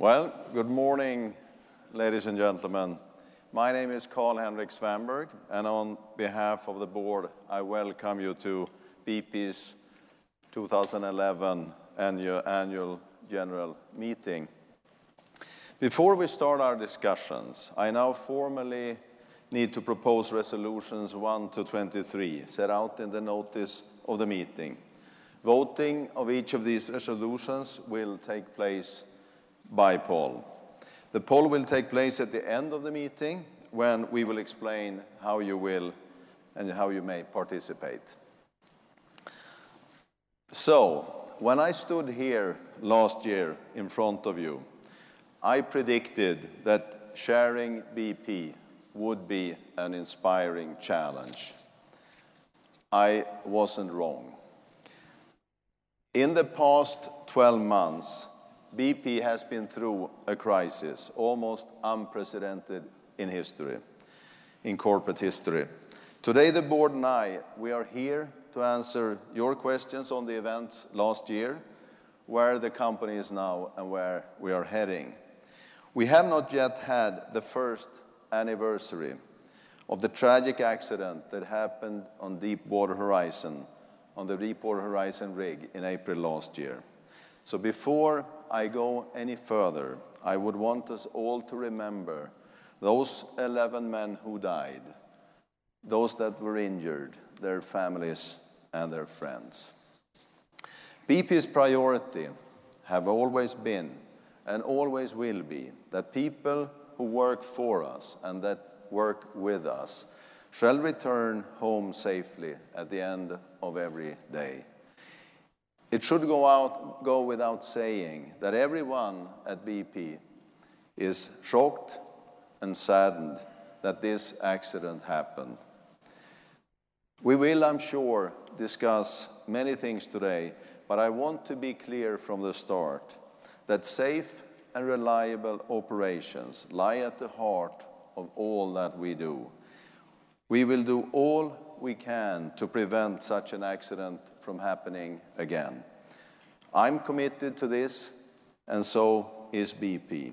Well, good morning, ladies and gentlemen. My name is Carl-Henric Svanberg, and on behalf of the board, I welcome you to BP's 2011 annual general meeting. Before we start our discussions, I now formally need to propose resolutions 1 to 23 set out in the notice of the meeting. Voting of each of these resolutions will take place by poll. The poll will take place at the end of the meeting when we will explain how you will and how you may participate. So, when I stood here last year in front of you, I predicted that sharing BP would be an inspiring challenge. I wasn't wrong. In the past 12 months, BP has been through a crisis almost unprecedented in history, in corporate history. Today, the board and I, we are here to answer your questions on the events last year, where the company is now, and where we are heading. We have not yet had the first anniversary of the tragic accident that happened on Deepwater Horizon, on the Deepwater Horizon rig in April last year. So before I go any further, I would want us all to remember those 11 men who died, those that were injured, their families, and their friends. BP's priority have always been and always will be that people who work for us and that work with us shall return home safely at the end of every day. It should go, out, go without saying that everyone at BP is shocked and saddened that this accident happened. We will, I'm sure, discuss many things today, but I want to be clear from the start that safe and reliable operations lie at the heart of all that we do. We will do all we can to prevent such an accident from happening again. I'm committed to this, and so is BP.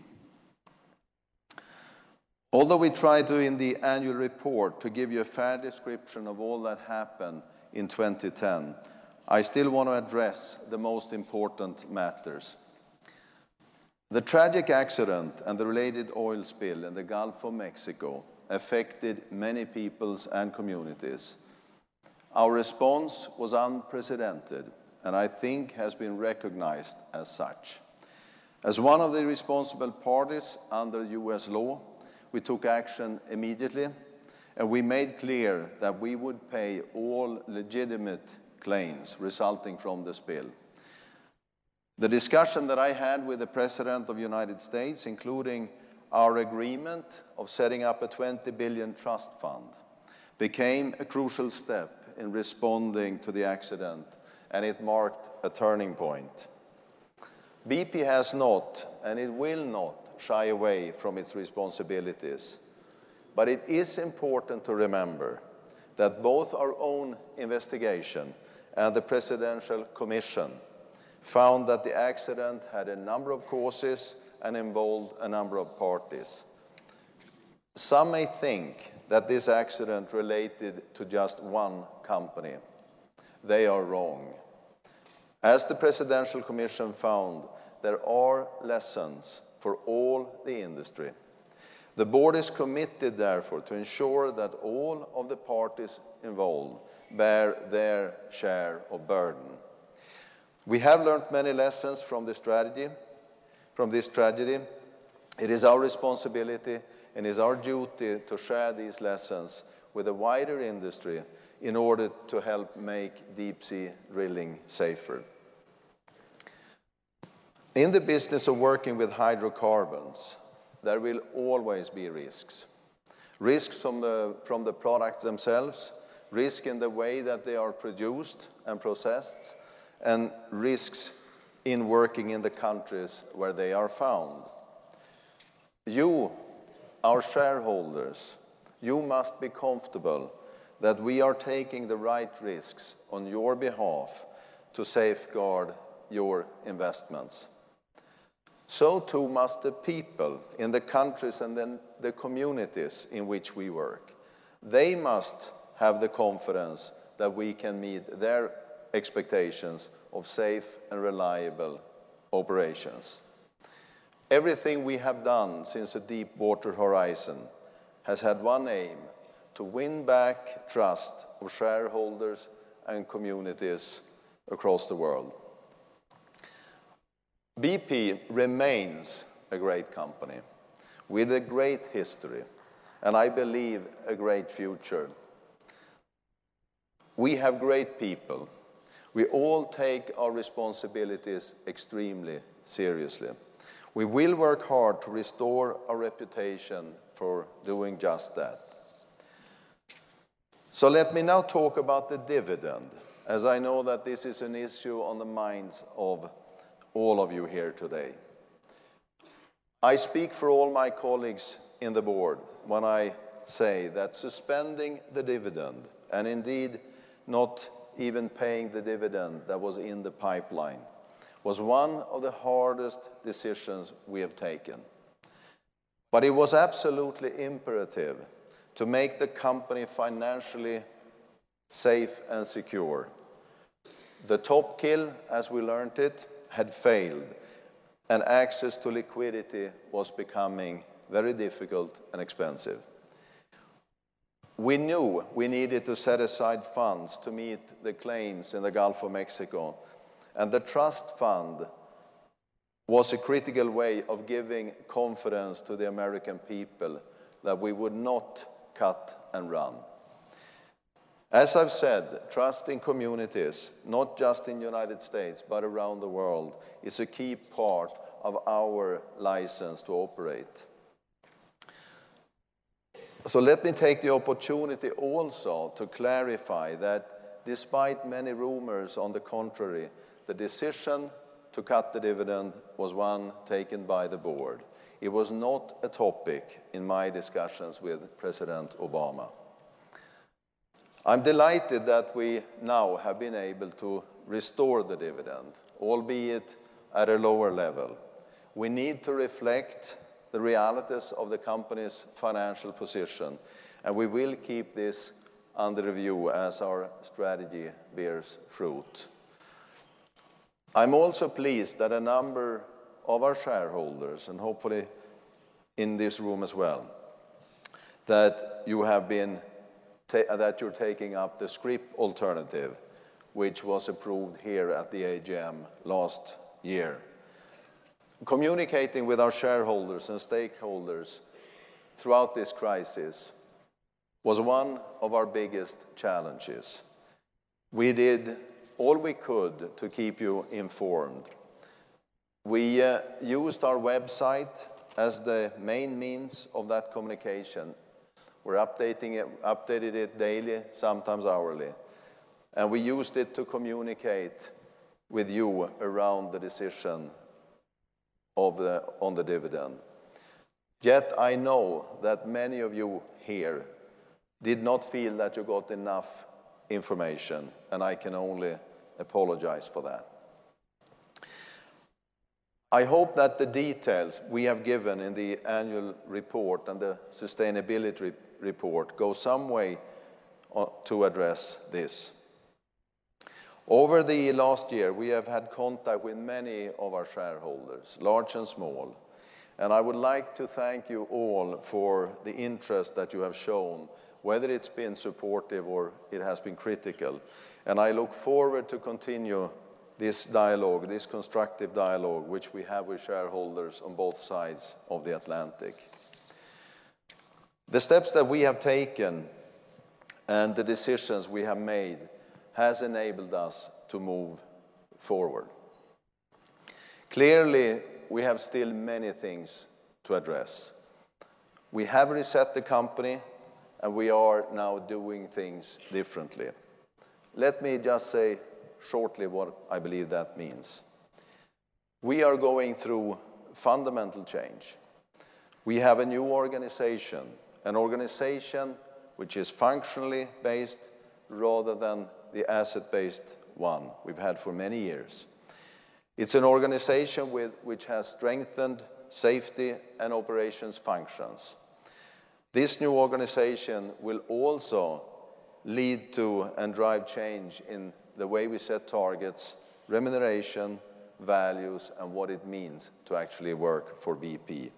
Although we try to, in the annual report, to give you a fair description of all that happened in 2010, I still want to address the most important matters. The tragic accident and the related oil spill in the Gulf of Mexico affected many peoples and communities. Our response was unprecedented and I think has been recognized as such. As one of the responsible parties under US law, we took action immediately and we made clear that we would pay all legitimate claims resulting from the spill. The discussion that I had with the President of the United States, including our agreement of setting up a 20 billion trust fund, became a crucial step in responding to the accident, and it marked a turning point. BP has not, and it will not, shy away from its responsibilities. But it is important to remember that both our own investigation and the Presidential Commission found that the accident had a number of causes and involved a number of parties. Some may think that this accident related to just one company. They are wrong. As the Presidential Commission found, there are lessons for all the industry. The board is committed, therefore, to ensure that all of the parties involved bear their share of burden. We have learned many lessons from this tragedy. From this tragedy, it is our responsibility and is our duty to share these lessons with a wider industry in order to help make deep sea drilling safer. In the business of working with hydrocarbons, there will always be risks. Risks from the, from the products themselves, risk in the way that they are produced and processed, and risks in working in the countries where they are found. You our shareholders, you must be comfortable that we are taking the right risks on your behalf to safeguard your investments. so too must the people in the countries and then the communities in which we work. They must have the confidence that we can meet their expectations of safe and reliable operations. Everything we have done since the Deepwater Horizon has had one aim to win back trust of shareholders and communities across the world. BP remains a great company with a great history and I believe a great future. We have great people. We all take our responsibilities extremely seriously. We will work hard to restore our reputation for doing just that. So let me now talk about the dividend, as I know that this is an issue on the minds of all of you here today. I speak for all my colleagues in the board when I say that suspending the dividend, and indeed not even paying the dividend that was in the pipeline, was one of the hardest decisions we have taken. But it was absolutely imperative to make the company financially safe and secure. The top kill, as we learned it, had failed, and access to liquidity was becoming very difficult and expensive. We knew we needed to set aside funds to meet the claims in the Gulf of Mexico and the trust fund was a critical way of giving confidence to the American people that we would not cut and run. As I've said, trust in communities, not just in the United States, but around the world, is a key part of our license to operate. So let me take the opportunity also to clarify that despite many rumors on the contrary, the decision to cut the dividend was one taken by the board. It was not a topic in my discussions with President Obama. I'm delighted that we now have been able to restore the dividend, albeit at a lower level. We need to reflect the realities of the company's financial position, and we will keep this under review as our strategy bears fruit. I'm also pleased that a number of our shareholders, and hopefully in this room as well, that you have been that you're taking up the scrip alternative, which was approved here at the AGM last year. Communicating with our shareholders and stakeholders throughout this crisis was one of our biggest challenges. We did all we could to keep you informed. We uh, used our website as the main means of that communication. We're updating it, updated it daily, sometimes hourly. And we used it to communicate with you around the decision of the, on the dividend. Yet I know that many of you here did not feel that you got enough information, and I can only apologize for that. I hope that the details we have given in the annual report and the sustainability report go some way uh, to address this. Over the last year, we have had contact with many of our shareholders, large and small, and I would like to thank you all for the interest that you have shown whether it's been supportive or it has been critical. And I look forward to continue this dialogue, this constructive dialogue, which we have with shareholders on both sides of the Atlantic. The steps that we have taken and the decisions we have made has enabled us to move forward. Clearly, we have still many things to address. We have reset the company and we are now doing things differently. Let me just say shortly what I believe that means. We are going through fundamental change. We have a new organization, an organization which is functionally based rather than the asset based one we've had for many years. It's an organization with, which has strengthened safety and operations functions. This new organization will also lead to and drive change in the way we set targets, remuneration, values, and what it means to actually work for BP.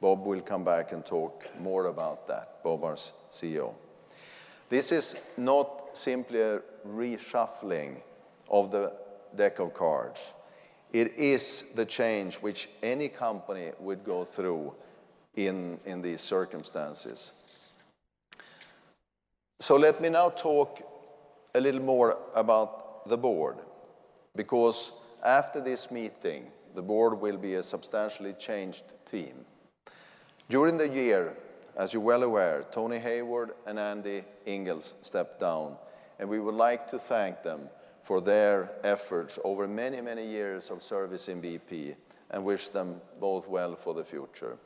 Bob will come back and talk more about that, Bob, our CEO. This is not simply a reshuffling of the deck of cards. It is the change which any company would go through in, in these circumstances. So let me now talk a little more about the board, because after this meeting, the board will be a substantially changed team. During the year, as you're well aware, Tony Hayward and Andy Inglis stepped down, and we would like to thank them for their efforts over many, many years of service in BP and wish them both well for the future.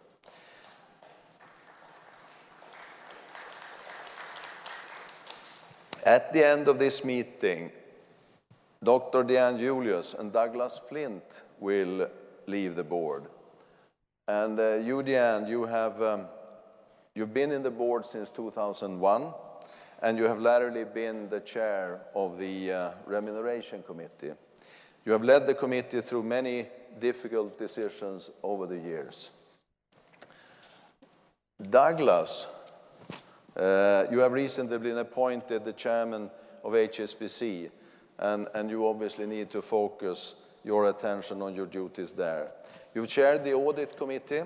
At the end of this meeting, Dr. Deanne Julius and Douglas Flint will leave the board. And uh, you, Deanne, you have um, you've been in the board since 2001, and you have latterly been the chair of the uh, remuneration committee. You have led the committee through many difficult decisions over the years. Douglas, uh, you have recently been appointed the chairman of HSBC and, and you obviously need to focus your attention on your duties there. You've chaired the audit committee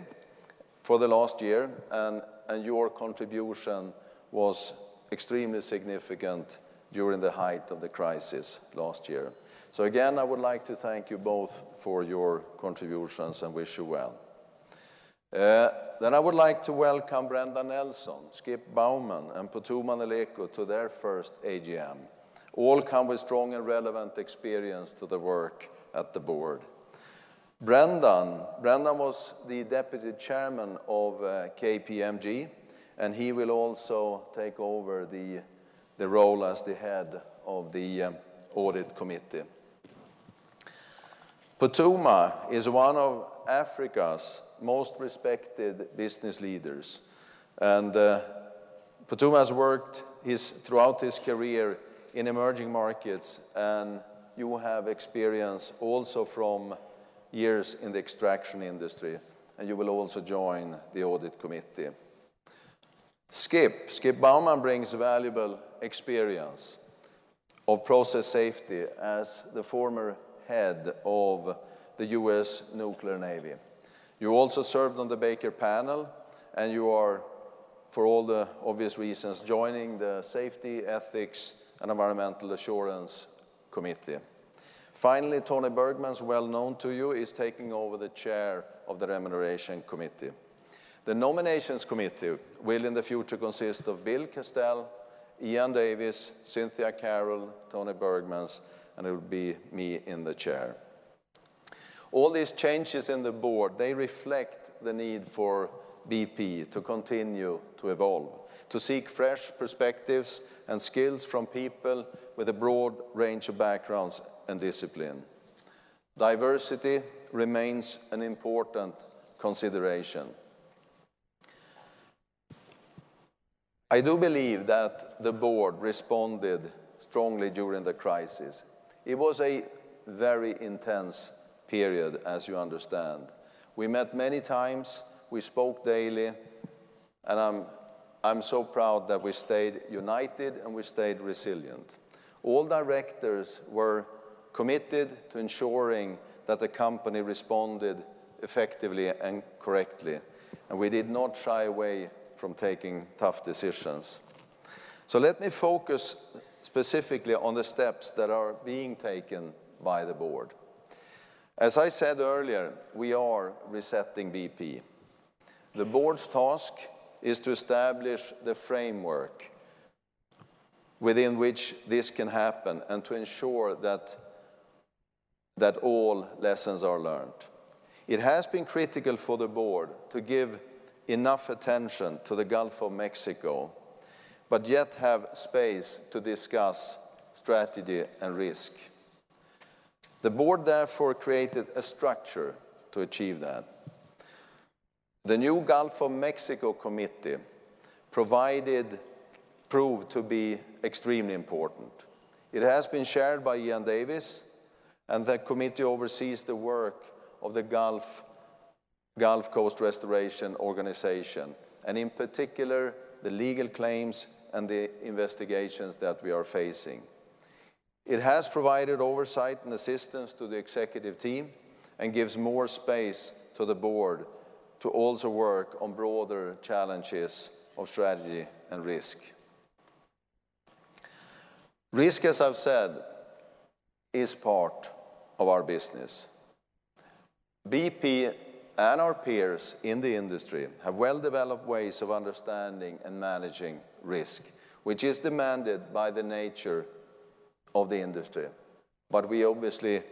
for the last year, and, and your contribution was extremely significant during the height of the crisis last year. So again, I would like to thank you both for your contributions and wish you well. Uh, then I would like to welcome Brendan Nelson, Skip Bowman, and Phuthuma Nhleko to their first AGM. All come with strong and relevant experience to the work at the board. Brendan, Brendan was the deputy chairman of uh, KPMG, and he will also take over the, the role as the head of the um, audit committee. Phuthuma is one of Africa's most respected business leaders, and uh, Phuthuma has worked his, throughout his career in emerging markets, and you have experience also from years in the extraction industry, and you will also join the audit committee. Skip, Skip Bowman brings valuable experience of process safety as the former head of the US Nuclear Navy. You also served on the Baker panel, and you are, for all the obvious reasons, joining the Safety, Ethics, and Environmental Assurance Committee. Finally, Tony Burgmans, well known to you, is taking over the chair of the Remuneration Committee. The Nominations Committee will in the future consist of Bill Castell, Ian Davis, Cynthia Carroll, Tony Burgmans, and it will be me in the chair. All these changes in the board, they reflect the need for BP to continue to evolve to seek fresh perspectives and skills from people with a broad range of backgrounds and discipline. Diversity remains an important consideration. I do believe that the board responded strongly during the crisis. It was a very intense period, as you understand. We met many times, we spoke daily, and I'm I'm so proud that we stayed united and we stayed resilient. All directors were committed to ensuring that the company responded effectively and correctly, and we did not shy away from taking tough decisions. So let me focus specifically on the steps that are being taken by the board. As I said earlier, we are resetting BP. The board's task is to establish the framework within which this can happen and to ensure that, that all lessons are learned. It has been critical for the board to give enough attention to the Gulf of Mexico, but yet have space to discuss strategy and risk. The board therefore created a structure to achieve that. The new Gulf of Mexico Committee provided, proved to be extremely important. It has been chaired by Ian Davis, and the committee oversees the work of the Gulf, Gulf Coast Restoration Organization, and in particular, the legal claims and the investigations that we are facing. It has provided oversight and assistance to the executive team and gives more space to the board to also work on broader challenges of strategy and risk. Risk, as I've said, is part of our business. BP and our peers in the industry have well-developed ways of understanding and managing risk, which is demanded by the nature of the industry. But we obviously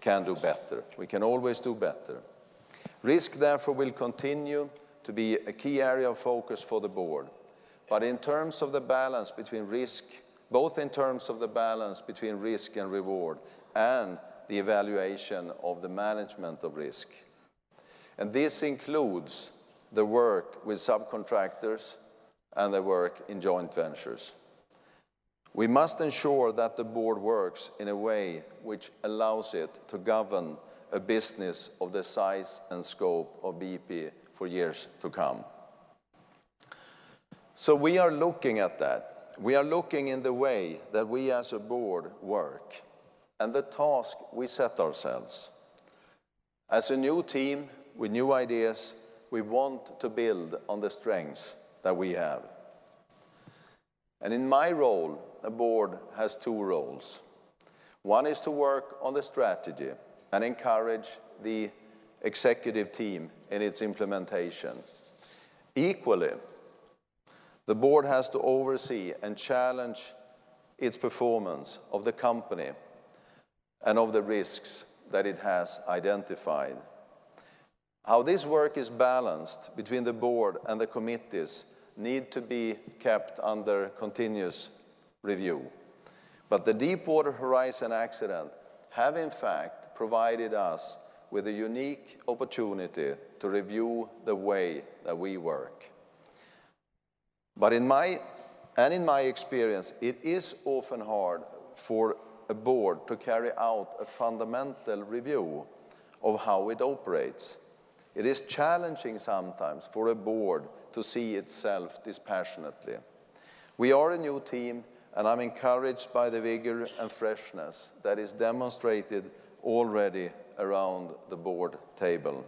can do better. We can always do better. Risk, therefore, will continue to be a key area of focus for the board. But in terms of the balance between risk, both in terms of the balance between risk and reward and the evaluation of the management of risk. And this includes the work with subcontractors and the work in joint ventures. We must ensure that the board works in a way which allows it to govern a business of the size and scope of BP for years to come. So we are looking at that. We are looking in the way that we as a board work and the task we set ourselves. As a new team with new ideas, we want to build on the strengths that we have. And in my role, a board has two roles. One is to work on the strategy and encourage the executive team in its implementation. Equally, the board has to oversee and challenge its performance of the company and of the risks that it has identified. How this work is balanced between the board and the committees need to be kept under continuous review. But the Deepwater Horizon accident have in fact provided us with a unique opportunity to review the way that we work. But in my and in my experience, it is often hard for a board to carry out a fundamental review of how it operates. It is challenging sometimes for a board to see itself dispassionately. We are a new team, and I'm encouraged by the vigor and freshness that is demonstrated already around the board table.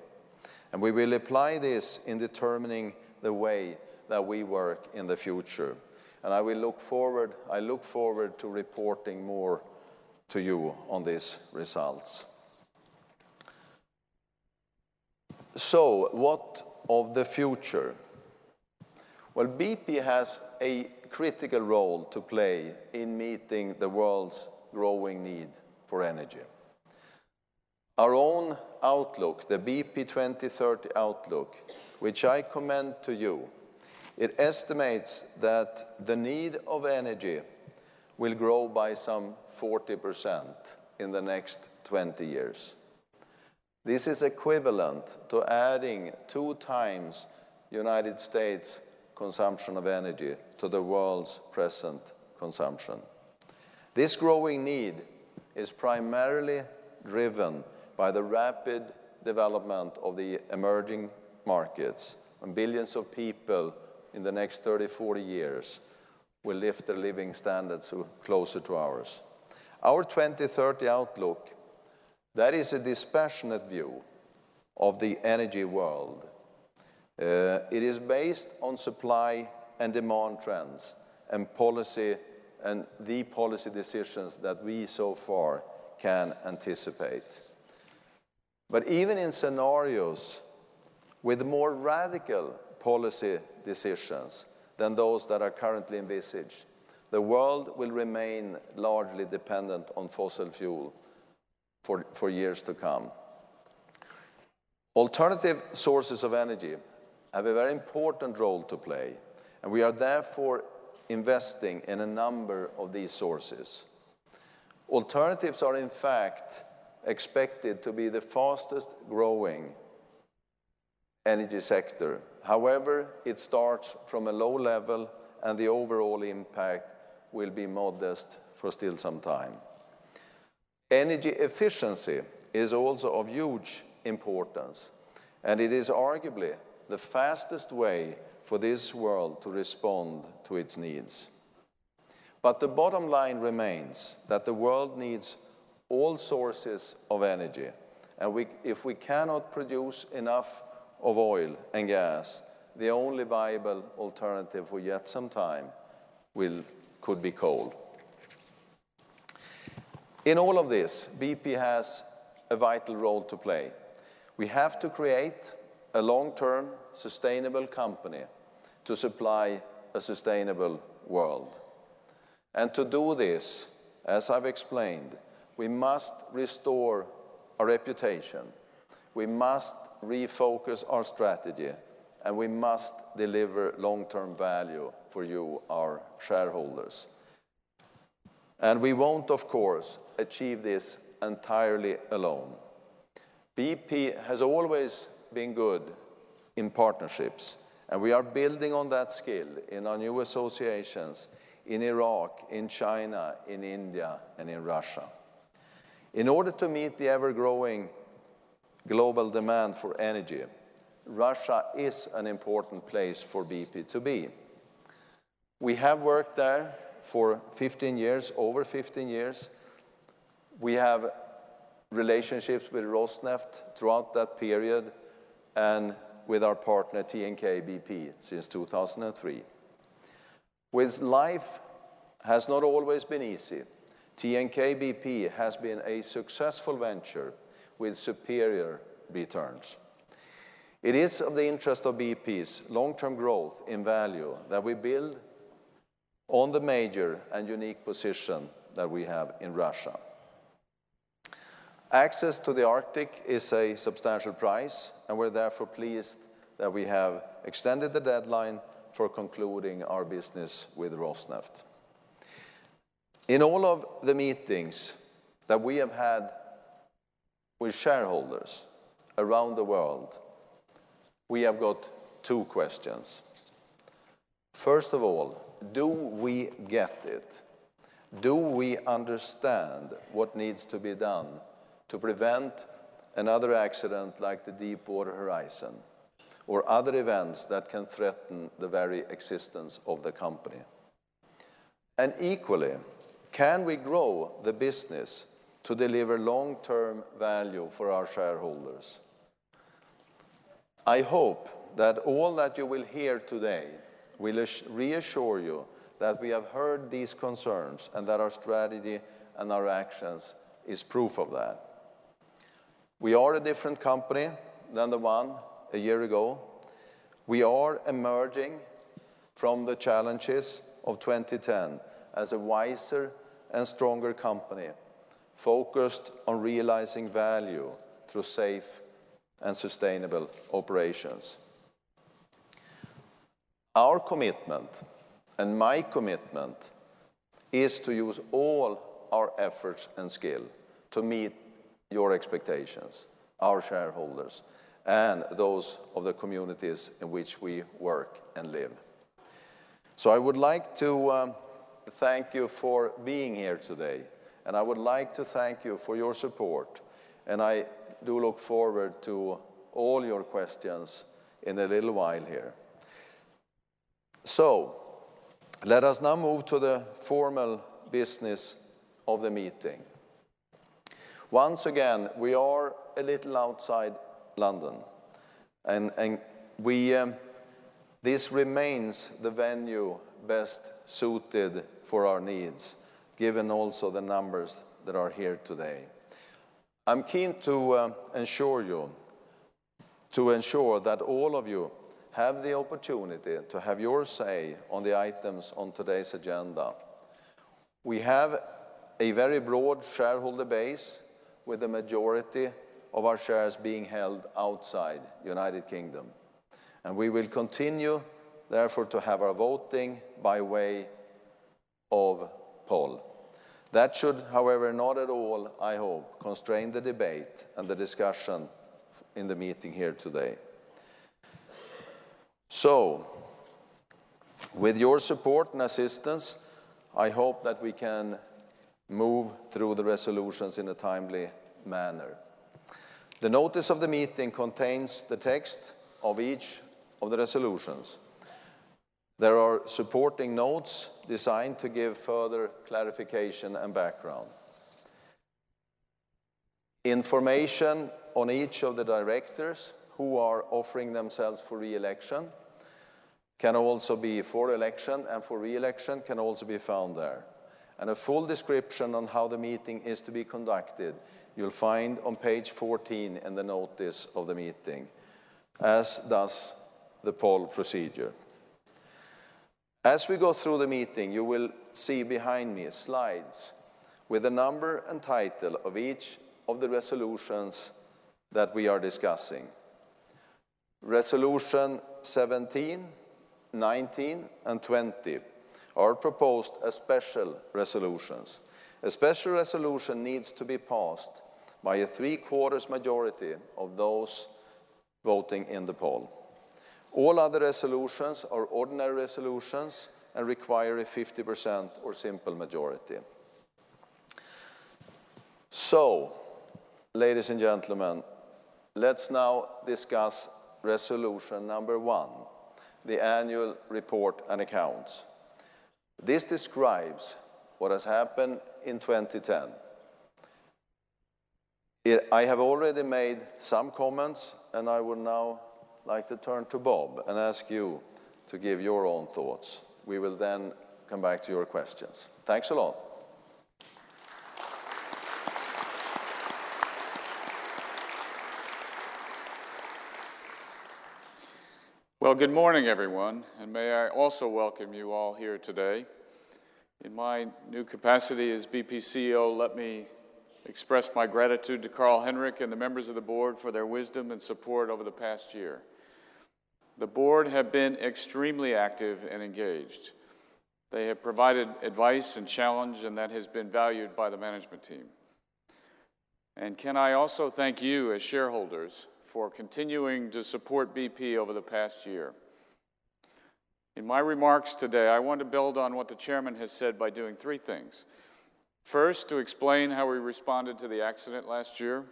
And we will apply this in determining the way that we work in the future. And I will look forward, I look forward to reporting more to you on these results. So, what of the future? Well, BP has a critical role to play in meeting the world's growing need for energy. Our own outlook, the BP 2030 outlook, which I commend to you, it estimates that the need of energy will grow by some 40% in the next 20 years. This is equivalent to adding two times United States consumption of energy to the world's present consumption. This growing need is primarily driven by the rapid development of the emerging markets, and billions of people in the next 30, 40 years will lift their living standards closer to ours. Our 2030 outlook, that is a dispassionate view of the energy world. Uh, it is based on supply and demand trends and policy and the policy decisions that we so far can anticipate. But even in scenarios with more radical policy decisions than those that are currently envisaged, the world will remain largely dependent on fossil fuel for, for years to come. Alternative sources of energy have a very important role to play, and we are therefore investing in a number of these sources. Alternatives are, in fact, expected to be the fastest growing energy sector. However, it starts from a low level and the overall impact will be modest for still some time. Energy efficiency is also of huge importance, and it is arguably the fastest way for this world to respond to its needs. But the bottom line remains that the world needs all sources of energy, and we, if we cannot produce enough of oil and gas, the only viable alternative for yet some time will, could be coal. In all of this, BP has a vital role to play. We have to create a long-term sustainable company to supply a sustainable world. And to do this, as I've explained, we must restore our reputation. We must refocus our strategy and we must deliver long-term value for you, our shareholders. And we won't, of course, achieve this entirely alone. BP has always been good in partnerships, and we are building on that skill in our new associations in Iraq, in China, in India, and in Russia. In order to meet the ever-growing global demand for energy, Russia is an important place for BP to be. We have worked there for 15 years, over 15 years. We have relationships with Rosneft throughout that period and with our partner TNK BP since 2003. With life has not always been easy. TNK BP has been a successful venture with superior returns. It is of the interest of BP's long-term growth in value that we build on the major and unique position that we have in Russia. Access to the Arctic is a substantial price, and we're therefore pleased that we have extended the deadline for concluding our business with Rosneft. In all of the meetings that we have had with shareholders around the world, we have got two questions. First of all, do we get it? Do we understand what needs to be done to prevent another accident like the Deepwater Horizon or other events that can threaten the very existence of the company? And equally, can we grow the business to deliver long-term value for our shareholders? I hope that all that you will hear today will reassure you that we have heard these concerns and that our strategy and our actions is proof of that. We are a different company than the one a year ago. We are emerging from the challenges of 2010 as a wiser and stronger company focused on realizing value through safe and sustainable operations. Our commitment and my commitment is to use all our efforts and skill to meet your expectations, our shareholders, and those of the communities in which we work and live. So I would like to um, thank you for being here today, and I would like to thank you for your support. And I do look forward to all your questions in a little while here. So, let us now move to the formal business of the meeting. Once again, we are a little outside London, and, and we, um, this remains the venue best suited for our needs, given also the numbers that are here today. I'm keen to uh, ensure you, to ensure that all of you have the opportunity to have your say on the items on today's agenda. We have a very broad shareholder base with the majority of our shares being held outside United Kingdom. And we will continue, therefore, to have our voting by way of poll. That should, however, not at all, I hope, constrain the debate and the discussion in the meeting here today. So, with your support and assistance, I hope that we can move through the resolutions in a timely manner. The notice of the meeting contains the text of each of the resolutions. There are supporting notes designed to give further clarification and background. Information on each of the directors who are offering themselves for re-election can also be for election and for re-election can also be found there. And a full description on how the meeting is to be conducted you'll find on page 14 in the notice of the meeting, as does the poll procedure. As we go through the meeting, you will see behind me slides with the number and title of each of the resolutions that we are discussing. Resolution 17, 19, and 20 are proposed as special resolutions. A special resolution needs to be passed by a three quarters majority of those voting in the poll. All other resolutions are ordinary resolutions and require a 50% or simple majority. So, ladies and gentlemen, let's now discuss resolution number one, the annual report and accounts. This describes what has happened in 2010. I have already made some comments, and I would now like to turn to Bob and ask you to give your own thoughts. We will then come back to your questions. Thanks a lot. Well, good morning, everyone, and may I also welcome you all here today. In my new capacity as BP CEO, let me express my gratitude to Carl Henric and the members of the board for their wisdom and support over the past year. The board have been extremely active and engaged. They have provided advice and challenge, and that has been valued by the management team. And can I also thank you as shareholders for continuing to support BP over the past year? In my remarks today, I want to build on what the chairman has said by doing three things. First, to explain how we responded to the accident last year.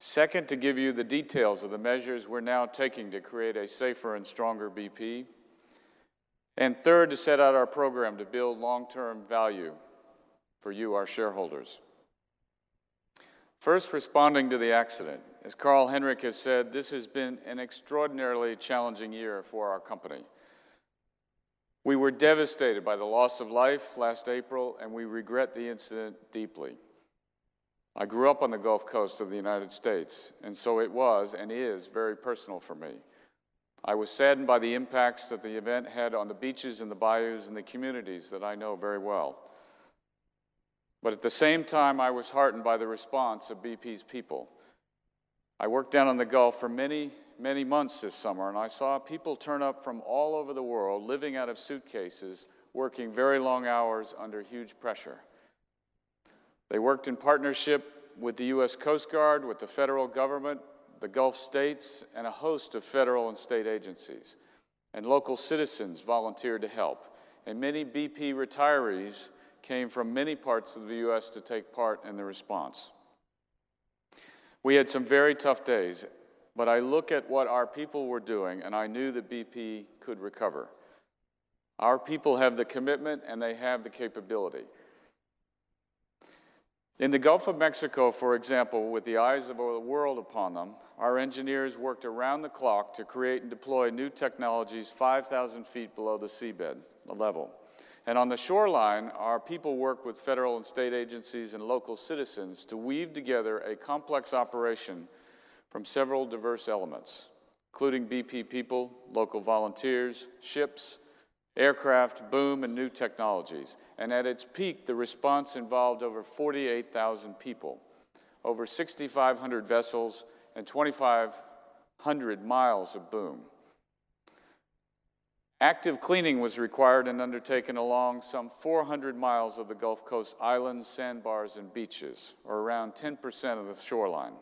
Second, to give you the details of the measures we're now taking to create a safer and stronger BP. And third, to set out our program to build long term value for you, our shareholders. First, responding to the accident. As Carl-Henric has said, this has been an extraordinarily challenging year for our company. We were devastated by the loss of life last April, and we regret the incident deeply. I grew up on the Gulf Coast of the United States, and so it was and is very personal for me. I was saddened by the impacts that the event had on the beaches and the bayous and the communities that I know very well. But at the same time, I was heartened by the response of BP's people. I worked down on the Gulf for many, many months this summer, and I saw people turn up from all over the world, living out of suitcases, working very long hours under huge pressure. They worked in partnership with the U.S. Coast Guard, with the federal government, the Gulf states, and a host of federal and state agencies. And local citizens volunteered to help. And many BP retirees came from many parts of the U.S. to take part in the response. We had some very tough days, but I look at what our people were doing, and I knew that BP could recover. Our people have the commitment and they have the capability. In the Gulf of Mexico, for example, with the eyes of the world upon them, our engineers worked around the clock to create and deploy new technologies 5,000 feet below the seabed, the level. And on the shoreline, our people work with federal and state agencies and local citizens to weave together a complex operation from several diverse elements, including BP people, local volunteers, ships, aircraft, boom, and new technologies. And at its peak, the response involved over 48,000 people, over 6,500 vessels, and 2,500 miles of boom. Active cleaning was required and undertaken along some 400 miles of the Gulf Coast islands, sandbars, and beaches, or around 10% of the shoreline.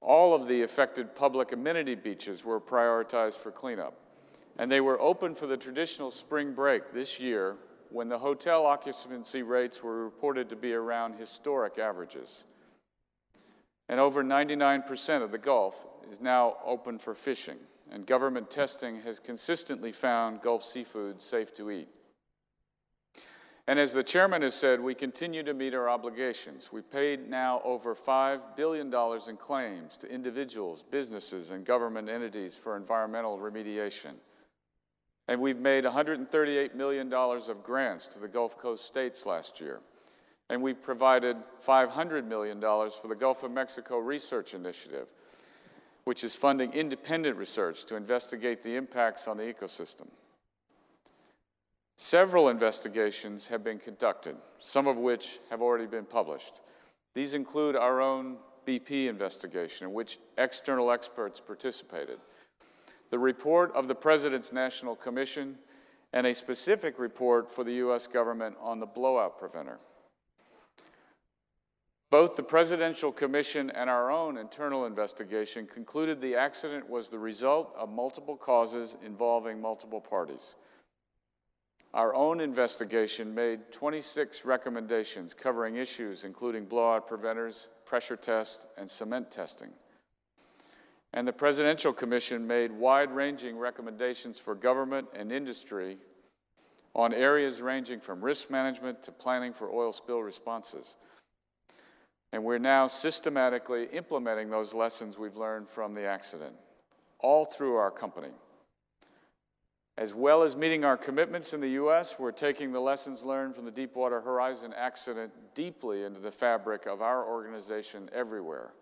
All of the affected public amenity beaches were prioritized for cleanup, and they were open for the traditional spring break this year when the hotel occupancy rates were reported to be around historic averages. And over 99% of the Gulf is now open for fishing and government testing has consistently found Gulf seafood safe to eat. And as the chairman has said, we continue to meet our obligations. We paid now over $5 billion in claims to individuals, businesses, and government entities for environmental remediation. And we've made $138 million of grants to the Gulf Coast states last year. And we provided $500 million for the Gulf of Mexico Research Initiative which is funding independent research to investigate the impacts on the ecosystem. Several investigations have been conducted, some of which have already been published. These include our own BP investigation, in which external experts participated, the report of the President's National Commission, and a specific report for the U.S. government on the blowout preventer. Both the Presidential Commission and our own internal investigation concluded the accident was the result of multiple causes involving multiple parties. Our own investigation made 26 recommendations covering issues including blowout preventers, pressure tests, and cement testing. And the Presidential Commission made wide ranging recommendations for government and industry on areas ranging from risk management to planning for oil spill responses. And we're now systematically implementing those lessons we've learned from the accident, all through our company. As well as meeting our commitments in the U.S., we're taking the lessons learned from the Deepwater Horizon accident deeply into the fabric of our organization everywhere.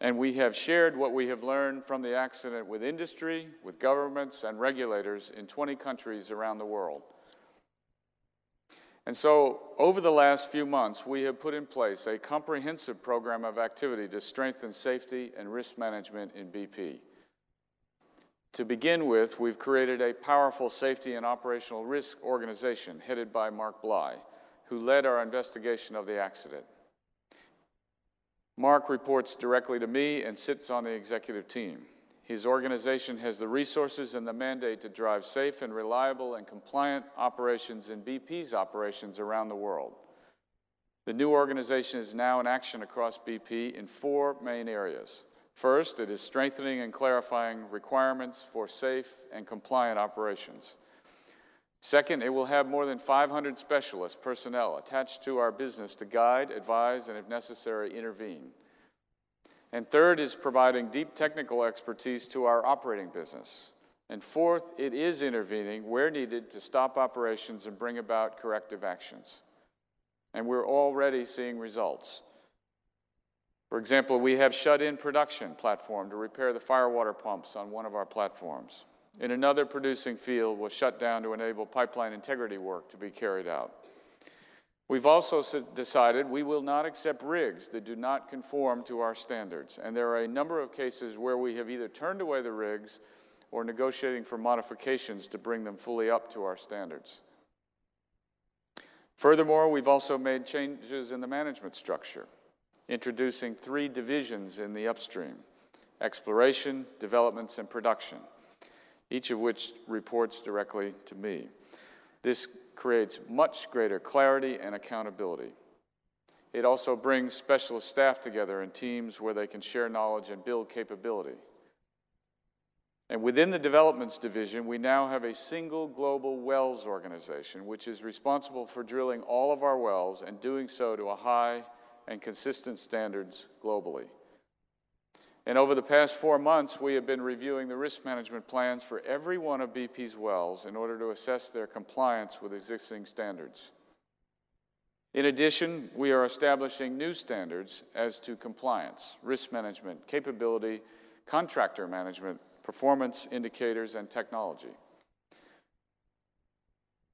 And we have shared what we have learned from the accident with industry, with governments, and regulators in 20 countries around the world. And so, over the last few months, we have put in place a comprehensive program of activity to strengthen safety and risk management in BP. To begin with, we've created a powerful safety and operational risk organization headed by Mark Bly, who led our investigation of the accident. Mark reports directly to me and sits on the executive team. His organization has the resources and the mandate to drive safe and reliable and compliant operations in BP's operations around the world. The new organization is now in action across BP in four main areas. First, it is strengthening and clarifying requirements for safe and compliant operations. Second, it will have more than 500 specialist personnel attached to our business to guide, advise, and if necessary, intervene. And third is providing deep technical expertise to our operating business. And fourth, it is intervening where needed to stop operations and bring about corrective actions. And we're already seeing results. For example, we have shut in production platform to repair the firewater pumps on one of our platforms. In another producing field was shut down to enable pipeline integrity work to be carried out. We've also decided we will not accept rigs that do not conform to our standards, and there are a number of cases where we have either turned away the rigs or negotiating for modifications to bring them fully up to our standards. Furthermore, we've also made changes in the management structure, introducing three divisions in the upstream exploration, developments, and production, each of which reports directly to me. This creates much greater clarity and accountability. It also brings specialist staff together in teams where they can share knowledge and build capability. And within the developments division, we now have a single global wells organization, which is responsible for drilling all of our wells and doing so to a high and consistent standards globally. And over the past four months, we have been reviewing the risk management plans for every one of BP's wells in order to assess their compliance with existing standards. In addition, we are establishing new standards as to compliance, risk management, capability, contractor management, performance indicators, and technology.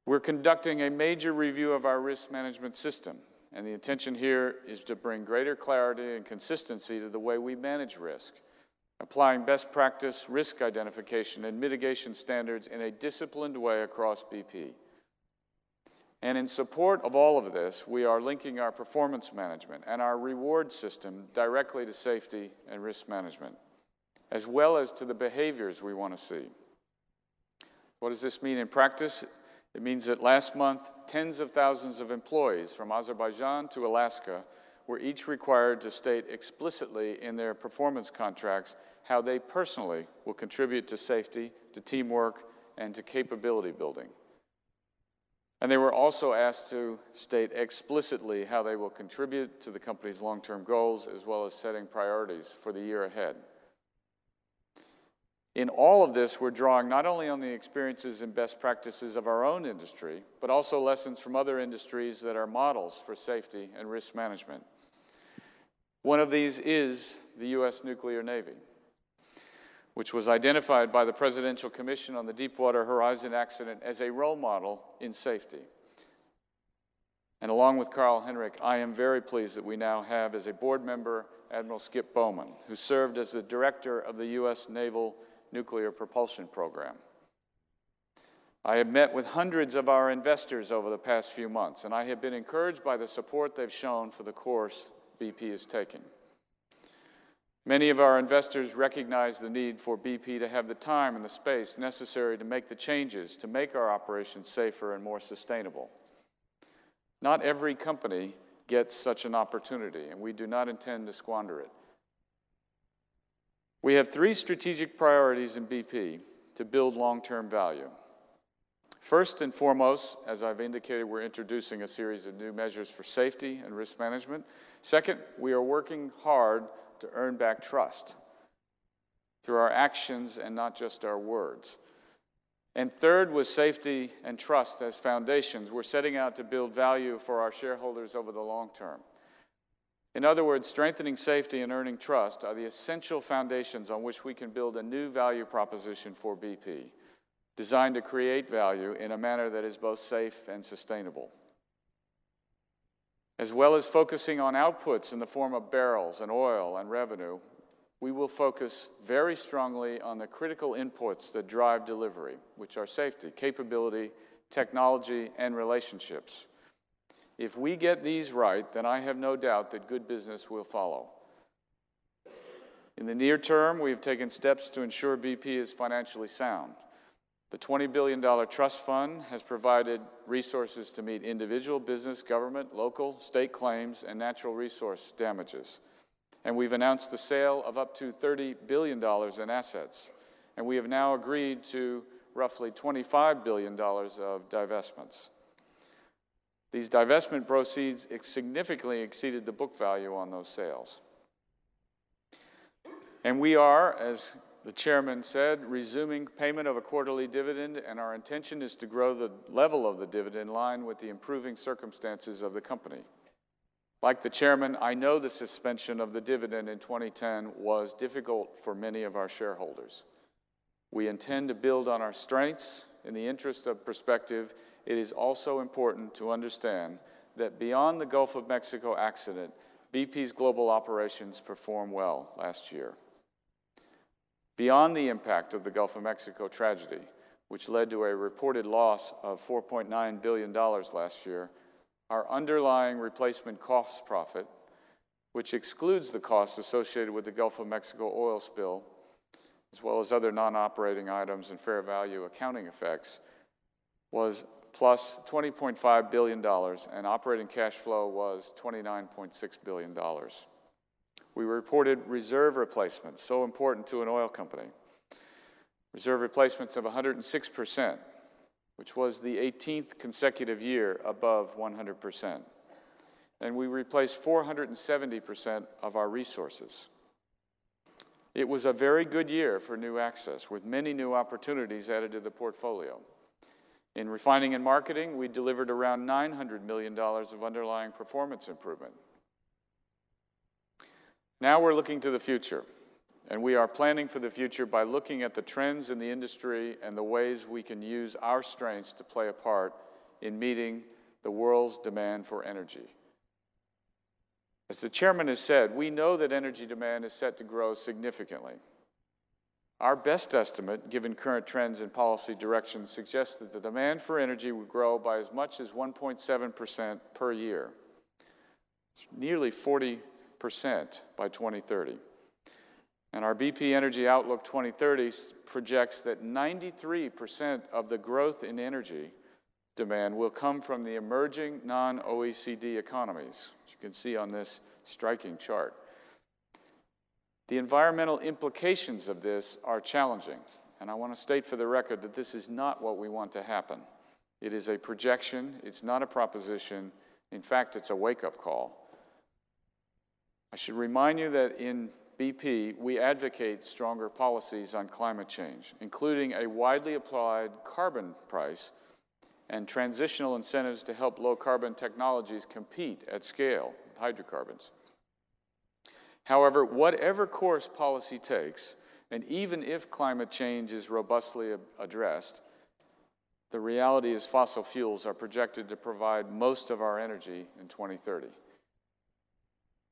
We're conducting a major review of our risk management system and the intention here is to bring greater clarity and consistency to the way we manage risk applying best practice, risk identification, and mitigation standards in a disciplined way across BP. And in support of all of this, we are linking our performance management and our reward system directly to safety and risk management, as well as to the behaviors we want to see. What does this mean in practice? It means that last month, tens of thousands of employees from Azerbaijan to Alaska were each required to state explicitly in their performance contracts how they personally will contribute to safety, to teamwork, and to capability building. And they were also asked to state explicitly how they will contribute to the company's long term goals as well as setting priorities for the year ahead. In all of this, we're drawing not only on the experiences and best practices of our own industry, but also lessons from other industries that are models for safety and risk management. One of these is the U.S. nuclear Navy which was identified by the Presidential Commission on the Deepwater Horizon accident as a role model in safety. And along with Carl Henric, I am very pleased that we now have as a board member Admiral Skip Bowman, who served as the director of the U.S. Naval Nuclear Propulsion Program. I have met with hundreds of our investors over the past few months, and I have been encouraged by the support they've shown for the course BP is taking. Many of our investors recognize the need for BP to have the time and the space necessary to make the changes to make our operations safer and more sustainable. Not every company gets such an opportunity, and we do not intend to squander it. We have three strategic priorities in BP to build long term value. First and foremost, as I've indicated, we're introducing a series of new measures for safety and risk management. Second, we are working hard to earn back trust through our actions and not just our words. And third with safety and trust as foundations. We're setting out to build value for our shareholders over the long term. In other words, strengthening safety and earning trust are the essential foundations on which we can build a new value proposition for BP, designed to create value in a manner that is both safe and sustainable as well as focusing on outputs in the form of barrels and oil and revenue, we will focus very strongly on the critical inputs that drive delivery, which are safety, capability, technology, and relationships. If we get these right, then I have no doubt that good business will follow. In the near term, we have taken steps to ensure BP is financially sound. The $20 billion trust fund has provided resources to meet individual, business, government, local, state claims, and natural resource damages. And we've announced the sale of up to $30 billion in assets. And we have now agreed to roughly $25 billion of divestments. These divestment proceeds significantly exceeded the book value on those sales. And we are, as the chairman said, resuming payment of a quarterly dividend, and our intention is to grow the level of the dividend in line with the improving circumstances of the company. Like the chairman, I know the suspension of the dividend in 2010 was difficult for many of our shareholders. We intend to build on our strengths. In the interest of perspective, it is also important to understand that beyond the Gulf of Mexico accident, BP's global operations performed well last year. Beyond the impact of the Gulf of Mexico tragedy, which led to a reported loss of $4.9 billion last year, our underlying replacement cost profit, which excludes the costs associated with the Gulf of Mexico oil spill, as well as other non operating items and fair value accounting effects, was plus $20.5 billion, and operating cash flow was $29.6 billion. We reported reserve replacements, so important to an oil company. Reserve replacements of 106%, which was the 18th consecutive year above 100%. And we replaced 470% of our resources. It was a very good year for new access, with many new opportunities added to the portfolio. In refining and marketing, we delivered around $900 million of underlying performance improvement. Now we're looking to the future, and we are planning for the future by looking at the trends in the industry and the ways we can use our strengths to play a part in meeting the world's demand for energy. As the chairman has said, we know that energy demand is set to grow significantly. Our best estimate, given current trends and policy direction, suggests that the demand for energy will grow by as much as 1.7% per year. It's nearly 40% by 2030. And our BP Energy Outlook 2030 projects that 93% of the growth in energy demand will come from the emerging non OECD economies, as you can see on this striking chart. The environmental implications of this are challenging, and I want to state for the record that this is not what we want to happen. It is a projection, it's not a proposition. In fact, it's a wake up call. I should remind you that in BP, we advocate stronger policies on climate change, including a widely applied carbon price and transitional incentives to help low carbon technologies compete at scale with hydrocarbons. However, whatever course policy takes, and even if climate change is robustly addressed, the reality is fossil fuels are projected to provide most of our energy in 2030.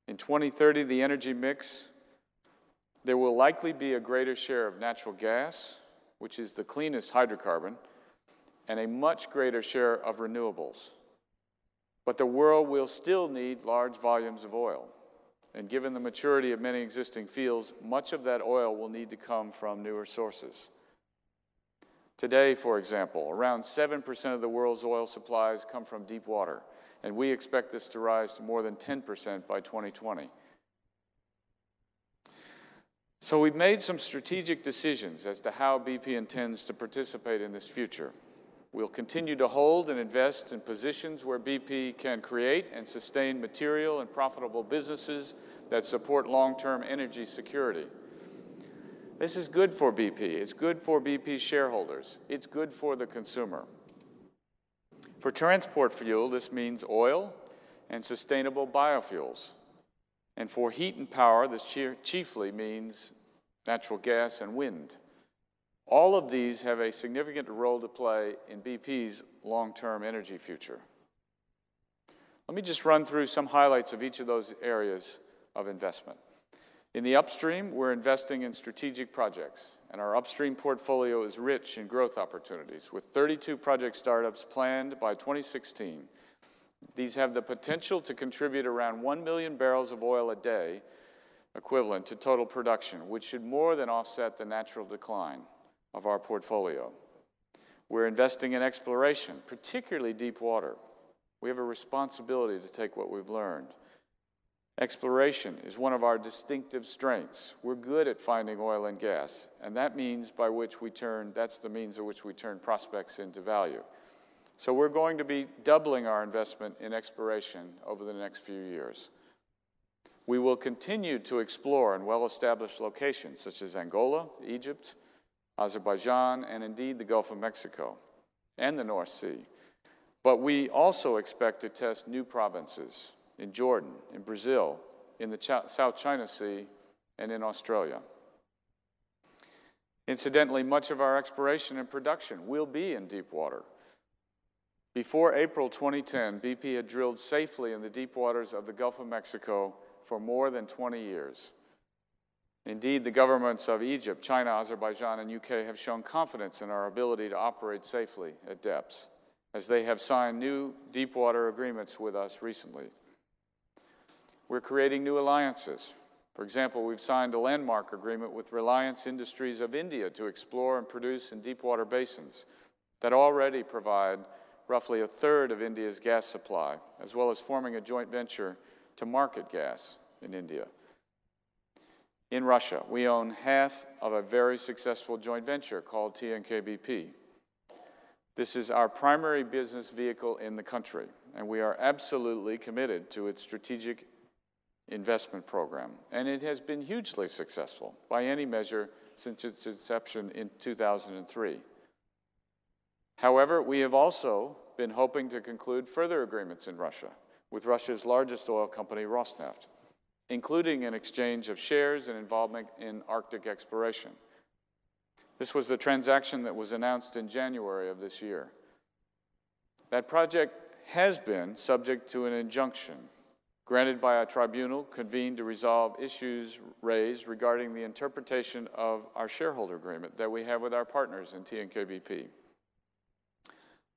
In 2030, the energy mix, there will likely be a greater share of natural gas, which is the cleanest hydrocarbon, and a much greater share of renewables. But the world will still need large volumes of oil. And given the maturity of many existing fields, much of that oil will need to come from newer sources. Today, for example, around 7% of the world's oil supplies come from deep water, and we expect this to rise to more than 10% by 2020. So we've made some strategic decisions as to how BP intends to participate in this future. We'll continue to hold and invest in positions where BP can create and sustain material and profitable businesses that support long-term energy security. This is good for BP. It's good for BP shareholders. It's good for the consumer. For transport fuel, this means oil and sustainable biofuels. And for heat and power, this chiefly means natural gas and wind. All of these have a significant role to play in BP's long-term energy future. Let me just run through some highlights of each of those areas of investment. In the upstream, we're investing in strategic projects, and our upstream portfolio is rich in growth opportunities, with 32 project startups planned by 2016. These have the potential to contribute around 1 million barrels of oil a day equivalent to total production, which should more than offset the natural decline of our portfolio. We're investing in exploration, particularly deep water. We have a responsibility to take what we've learned. Exploration is one of our distinctive strengths. We're good at finding oil and gas, and that means by which we turn, that's the means of which we turn prospects into value. So we're going to be doubling our investment in exploration over the next few years. We will continue to explore in well-established locations such as Angola, Egypt, Azerbaijan, and indeed the Gulf of Mexico and the North Sea. But we also expect to test new provinces in Jordan, in Brazil, in the Ch South China Sea, and in Australia. Incidentally, much of our exploration and production will be in deep water. Before April 2010, BP had drilled safely in the deep waters of the Gulf of Mexico for more than 20 years. Indeed, the governments of Egypt, China, Azerbaijan, and UK have shown confidence in our ability to operate safely at depths, as they have signed new deepwater agreements with us recently. We're creating new alliances. For example, we've signed a landmark agreement with Reliance Industries of India to explore and produce in deepwater basins that already provide roughly a third of India's gas supply, as well as forming a joint venture to market gas in India in Russia. We own half of a very successful joint venture called TNK-BP. This is our primary business vehicle in the country, and we are absolutely committed to its strategic investment program. And it has been hugely successful by any measure since its inception in 2003. However, we have also been hoping to conclude further agreements in Russia with Russia's largest oil company, Rosneft including an exchange of shares and involvement in Arctic exploration. This was the transaction that was announced in January of this year. That project has been subject to an injunction granted by a tribunal convened to resolve issues raised regarding the interpretation of our shareholder agreement that we have with our partners in TNK-BP.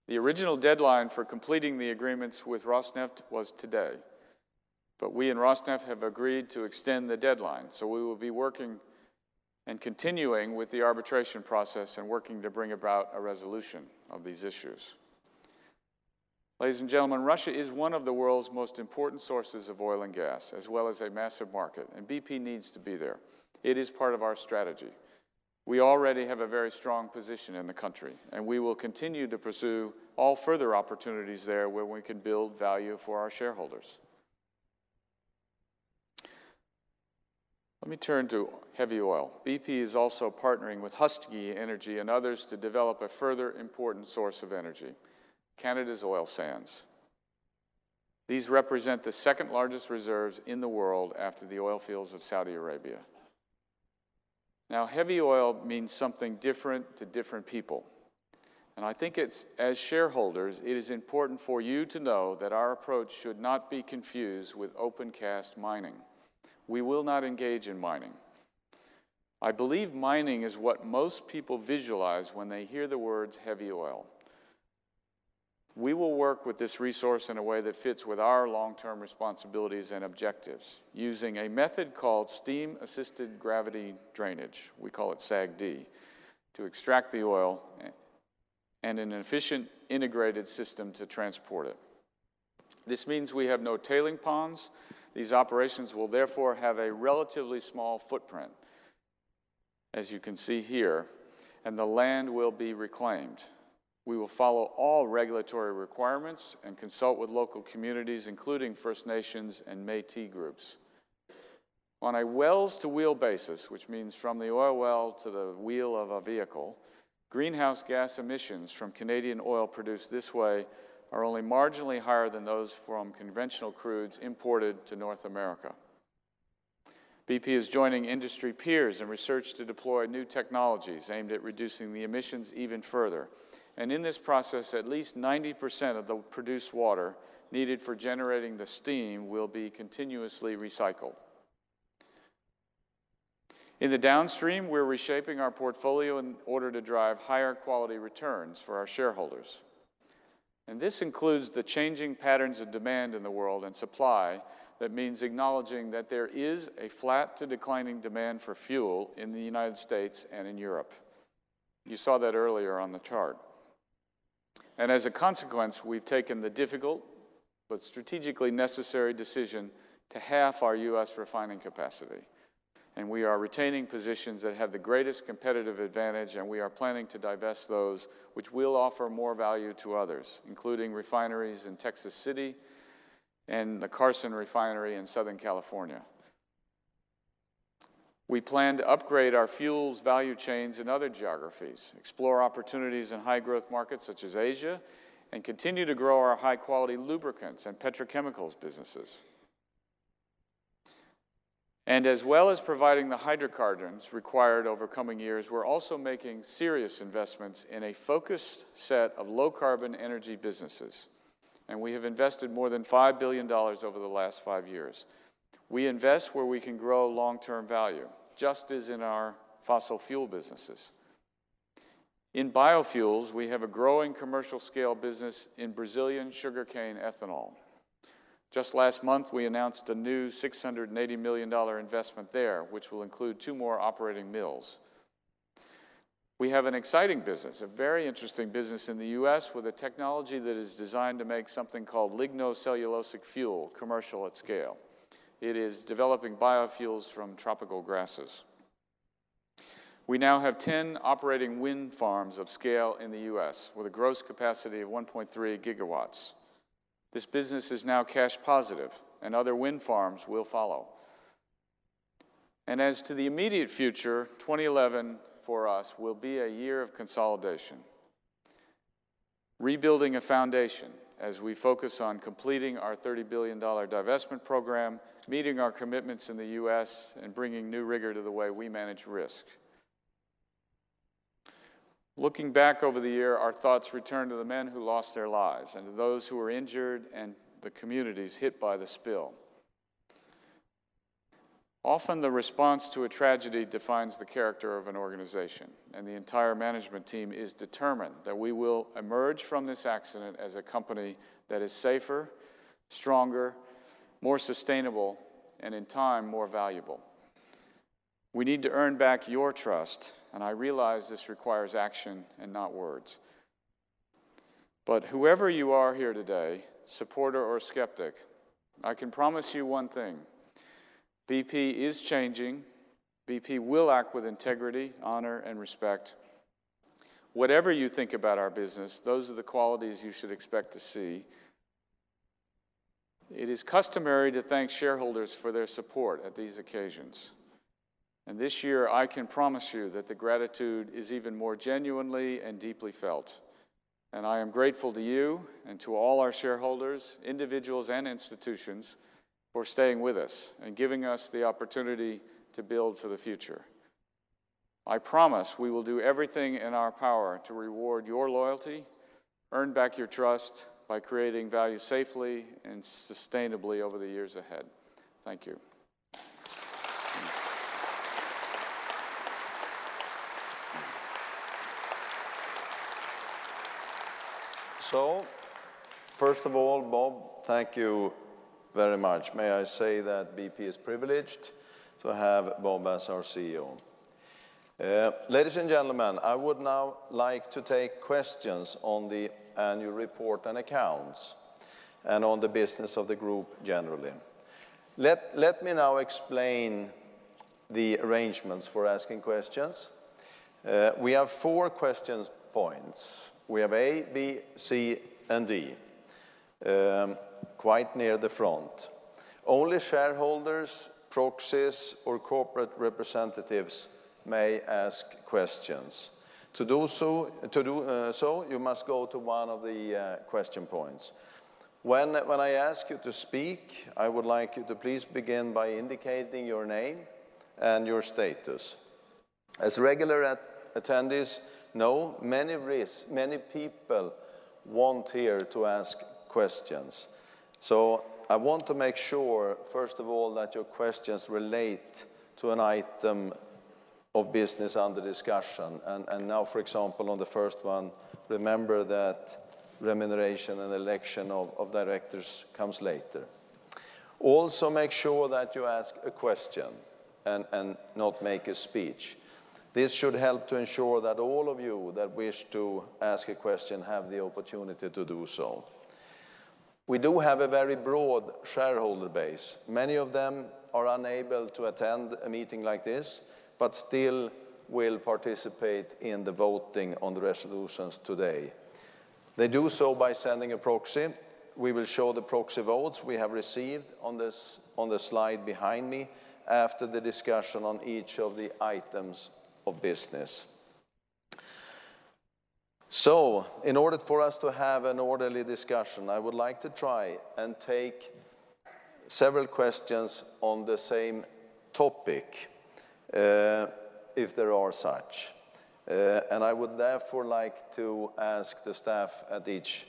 The original deadline for completing the agreements with Rosneft was today, but we and Rosneft have agreed to extend the deadline, so we will be working and continuing with the arbitration process and working to bring about a resolution of these issues. Ladies and gentlemen, Russia is one of the world's most important sources of oil and gas, as well as a massive market, and BP needs to be there. It is part of our strategy. We already have a very strong position in the country, and we will continue to pursue all further opportunities there where we can build value for our shareholders. Let me turn to heavy oil. BP is also partnering with Husky Energy and others to develop a further important source of energy, Canada's oil sands. These represent the second largest reserves in the world after the oil fields of Saudi Arabia. Now, heavy oil means something different to different people. And I think it's, as shareholders, it is important for you to know that our approach should not be confused with open cast mining. We will not engage in mining. I believe mining is what most people visualize when they hear the words heavy oil. We will work with this resource in a way that fits with our long term responsibilities and objectives using a method called steam assisted gravity drainage. We call it SAGD to extract the oil and an efficient integrated system to transport it. This means we have no tailing ponds these operations will therefore have a relatively small footprint, as you can see here, and the land will be reclaimed. We will follow all regulatory requirements and consult with local communities, including First Nations and Métis groups. On a wells to wheel basis, which means from the oil well to the wheel of a vehicle, greenhouse gas emissions from Canadian oil produced this way are only marginally higher than those from conventional crudes imported to North America. BP is joining industry peers in research to deploy new technologies aimed at reducing the emissions even further. And in this process, at least 90% of the produced water needed for generating the steam will be continuously recycled. In the downstream, we're reshaping our portfolio in order to drive higher quality returns for our shareholders. And this includes the changing patterns of demand in the world and supply that means acknowledging that there is a flat to declining demand for fuel in the United States and in Europe. You saw that earlier on the chart. And as a consequence, we've taken the difficult but strategically necessary decision to half our U.S. refining capacity and we are retaining positions that have the greatest competitive advantage, and we are planning to divest those which will offer more value to others, including refineries in Texas City and the Carson refinery in Southern California. We plan to upgrade our fuels value chains in other geographies, explore opportunities in high growth markets such as Asia, and continue to grow our high quality lubricants and petrochemicals businesses. And as well as providing the hydrocarbons required over coming years, we're also making serious investments in a focused set of low carbon energy businesses. And we have invested more than $5 billion over the last five years. We invest where we can grow long term value, just as in our fossil fuel businesses. In biofuels, we have a growing commercial scale business in Brazilian sugarcane ethanol. Just last month, we announced a new $680 million investment there, which will include two more operating mills. We have an exciting business, a very interesting business in the U.S. with a technology that is designed to make something called lignocellulosic fuel commercial at scale. It is developing biofuels from tropical grasses. We now have 10 operating wind farms of scale in the U.S. with a gross capacity of 1.3 gigawatts. This business is now cash positive, and other wind farms will follow. And as to the immediate future, 2011 for us will be a year of consolidation, rebuilding a foundation as we focus on completing our $30 billion divestment program, meeting our commitments in the U.S., and bringing new rigor to the way we manage risk. Looking back over the year, our thoughts return to the men who lost their lives and to those who were injured and the communities hit by the spill. Often the response to a tragedy defines the character of an organization, and the entire management team is determined that we will emerge from this accident as a company that is safer, stronger, more sustainable, and in time more valuable. We need to earn back your trust, and I realize this requires action and not words. But whoever you are here today, supporter or skeptic, I can promise you one thing BP is changing. BP will act with integrity, honor, and respect. Whatever you think about our business, those are the qualities you should expect to see. It is customary to thank shareholders for their support at these occasions. And this year, I can promise you that the gratitude is even more genuinely and deeply felt. And I am grateful to you and to all our shareholders, individuals, and institutions for staying with us and giving us the opportunity to build for the future. I promise we will do everything in our power to reward your loyalty, earn back your trust by creating value safely and sustainably over the years ahead. Thank you. So, first of all, Bob, thank you very much. May I say that BP is privileged to have Bob as our CEO. Uh, ladies and gentlemen, I would now like to take questions on the annual report and accounts and on the business of the group generally. Let, let me now explain the arrangements for asking questions. Uh, we have four questions points. We have A, B, C, and D, um, quite near the front. Only shareholders, proxies, or corporate representatives may ask questions. To do so, to do, uh, so you must go to one of the uh, question points. When, when I ask you to speak, I would like you to please begin by indicating your name and your status. As regular at attendees, no, many many people want here to ask questions. So I want to make sure, first of all, that your questions relate to an item of business under discussion. And, and now, for example, on the first one, remember that remuneration and election of, of directors comes later. Also, make sure that you ask a question and, and not make a speech. This should help to ensure that all of you that wish to ask a question have the opportunity to do so. We do have a very broad shareholder base. Many of them are unable to attend a meeting like this, but still will participate in the voting on the resolutions today. They do so by sending a proxy. We will show the proxy votes we have received on, this, on the slide behind me after the discussion on each of the items of business. So, in order for us to have an orderly discussion, I would like to try and take several questions on the same topic, uh, if there are such. Uh, and I would therefore like to ask the staff at each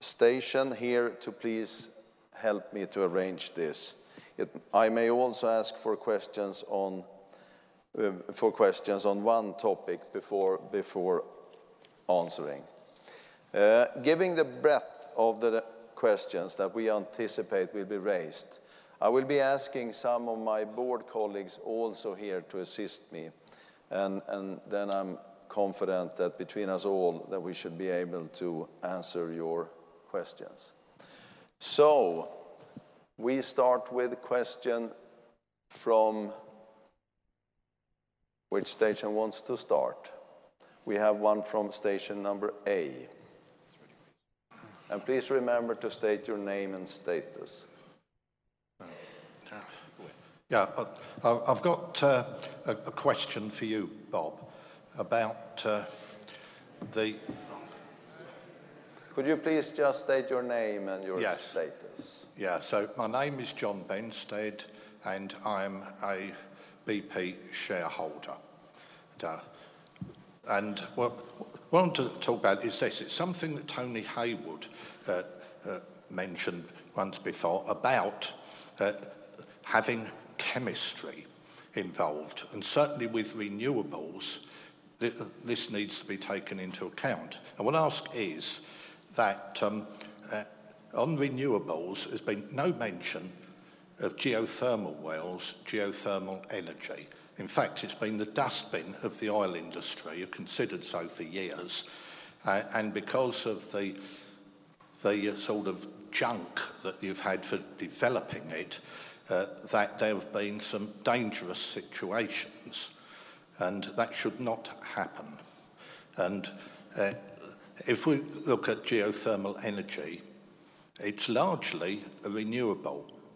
station here to please help me to arrange this. It, I may also ask for questions on uh, for questions on one topic before, before answering. Uh, given the breadth of the questions that we anticipate will be raised, I will be asking some of my board colleagues also here to assist me, and, and then I'm confident that between us all that we should be able to answer your questions. So, we start with a question from which station wants to start? We have one from station number A. And please remember to state your name and status. Yeah, uh, I've got uh, a question for you, Bob, about uh, the. Could you please just state your name and your yes. status? Yeah, so my name is John Benstead, and I'm a BP shareholder. Uh, and what, what I want to talk about is this. It's something that Tony Hayward uh, uh, mentioned once before about uh, having chemistry involved, and certainly with renewables, th this needs to be taken into account. And what I ask is that um, uh, on renewables, there's been no mention of geothermal wells, geothermal energy. In fact, it's been the dustbin of the oil industry, considered so for years. Uh, and because of the, the uh, sort of junk that you've had for developing it, uh, that there have been some dangerous situations. And that should not happen. And uh, if we look at geothermal energy, it's largely a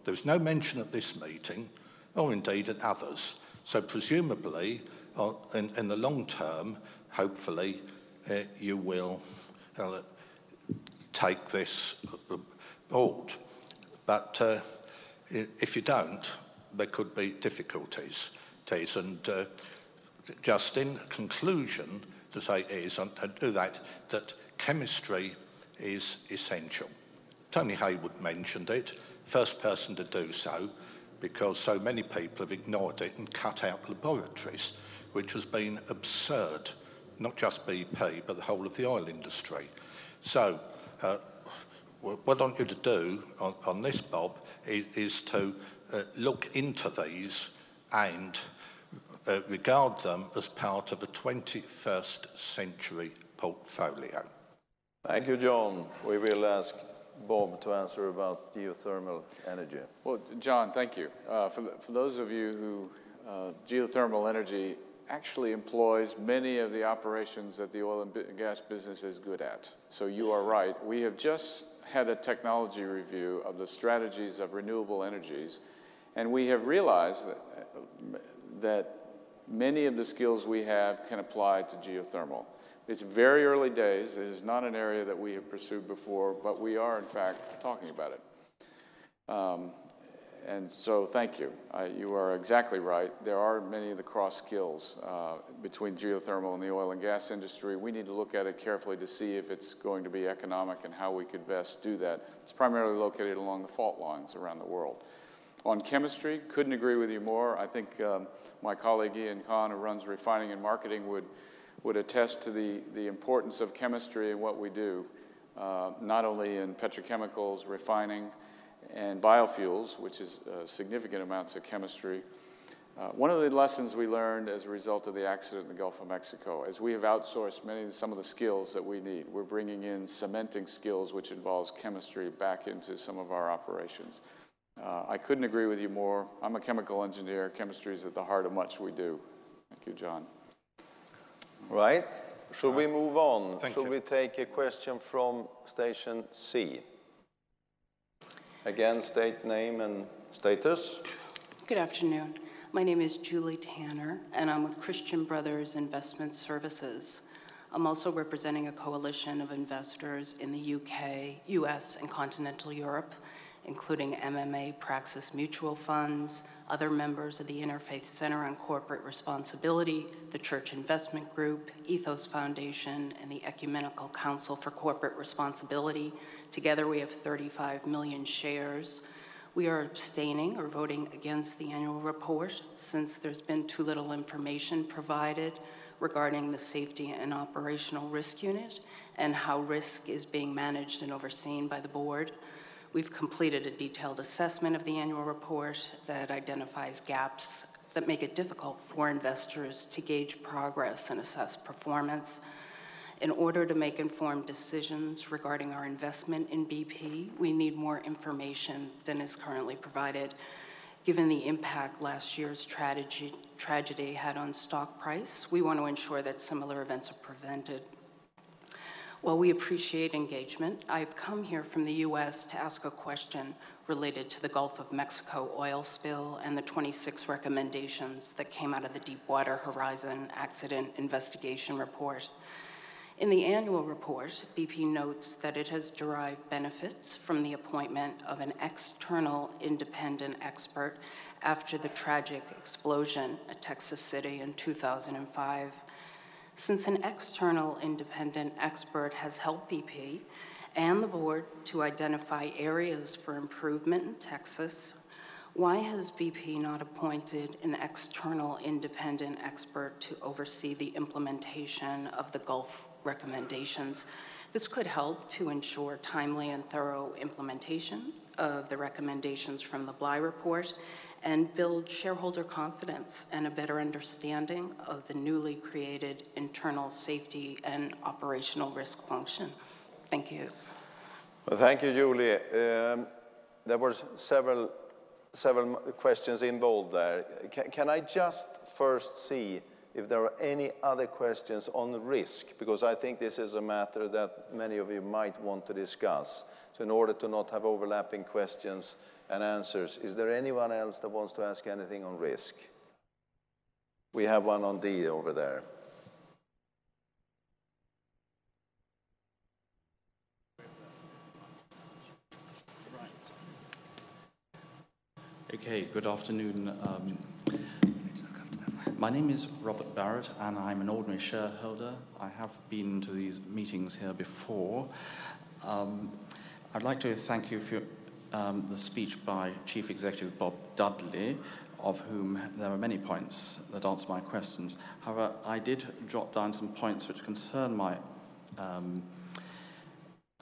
renewable. was no mention at this meeting, or indeed at others. So presumably, uh, in, in the long term, hopefully, uh, you will uh, take this board. But uh, if you don't, there could be difficulties. And uh, just in conclusion, to say is, and to do that, that chemistry is essential. Tony Hayward mentioned it, first person to do so, because so many people have ignored it and cut out laboratories, which has been absurd, not just BP, but the whole of the oil industry. So, uh, what I want you to do on, on this, Bob, is, is to uh, look into these and uh, regard them as part of a 21st century portfolio. Thank you, John. We will ask Bob to answer about geothermal energy. Well, John, thank you. Uh, for, for, those of you who, uh, geothermal energy actually employs many of the operations that the oil and gas business is good at. So you are right. We have just had a technology review of the strategies of renewable energies, and we have realized that, that many of the skills we have can apply to geothermal. It's very early days. It is not an area that we have pursued before, but we are, in fact, talking about it. Um, and so, thank you. Uh, you are exactly right. There are many of the cross skills uh, between geothermal and the oil and gas industry. We need to look at it carefully to see if it's going to be economic and how we could best do that. It's primarily located along the fault lines around the world. On chemistry, couldn't agree with you more. I think um, my colleague Iain Conn, who runs refining and marketing, would would attest to the, the importance of chemistry in what we do, uh, not only in petrochemicals, refining, and biofuels, which is uh, significant amounts of chemistry. Uh, one of the lessons we learned as a result of the accident in the Gulf of Mexico, as we have outsourced many some of the skills that we need, we're bringing in cementing skills, which involves chemistry, back into some of our operations. Uh, I couldn't agree with you more. I'm a chemical engineer. Chemistry is at the heart of much we do. Thank you, John. Right. Should we uh, move on? Thank Should you. we take a question from station C? Again, state name and status. Good afternoon. My name is Julie Tanner, and I'm with Christian Brothers Investment Services. I'm also representing a coalition of investors in the UK, US, and continental Europe including MMA Praxis Mutual Funds, other members of the Interfaith Center on Corporate Responsibility, the Church Investment Group, Ethos Foundation, and the Ecumenical Council for Corporate Responsibility. Together, we have 35 million shares. We are abstaining or voting against the annual report since there's been too little information provided regarding the Safety and Operational Risk Unit and how risk is being managed and overseen by the board. We've completed a detailed assessment of the annual report that identifies gaps that make it difficult for investors to gauge progress and assess performance. In order to make informed decisions regarding our investment in BP, we need more information than is currently provided. Given the impact last year's tragedy, tragedy had on stock price, we want to ensure that similar events are prevented. While we appreciate engagement, I've come here from the U.S. to ask a question related to the Gulf of Mexico oil spill and the 26 recommendations that came out of the Deepwater Horizon Accident Investigation Report. In the annual report, BP notes that it has derived benefits from the appointment of an external independent expert after the tragic explosion at Texas City in 2005 since an external independent expert has helped BP and the board to identify areas for improvement in Texas, Why has BP not appointed an external independent expert to oversee the implementation of the Gulf recommendations? This could help to ensure timely and thorough implementation of the recommendations from the Bly report and build shareholder confidence and a better understanding of the newly created internal safety and operational risk function. Thank you. Well, thank you, Julie. Um, there were several several questions involved there. Can, can, I just first see if there are any other questions on risk? Because I think this is a matter that many of you might want to discuss. So in order to not have overlapping questions and answers, is there anyone else that wants to ask anything on risk? We have one on D over there. Okay, good afternoon. Um, my name is Robert Barrett, and I'm an ordinary shareholder. I have been to these meetings here before. Um, I'd like to thank you for um, the speech by Chief Executive Bob Dudley, of whom there are many points that answer my questions. However, I did jot down some points which concern my um,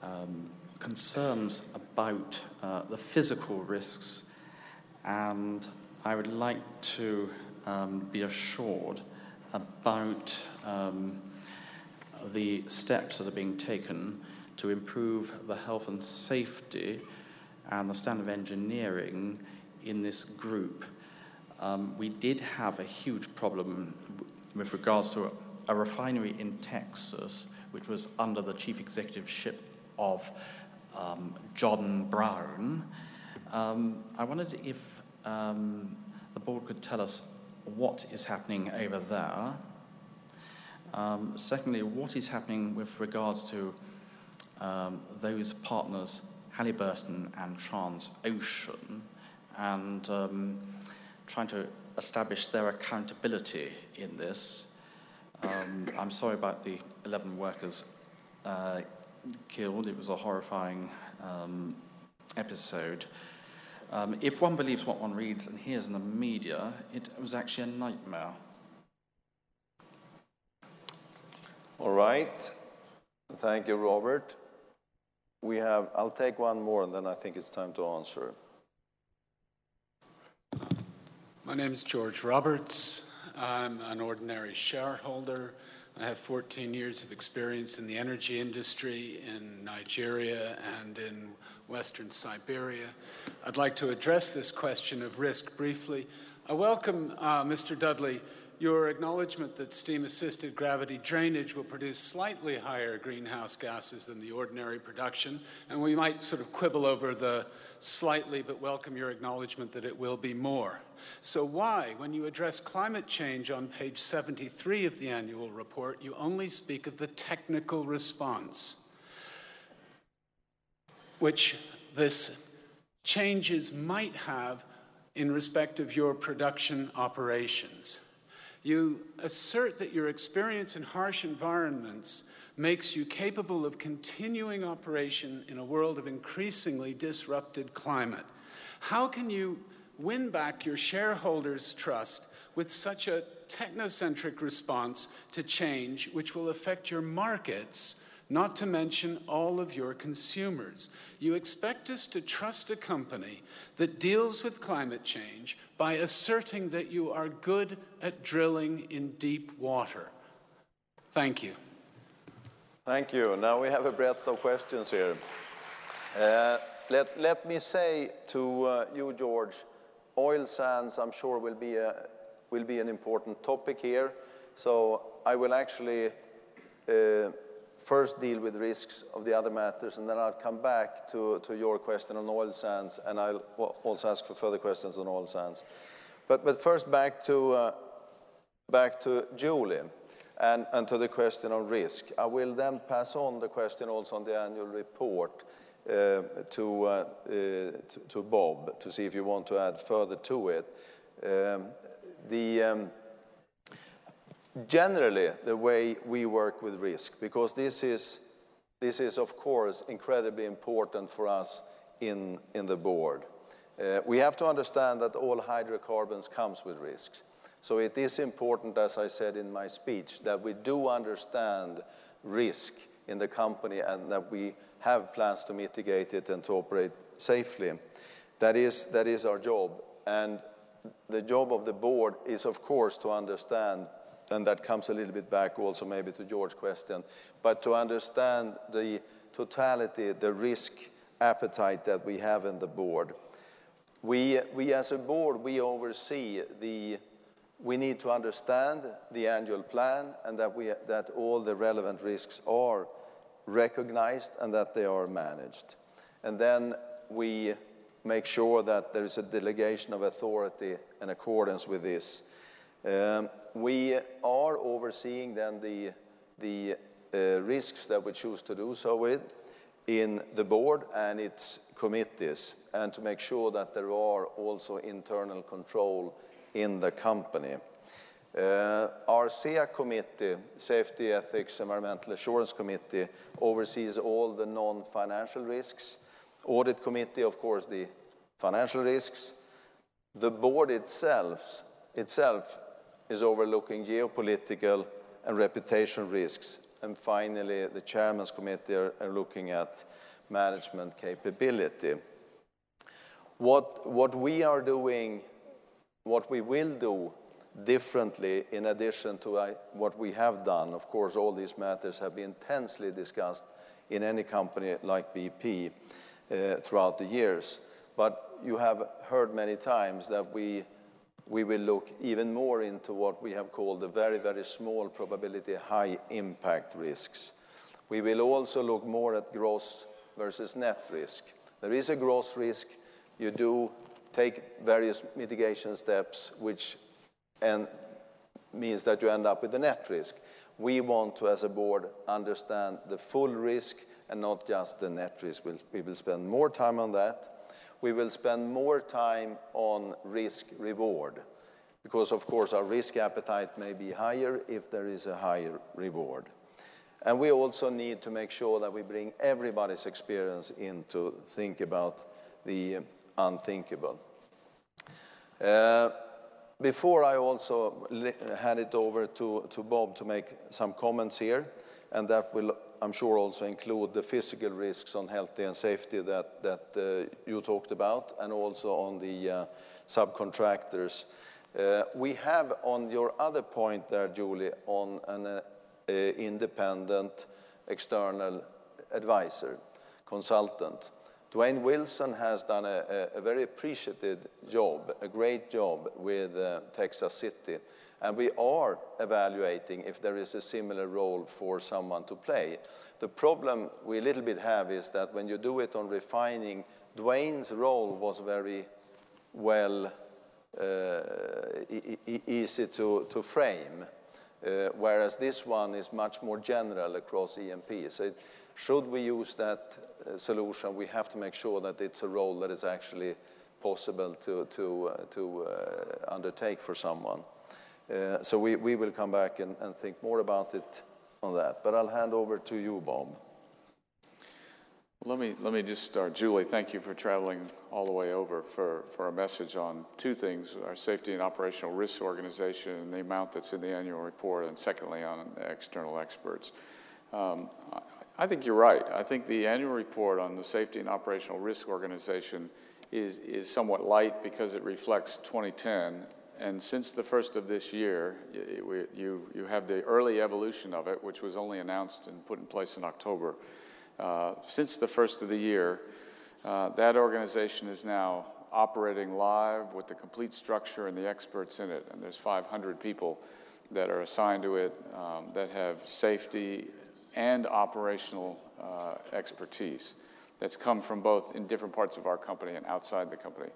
um, concerns about uh, the physical risks and I would like to um, be assured about um, the steps that are being taken to improve the health and safety and the standard of engineering in this group. Um, we did have a huge problem with regards to a, a, refinery in Texas, which was under the chief executiveship of um, John Browne. Um, I wondered if um, the board could tell us what is happening over there. Um, secondly, what is happening with regards to um, those partners, Halliburton and Transocean, and um, trying to establish their accountability in this. Um, I'm sorry about the 11 workers uh, killed. It was a horrifying um, episode. Um, if one believes what one reads and hears in the media, it was actually a nightmare. All right. Thank you, Robert. We have, I'll take one more and then I think it's time to answer. My name is George Roberts. I'm an ordinary shareholder. I have 14 years of experience in the energy industry in Nigeria and in Western Siberia. I'd like to address this question of risk briefly. I welcome, uh, Mr. Dudley, your acknowledgement that steam assisted gravity drainage will produce slightly higher greenhouse gases than the ordinary production, and we might sort of quibble over the slightly, but welcome your acknowledgement that it will be more. So, why, when you address climate change on page 73 of the annual report, you only speak of the technical response? which this changes might have in respect of your production operations. You assert that your experience in harsh environments makes you capable of continuing operation in a world of increasingly disrupted climate. How can you win back your shareholders' trust with such a technocentric response to change, which will affect your markets not to mention all of your consumers. You expect us to trust a company that deals with climate change by asserting that you are good at drilling in deep water. Thank you. Thank you. Now we have a breadth of questions here. Uh, let, let me say to uh, you, George, oil sands, I'm sure, will be, a, will be an important topic here. So I will actually uh, first deal with risks of the other matters, and then I'll come back to, to your question on oil sands, and I'll also ask for further questions on oil sands. But, but first, back to, uh, back to Julie and, and to the question on risk. I will then pass on the question also on the annual report uh, to, uh, to, to, Bob to see if you want to add further to it. Um, the, um, generally the way we work with risk, because this is, this is of course, incredibly important for us in, in the board. Uh, we have to understand that all hydrocarbons comes with risks. So it is important, as I said in my speech, that we do understand risk in the company and that we have plans to mitigate it and to operate safely. That is, that is our job. And the job of the board is, of course, to understand, and that comes a little bit back also maybe to George's question, but to understand the totality, the risk appetite that we have in the board. We, we as a board, we oversee the, we need to understand the annual plan and that, we, that all the relevant risks are recognized and that they are managed. And then we make sure that there is a delegation of authority in accordance with this. Um, we are overseeing then the, uh, risks that we choose to do so with in the board and its committees, and to make sure that there are also internal control in the company. Uh, our SEA committee, Safety, Ethics, Environmental Assurance Committee, oversees all the non-financial risks. Audit committee, of course, the financial risks. The board itself, itself is overlooking geopolitical and reputation risks. And finally, the chairman's committee are, are looking at management capability. What, what we are doing, what we will do differently in addition to uh, what we have done. Of course, all these matters have been intensely discussed in any company like BP uh, throughout the years. But you have heard many times that we, we will look even more into what we have called the very, very small probability, high impact risks. We will also look more at gross versus net risk. There is a gross risk. You do take various mitigation steps, which means that you end up with a net risk. We want to, as a board, understand the full risk and not just the net risk. We'll, we will spend more time on that. We will spend more time on risk reward because, of course, our risk appetite may be higher if there is a higher reward. And we also need to make sure that we bring everybody's experience in to think about the unthinkable. Uh, before I also hand it over to, to Bob to make some comments here, and that will, I'm sure, also include the physical risks on health and safety that, that uh, you talked about, and also on the uh, subcontractors. Uh, we have on your other point there, Julie, on an uh, uh, independent external advisor, consultant. Duane Wilson has done a, a, very appreciated job, a great job with uh, Texas City. And we are evaluating if there is a similar role for someone to play. The problem we a little bit have is that when you do it on refining, Duane's role was very well uh, e e easy to, to frame, uh, whereas this one is much more general across E&P. So it, should we use that uh, solution, we have to make sure that it's a role that is actually possible to, to, uh, to uh, undertake for someone. Uh, so we, will come back and, think more about it on that. But I'll hand over to you, Bob. Let me, let me just start. Julie, thank you for traveling all the way over for, a message on two things our safety and operational risk organization and the amount that's in the annual report, and secondly, on external experts. Um, I think you're right. I think the annual report on the Safety and Operational Risk Organization is, is somewhat light because it reflects 2010. And since the first of this year, you, you, you have the early evolution of it, which was only announced and put in place in October. Uh, since the first of the year, uh, that organization is now operating live with the complete structure and the experts in it. And there's 500 people that are assigned to it um, that have safety and operational uh, expertise that's come from both in different parts of our company and outside the company.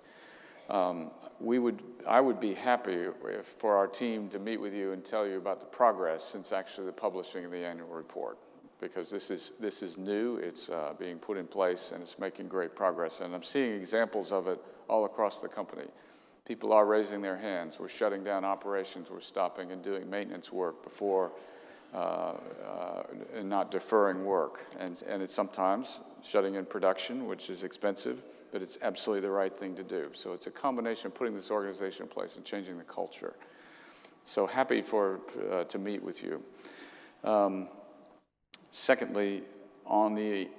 Um, we would, I would be happy if, for our team to meet with you and tell you about the progress since actually the publishing of the annual report, because this is, this is new, it's uh, being put in place, and it's making great progress. And I'm seeing examples of it all across the company. People are raising their hands. We're shutting down operations. We're stopping and doing maintenance work before uh, uh, and not deferring work. And, and it's sometimes shutting in production, which is expensive, but it's absolutely the right thing to do. So it's a combination of putting this organization in place and changing the culture. So happy for, uh, to meet with you. Um, secondly, on the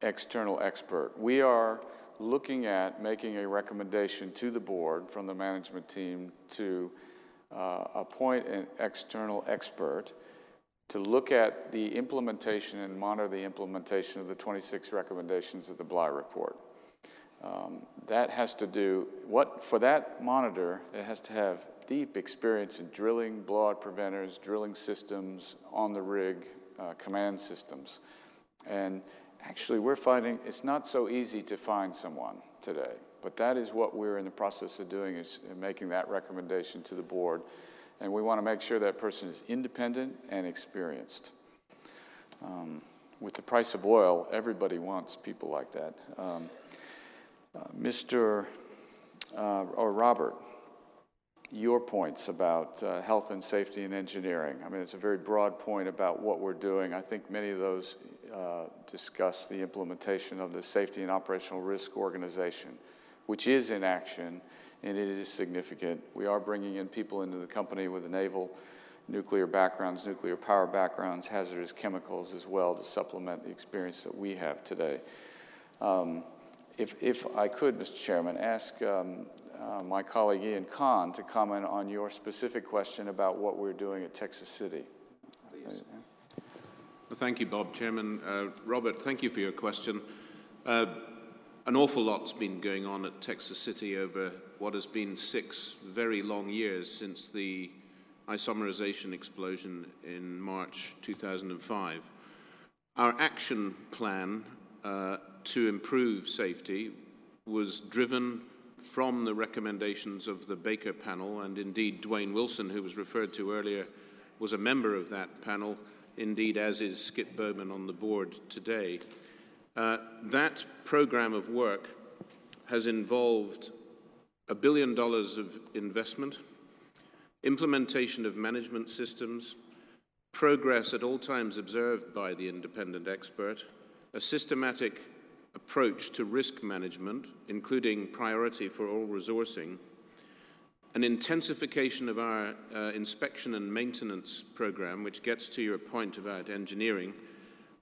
external expert, we are looking at making a recommendation to the board from the management team to uh, appoint an external expert to look at the implementation and monitor the implementation of the 26 recommendations of the Bly report. Um, that has to do, what, for that monitor, it has to have deep experience in drilling, blowout preventers, drilling systems, on the rig, uh, command systems. And actually, we're finding it's not so easy to find someone today. But that is what we're in the process of doing is making that recommendation to the board. And we want to make sure that person is independent and experienced. Um, with the price of oil, everybody wants people like that. Um, uh, Mr. Uh, or Robert, your points about uh, health and safety and engineering. I mean, it's a very broad point about what we're doing. I think many of those uh, discuss the implementation of the Safety and Operational Risk Organization, which is in action and it is significant. We are bringing in people into the company with the naval nuclear backgrounds, nuclear power backgrounds, hazardous chemicals as well to supplement the experience that we have today. Um, if, if I could, Mr. Chairman, ask um, uh, my colleague Iain Conn to comment on your specific question about what we're doing at Texas City. Please. Well, thank you, Bob. Chairman, uh, Robert, thank you for your question. Uh, an awful lot's been going on at Texas City over what has been six very long years since the isomerization explosion in March 2005. Our action plan uh, to improve safety was driven from the recommendations of the Baker panel, and indeed Duane Wilson, who was referred to earlier, was a member of that panel, indeed, as is Skip Bowman on the board today. Uh, that program of work has involved a billion dollars of investment, implementation of management systems, progress at all times observed by the independent expert, a systematic approach to risk management, including priority for all resourcing, an intensification of our uh, inspection and maintenance program, which gets to your point about engineering.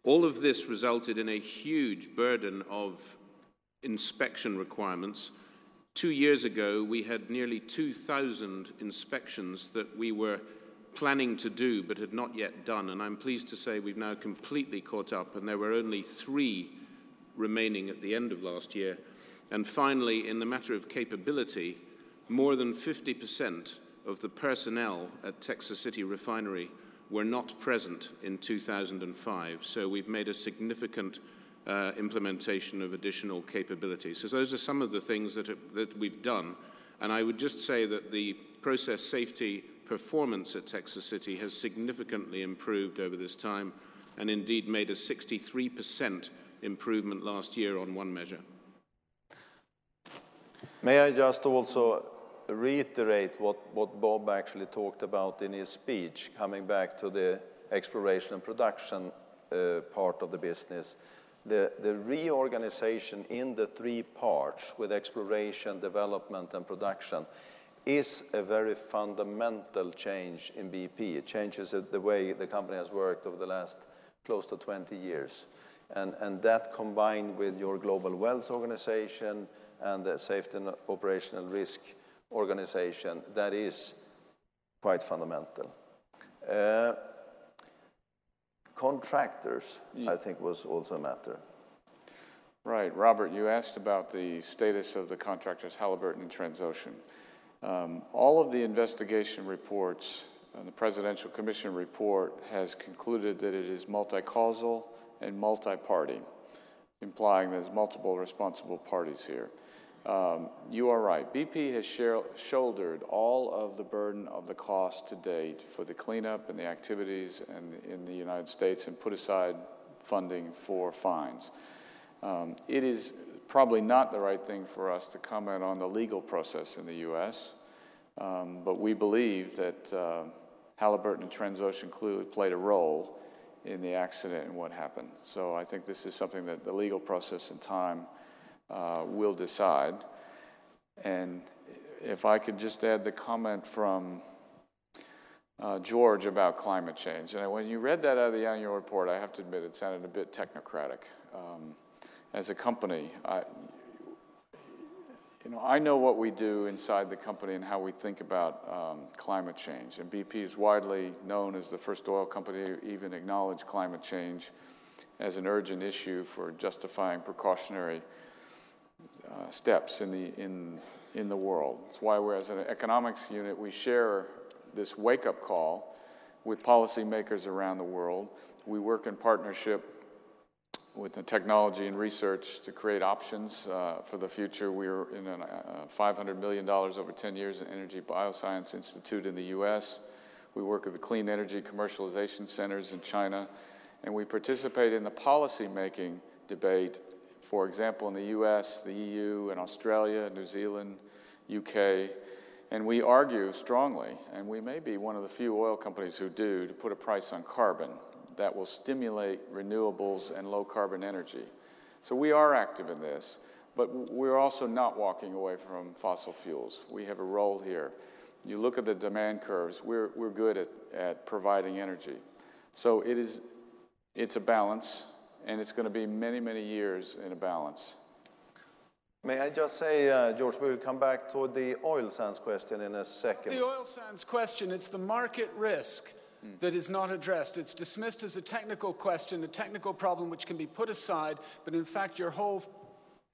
All of this resulted in a huge burden of inspection requirements. Two years ago, we had nearly 2,000 inspections that we were planning to do but had not yet done. And I'm pleased to say we've now completely caught up, and there were only three remaining at the end of last year. And finally, in the matter of capability, more than 50% of the personnel at Texas City Refinery were not present in 2005. So we've made a significant uh, implementation of additional capabilities. So those are some of the things that, that we've done. And I would just say that the process safety performance at Texas City has significantly improved over this time and indeed made a 63% improvement last year on one measure. May I just also reiterate what, what Bob actually talked about in his speech, coming back to the exploration and production uh, part of the business. The, the reorganization in the three parts with exploration, development, and production is a very fundamental change in BP. It changes the way the company has worked over the last close to 20 years. And, and that combined with your global wells organization and the safety and operational risk organization, that is quite fundamental. Uh, contractors, I think, was also a matter. Right. Robert, you asked about the status of the contractors, Halliburton and Transocean. Um, all of the investigation reports and the Presidential Commission report has concluded that it is multi-causal and multi-party, implying there's multiple responsible parties here. Um, you are right. BP has shouldered all of the burden of the cost to date for the cleanup and the activities in, in the United States and put aside funding for fines. Um, it is probably not the right thing for us to comment on the legal process in the U.S., um, but we believe that uh, Halliburton and Transocean clearly played a role in the accident and what happened. So I think this is something that the legal process and time uh, will decide. And if I could just add the comment from uh, George about climate change. And when you read that out of the annual report, I have to admit it sounded a bit technocratic. Um, as a company, I, you know, I know what we do inside the company and how we think about um, climate change. And BP is widely known as the first oil company to even acknowledge climate change as an urgent issue for justifying precautionary uh, steps in the, in, in the world. It's why we're, as an economics unit, we share this wake-up call with policymakers around the world. We work in partnership with the technology and research to create options uh, for the future. We're in a uh, $500 million over 10 years in Energy Bioscience Institute in the US. We work with the clean energy commercialization centers in China, and we participate in the policy-making debate, for example, in the US, the EU, and Australia, New Zealand, UK, and we argue strongly, and we may be one of the few oil companies who do, to put a price on carbon that will stimulate renewables and low carbon energy. So we are active in this, but we're also not walking away from fossil fuels. We have a role here. You look at the demand curves, we're, we're good at, at providing energy. So it is, it's a balance, and it's going to be many, many years in a balance. May I just say, uh, George, we will come back to the oil sands question in a second. The oil sands question, it's the market risk Mm. that is not addressed. It's dismissed as a technical question, a technical problem which can be put aside, but in fact, your whole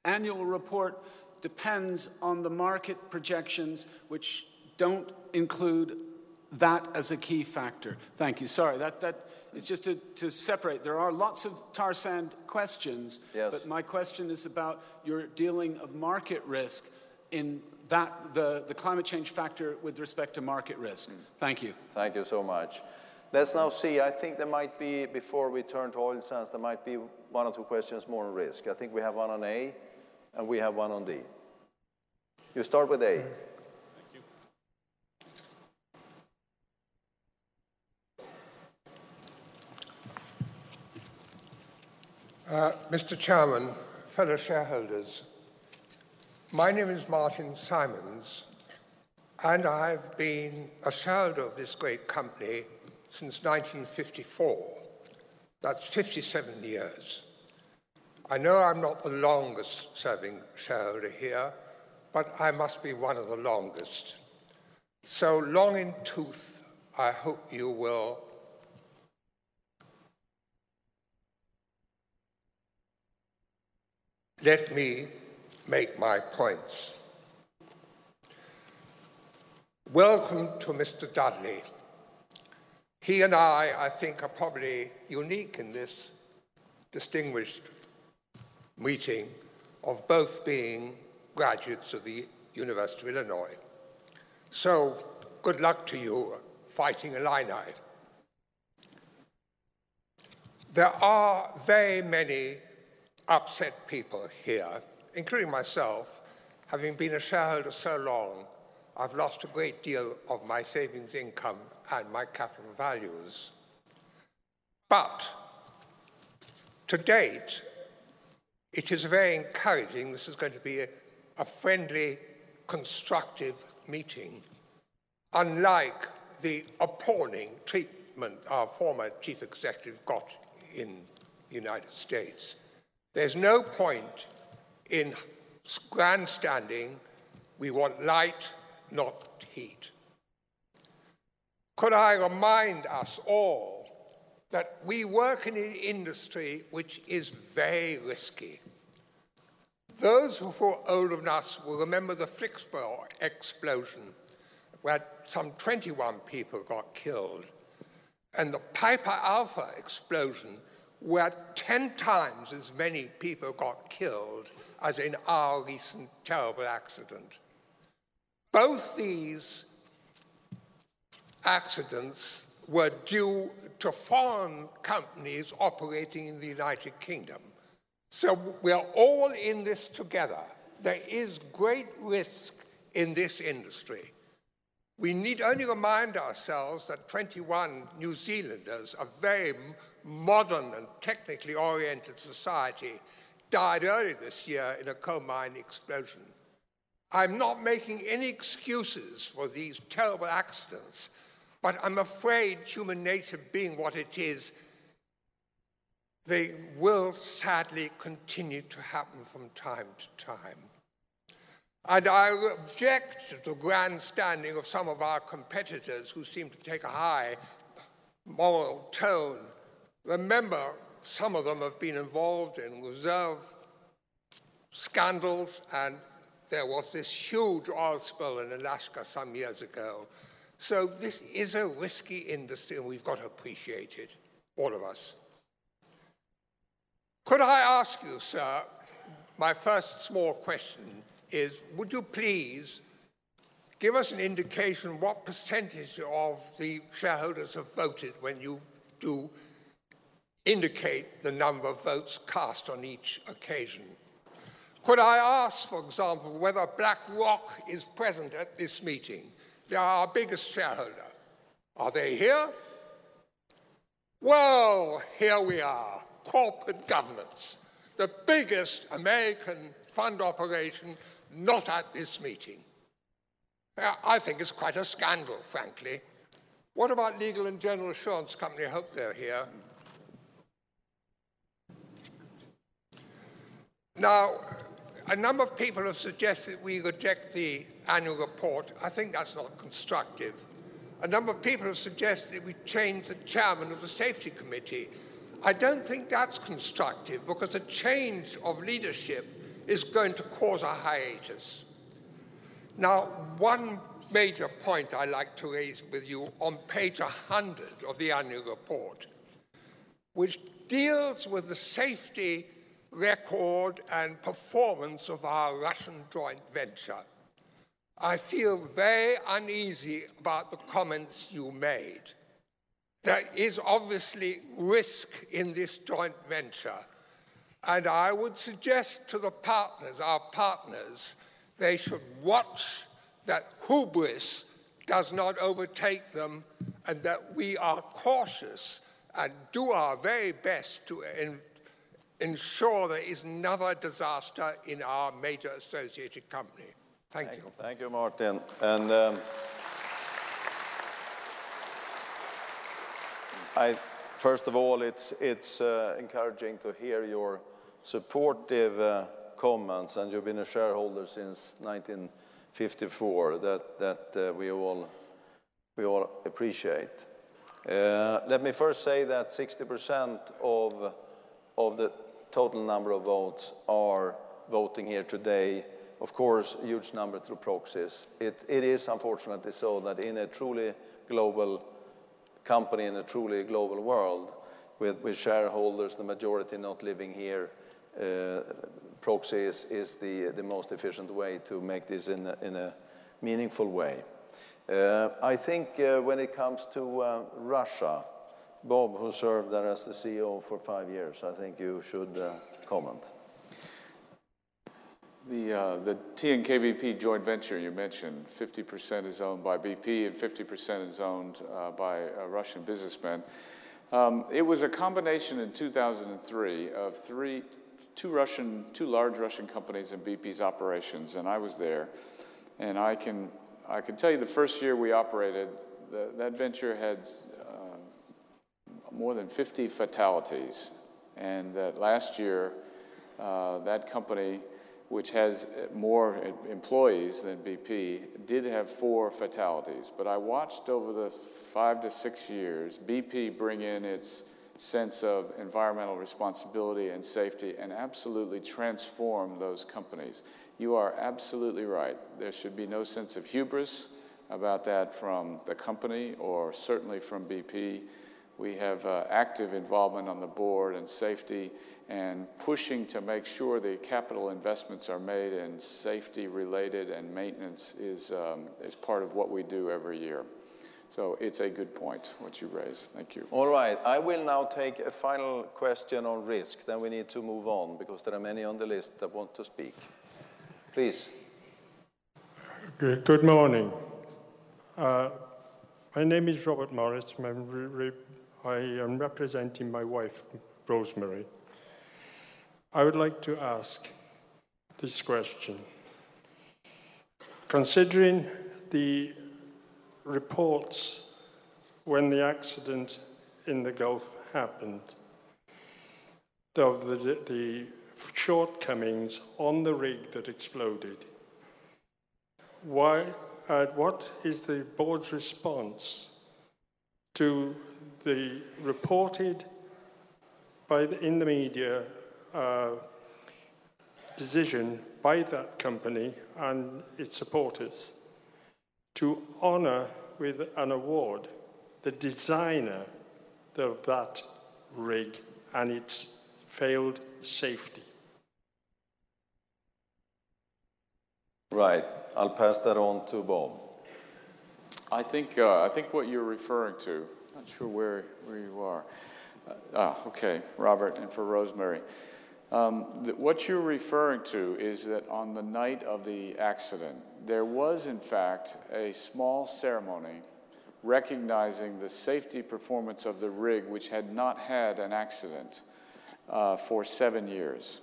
annual report depends on the market projections, which don't include that as a key factor. Thank you. Sorry, that, that is just to, to separate. There are lots of tar sand questions, yes. but my question is about your dealing of market risk in that the, the climate change factor with respect to market risk. Thank you. Thank you so much. Let's now see. I think there might be, before we turn to oil sands, there might be one or two questions more on risk. I think we have one on A and we have one on D. You start with A. Thank Uh, Mr. Chairman, fellow shareholders, my name is Martin Simons, and I've been a shareholder of this great company since 1954. That's 57 years. I know I'm not the longest serving shareholder here, but I must be one of the longest. So long in tooth, I hope you will Let me make my points. Welcome to Mr. Dudley. He and I, I think, are probably unique in this distinguished meeting of both being graduates of the University of Illinois. So, good luck to you fighting Illini. There are very many upset people here, including myself, having been a shareholder so long, I've lost a great deal of my savings income and my capital values. But to date, it is very encouraging. This is going to be a, a friendly, constructive meeting, unlike the appalling treatment our former chief executive got in the United States. There's no point in grandstanding. We want light, not heat. Could I remind us all that we work in an industry which is very risky? Those who are old enough will remember the Flixborough explosion, where some 21 people got killed, and the Piper Alpha explosion, where 10 times as many people got killed as in our recent terrible accident. Both these accidents were due to foreign companies operating in the United Kingdom. So we're all in this together. There is great risk in this industry. We need only remind ourselves that 21 New Zealanders, a very modern and technically oriented society, died early this year in a coal mine explosion. I'm not making any excuses for these terrible accidents, but I'm afraid human nature being what it is, they will sadly continue to happen from time to time. And I object to the grandstanding of some of our competitors who seem to take a high moral tone. Remember, some of them have been involved in reserve scandals, and there was this huge oil spill in Alaska some years ago. So this is a risky industry, and we've got to appreciate it, all of us. Could I ask you, sir, my first small question is, would you please give us an indication what percentage of the shareholders have voted when you do indicate the number of votes cast on each occasion. Could I ask, for example, whether BlackRock is present at this meeting? They are our biggest shareholder. Are they here? Well, here we are, corporate governance, the biggest American fund operation not at this meeting. Uh, I think it's quite a scandal, frankly. What about Legal and General Assurance Company? I hope they're here. Now, a number of people have suggested we reject the annual report. I think that's not constructive. A number of people have suggested we change the chairman of the safety committee. I don't think that's constructive because a change of leadership is going to cause a hiatus. Now, one major point I'd like to raise with you on page 100 of the annual report, which deals with the safety record and performance of our Russian joint venture. I feel very uneasy about the comments you made. There is obviously risk in this joint venture. And I would suggest to the partners, our partners, they should watch that hubris does not overtake them and that we are cautious and do our very best to ensure there is another disaster in our major associated company. Thank, Thank you. Thank you, Martin. And um, I, first of all, it's, it's uh, encouraging to hear your supportive uh, comments, and you've been a shareholder since 1954, that, that uh, we, all, we all appreciate. Uh, let me first say that 60% of, of the total number of votes are voting here today. Of course, a huge number through proxies. It, it is unfortunately so that in a truly global company, in a truly global world, with, shareholders, the majority not living here, proxy is, is the, the most efficient way to make this in a, in a meaningful way. Uh, I think uh, when it comes to uh, Russia, Bob, who served there as the CEO for five years, I think you should uh, comment. The, uh, the TNK-BP joint venture you mentioned, 50% is owned by BP and 50% is owned uh, by Russian businessman. Um, it was a combination in 2003 of three, two Russian, two large Russian companies in BP's operations, and I was there. And I can, I can tell you the first year we operated, the, that venture had more than 50 fatalities. And that last year, uh, that company, which has more employees than BP, did have four fatalities. But I watched over the five to six years BP bring in its sense of environmental responsibility and safety and absolutely transform those companies. You are absolutely right. There should be no sense of hubris about that from the company or certainly from BP. We have uh, active involvement on the board and safety and pushing to make sure the capital investments are made and safety related and maintenance is, um, is part of what we do every year. So it's a good point, what you raised. Thank you. All right. I will now take a final question on risk. Then we need to move on because there are many on the list that want to speak. Please. Good morning. Uh, my name is Robert Morris. I am representing my wife, Rosemary. I would like to ask this question. Considering the reports when the accident in the Gulf happened, of the, the shortcomings on the rig that exploded, why, uh, what is the board's response to the reported by the, in the media uh, decision by that company and its supporters to honour with an award the designer of that rig and its failed safety. Right. I'll pass that on to Bob. I think, uh, I think what you're referring to, not sure where, where you are. Uh, ah, okay, Robert, and for Rosemary. Um, th- what you're referring to is that on the night of the accident, there was, in fact, a small ceremony recognizing the safety performance of the rig, which had not had an accident uh, for seven years.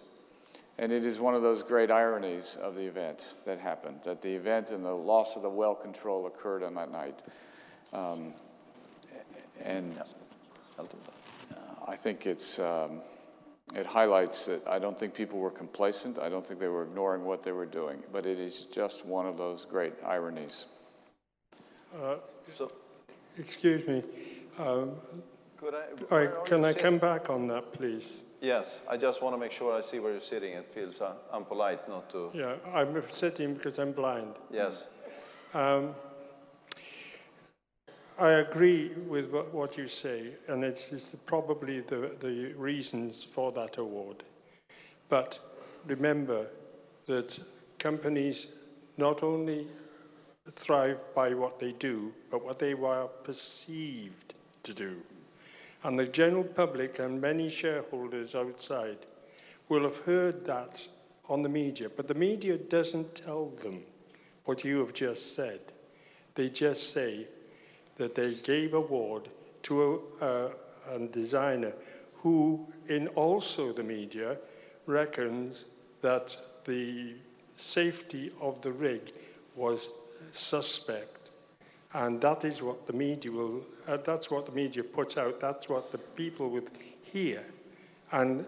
And it is one of those great ironies of the event that happened, that the event and the loss of the well control occurred on that night. Um, and I think it's, um, it highlights that I don't think people were complacent. I don't think they were ignoring what they were doing, but it is just one of those great ironies. Uh, so, excuse me. Um, Could I, can I come back on that, please? Yes, I just want to make sure I see where you're sitting. It feels uh, unpolite not to. Yeah, I'm sitting because I'm blind. Yes. Um, I agree with what you say, and it's, it's probably the, the reasons for that award. But remember that companies not only thrive by what they do, but what they are perceived to do. And the general public and many shareholders outside will have heard that on the media, but the media doesn't tell them what you have just said. They just say that they gave award to a, a, a designer who, in also the media, reckons that the safety of the rig was suspect and that is what the media will, uh, that's what the media puts out, that's what the people would hear. And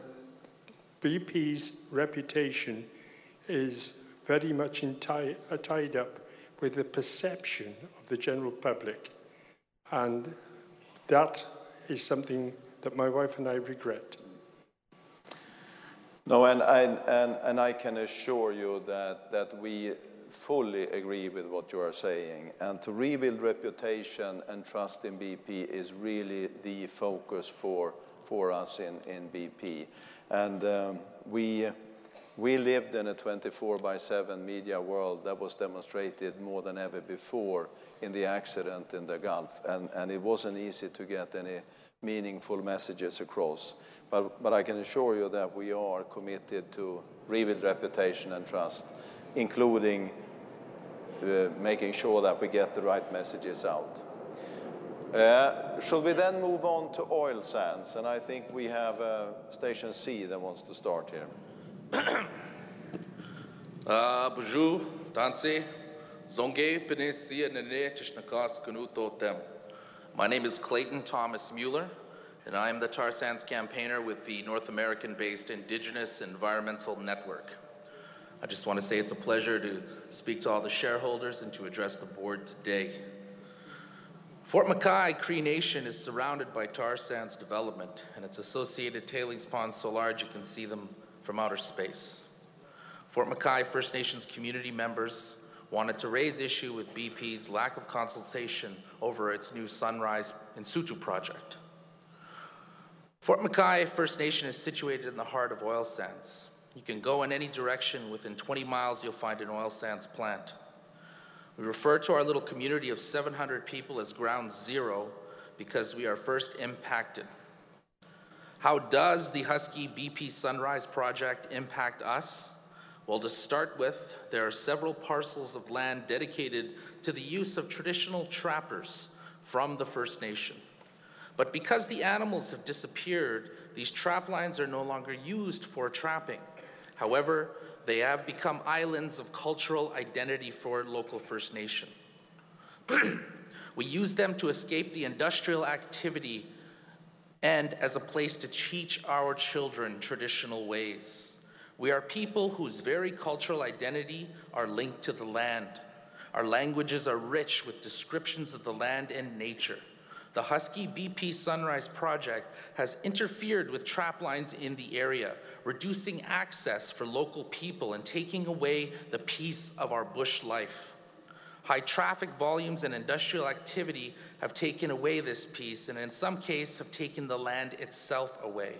BP's reputation is very much tie, uh, tied up with the perception of the general public. And that is something that my wife and I regret. No, and, and, and, and I can assure you that, that we fully agree with what you are saying. And to rebuild reputation and trust in BP is really the focus for, for us in, in BP. And um, we, we lived in a 24 by 7 media world that was demonstrated more than ever before in the accident in the Gulf. And, and it wasn't easy to get any meaningful messages across. But, but I can assure you that we are committed to rebuild reputation and trust including uh, making sure that we get the right messages out. Uh, should we then move on to oil sands? And I think we have uh, Station C that wants to start here. uh, bonjour, Danse. My name is Clayton Thomas Muller, and I am the tar sands campaigner with the North American based Indigenous Environmental Network. I just want to say it's a pleasure to speak to all the shareholders and to address the board today. Fort McKay Cree Nation is surrounded by tar sands development and its associated tailings ponds so large you can see them from outer space. Fort McKay First Nations community members wanted to raise issue with BP's lack of consultation over its new Sunrise in situ project. Fort McKay First Nation is situated in the heart of oil sands. You can go in any direction. Within 20 miles, you'll find an oil sands plant. We refer to our little community of 700 people as ground zero because we are first impacted. How does the Husky BP Sunrise project impact us? Well, to start with, there are several parcels of land dedicated to the use of traditional trappers from the First Nation. But because the animals have disappeared, these trap lines are no longer used for trapping. However, they have become islands of cultural identity for local First Nation. we use them to escape the industrial activity and as a place to teach our children traditional ways. We are people whose very cultural identity are linked to the land. Our languages are rich with descriptions of the land and nature. The Husky BP Sunrise Project has interfered with trap lines in the area, reducing access for local people and taking away the peace of our bush life. High traffic volumes and industrial activity have taken away this peace and in some cases have taken the land itself away.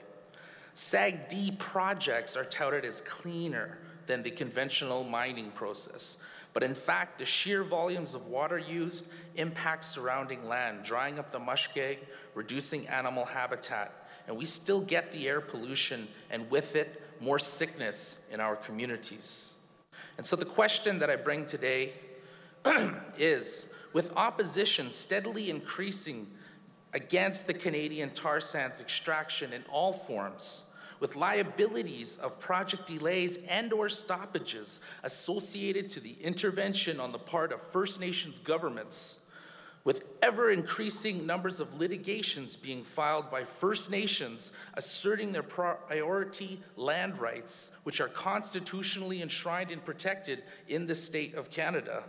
SAGD projects are touted as cleaner than the conventional mining process, but in fact, the sheer volumes of water used impact surrounding land, drying up the muskeg, reducing animal habitat, and we still get the air pollution and with it, more sickness in our communities. And so the question that I bring today is with opposition steadily increasing against the Canadian tar sands extraction in all forms, with liabilities of project delays and or stoppages associated to the intervention on the part of First Nations governments, with ever increasing numbers of litigations being filed by First Nations asserting their priority land rights, which are constitutionally enshrined and protected in the state of Canada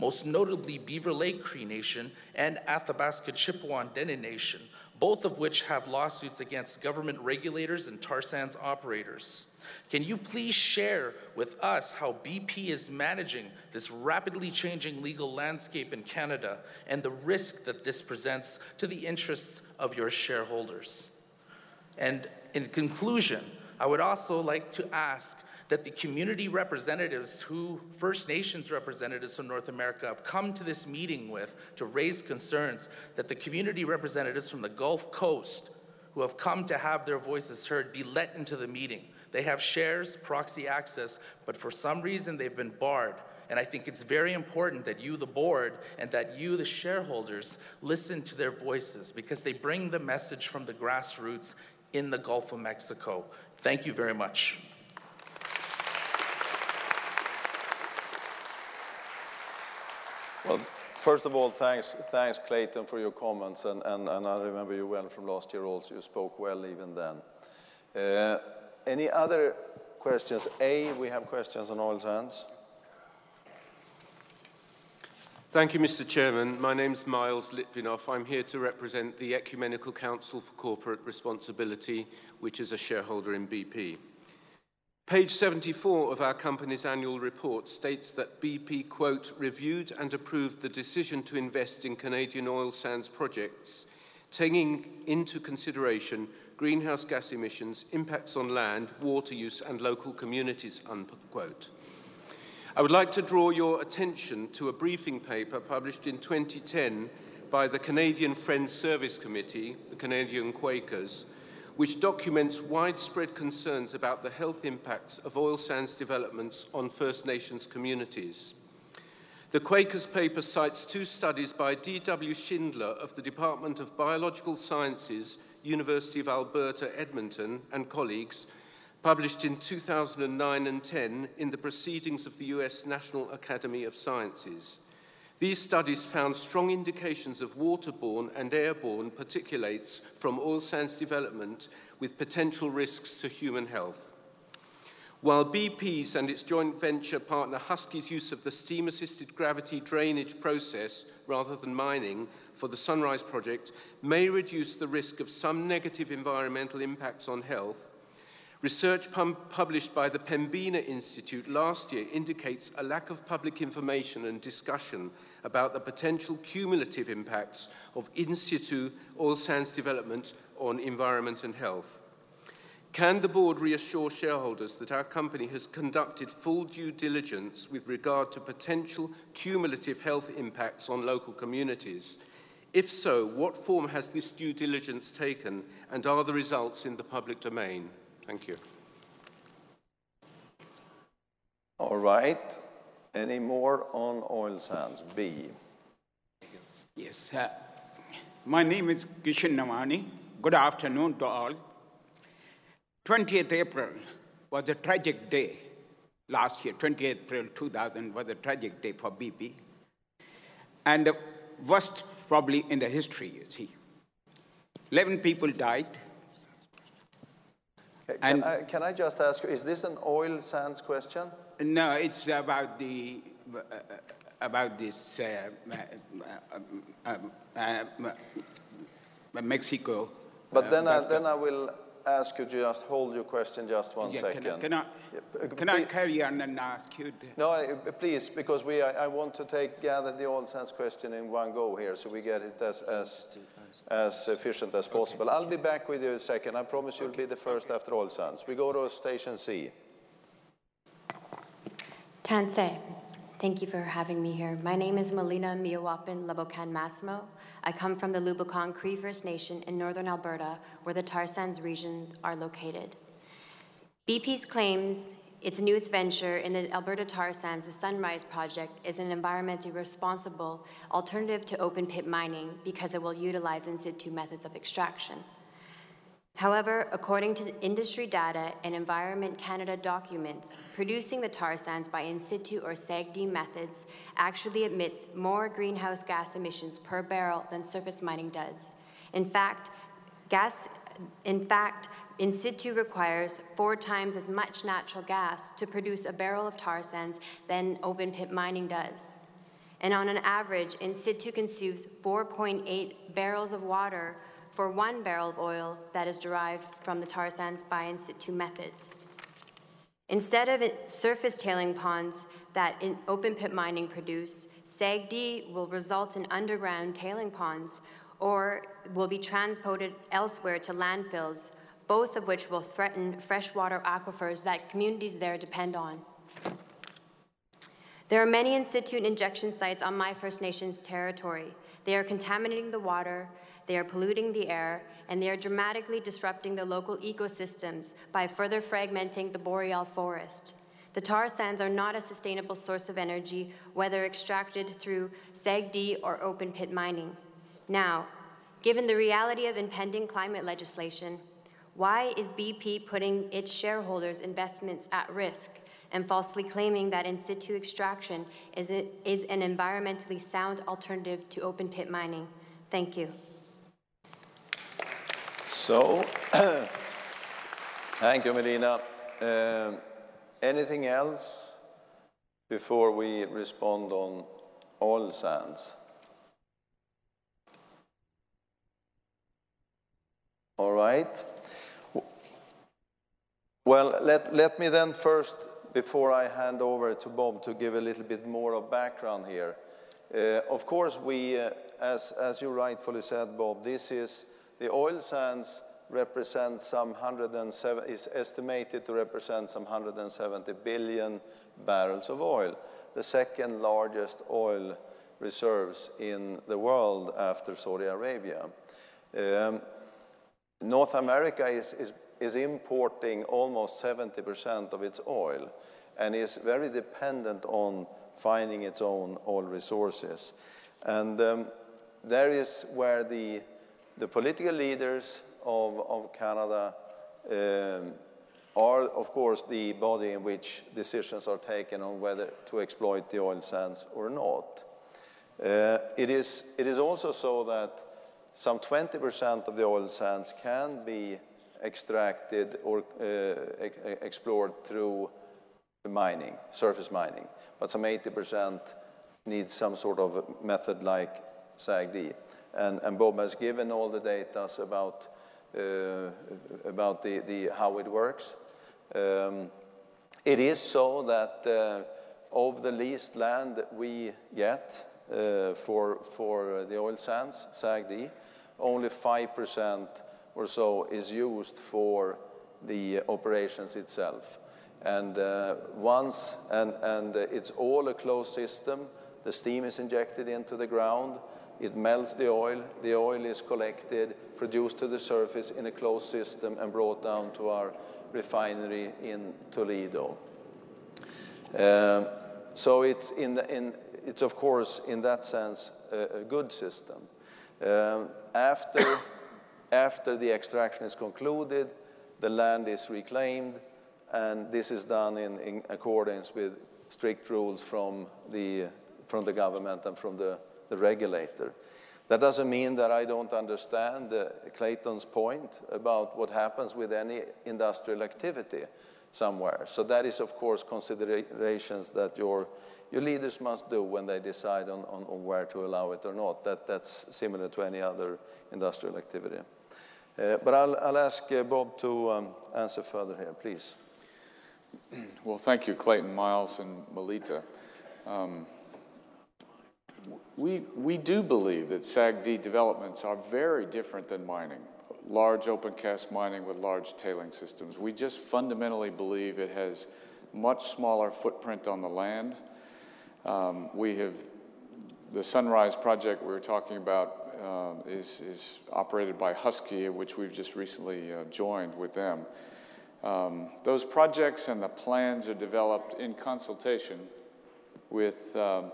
most notably Beaver Lake Cree Nation and Athabasca Chipewyan Dene Nation, both of which have lawsuits against government regulators and tar sands operators. Can you please share with us how BP is managing this rapidly changing legal landscape in Canada and the risk that this presents to the interests of your shareholders? And in conclusion, I would also like to ask that the community representatives who First Nations representatives from North America have come to this meeting with to raise concerns that the community representatives from the Gulf Coast who have come to have their voices heard be let into the meeting. They have shares, proxy access, but for some reason they've been barred. And I think it's very important that you, the board, and that you, the shareholders, listen to their voices because they bring the message from the grassroots in the Gulf of Mexico. Thank you very much. Well, first of all, thanks, thanks Clayton, for your comments, and, and, and I remember you well from last year also. You spoke well even then. Uh, any other questions? A, we have questions on oil sands. Thank you, Mr. Chairman. My name is Miles Litvinoff. I'm here to represent the Ecumenical Council for Corporate Responsibility, which is a shareholder in BP. Page 74 of our company's annual report states that BP, quote, reviewed and approved the decision to invest in Canadian oil sands projects, taking into consideration greenhouse gas emissions, impacts on land, water use, and local communities, unquote. I would like to draw your attention to a briefing paper published in 2010 by the Canadian Friends Service Committee, the Canadian Quakers, which documents widespread concerns about the health impacts of oil sands developments on First Nations communities. The Quakers paper cites two studies by D.W. Schindler of the Department of Biological Sciences, University of Alberta, Edmonton, and colleagues, published in 2009 and 10 in the Proceedings of the U.S. National Academy of Sciences. These studies found strong indications of waterborne and airborne particulates from oil sands development with potential risks to human health. While BP's and its joint venture partner Husky's use of the steam-assisted gravity drainage process rather than mining for the Sunrise project may reduce the risk of some negative environmental impacts on health, Research published by the Pembina Institute last year indicates a lack of public information and discussion about the potential cumulative impacts of in situ oil sands development on environment and health. Can the board reassure shareholders that our company has conducted full due diligence with regard to potential cumulative health impacts on local communities? If so, what form has this due diligence taken and are the results in the public domain? Thank you. All right. Any more on oil sands? B. Yes. Uh, My name is Kishan Namani. Good afternoon to all. 20th April was a tragic day last year. 20th April 2000 was a tragic day for BP. And the worst probably in the history, you see. 11 people died. Can, and, I, can I just ask you, is this an oil sands question? No, it's about the uh, about this uh, uh, uh, Mexico. But then, I, then I will ask you to just hold your question just one yeah, second. Can I, can I, can I carry on and ask you? No, please, because we I, I, want to take gather the sands question in one go here, so we get it as as as efficient as possible. Okay. I'll be back with you in a second. I promise you'll okay. be the first after oil sands. We go to station C. Tansi. Thank you for having me here. My name is Melina Miawapin Laboucan Massimo. I come from the Lubicon Cree First Nation in northern Alberta, where the tar sands region are located. BP's claims its newest venture in the Alberta tar sands, the Sunrise Project, is an environmentally responsible alternative to open pit mining because it will utilize in situ methods of extraction. However, according to industry data and Environment Canada documents, producing the tar sands by in situ or SAGD methods actually emits more greenhouse gas emissions per barrel than surface mining does. In fact, gas in fact, in situ requires four times as much natural gas to produce a barrel of tar sands than open pit mining does. And on an average, in situ consumes 4.8 barrels of water for one barrel of oil that is derived from the tar sands by in situ methods. Instead of surface tailing ponds that open pit mining produce, SAGD will result in underground tailing ponds or will be transported elsewhere to landfills, both of which will threaten freshwater aquifers that communities there depend on. There are many in situ injection sites on my First Nations territory. They are contaminating the water, they are polluting the air, and they are dramatically disrupting the local ecosystems by further fragmenting the boreal forest. The tar sands are not a sustainable source of energy, whether extracted through SAGD or open pit mining. Now, given the reality of impending climate legislation, why is BP putting its shareholders' investments at risk and falsely claiming that in situ extraction is, is an environmentally sound alternative to open pit mining? Thank you. So, thank you, Melina. Uh, anything else before we respond on oil sands? All right. Well, let, let me then first, before I hand over to Bob, to give a little bit more of background here. Uh, of course, we, uh, as, as you rightfully said, Bob, this is the oil sands represent some 107, is estimated to represent some 170 billion barrels of oil, the second largest oil reserves in the world after Saudi Arabia. Um, North America is, is, is importing almost 70% of its oil and is very dependent on finding its own oil resources. And um, there is where the the political leaders of, of Canada um, are, of course, the body in which decisions are taken on whether to exploit the oil sands or not. Uh, it, is, it is also so that some 20% of the oil sands can be extracted or uh, explored through mining, surface mining, but some 80% needs some sort of method like SAGD. And, and Bob has given all the data about, uh, about the, the, how it works. Um, it is so that uh, of the leased land that we get uh, for, for the oil sands, SAGD, only 5% or so is used for the operations itself. And uh, once, and, and it's all a closed system, the steam is injected into the ground, it melts the oil, the oil is collected, produced to the surface in a closed system and brought down to our refinery in Toledo. Um, so it's, in the, in, it's of course, in that sense, a, a good system. Um, after, after the extraction is concluded, the land is reclaimed, and this is done in, in accordance with strict rules from the, from the government and from the, the regulator. That doesn't mean that I don't understand uh, Clayton's point about what happens with any industrial activity somewhere. So that is, of course, considerations that your, your leaders must do when they decide on, on, on where to allow it or not. That, that's similar to any other industrial activity. Uh, but I'll, I'll ask uh, Bob to um, answer further here, please. Well, thank you, Clayton, Miles, and Melita. Um, we, we do believe that SAGD developments are very different than mining, large open cast mining with large tailing systems. We just fundamentally believe it has much smaller footprint on the land. Um, we have, the Sunrise project we were talking about uh, is, is operated by Husky, which we've just recently uh, joined with them. Um, those projects and the plans are developed in consultation with um,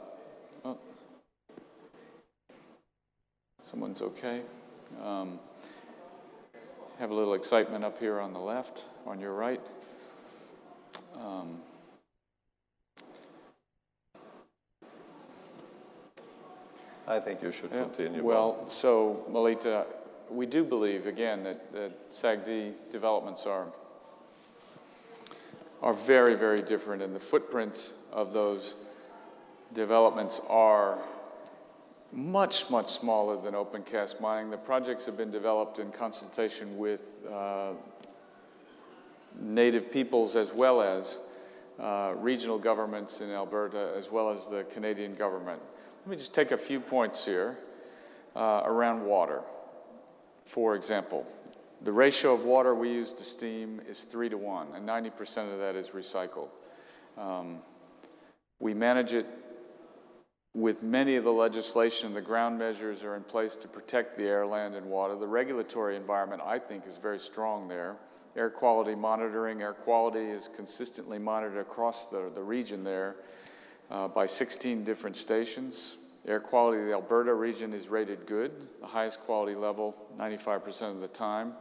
Someone's okay. Um, have a little excitement up here on the left, on your right. Um, I think you should yeah, continue. Well, so Melita, we do believe again that, that SAGD developments are are very, very different, and the footprints of those developments are much, much smaller than open cast mining. The projects have been developed in consultation with uh, native peoples as well as uh, regional governments in Alberta as well as the Canadian government. Let me just take a few points here uh, around water. For example, the ratio of water we use to steam is three to one, and 90% of that is recycled. Um, we manage it with many of the legislation, the ground measures are in place to protect the air, land, and water. The regulatory environment, I think, is very strong there. Air quality monitoring, air quality is consistently monitored across the, the region there uh, by 16 different stations. Air quality of the Alberta region is rated good, the highest quality level 95% of the time.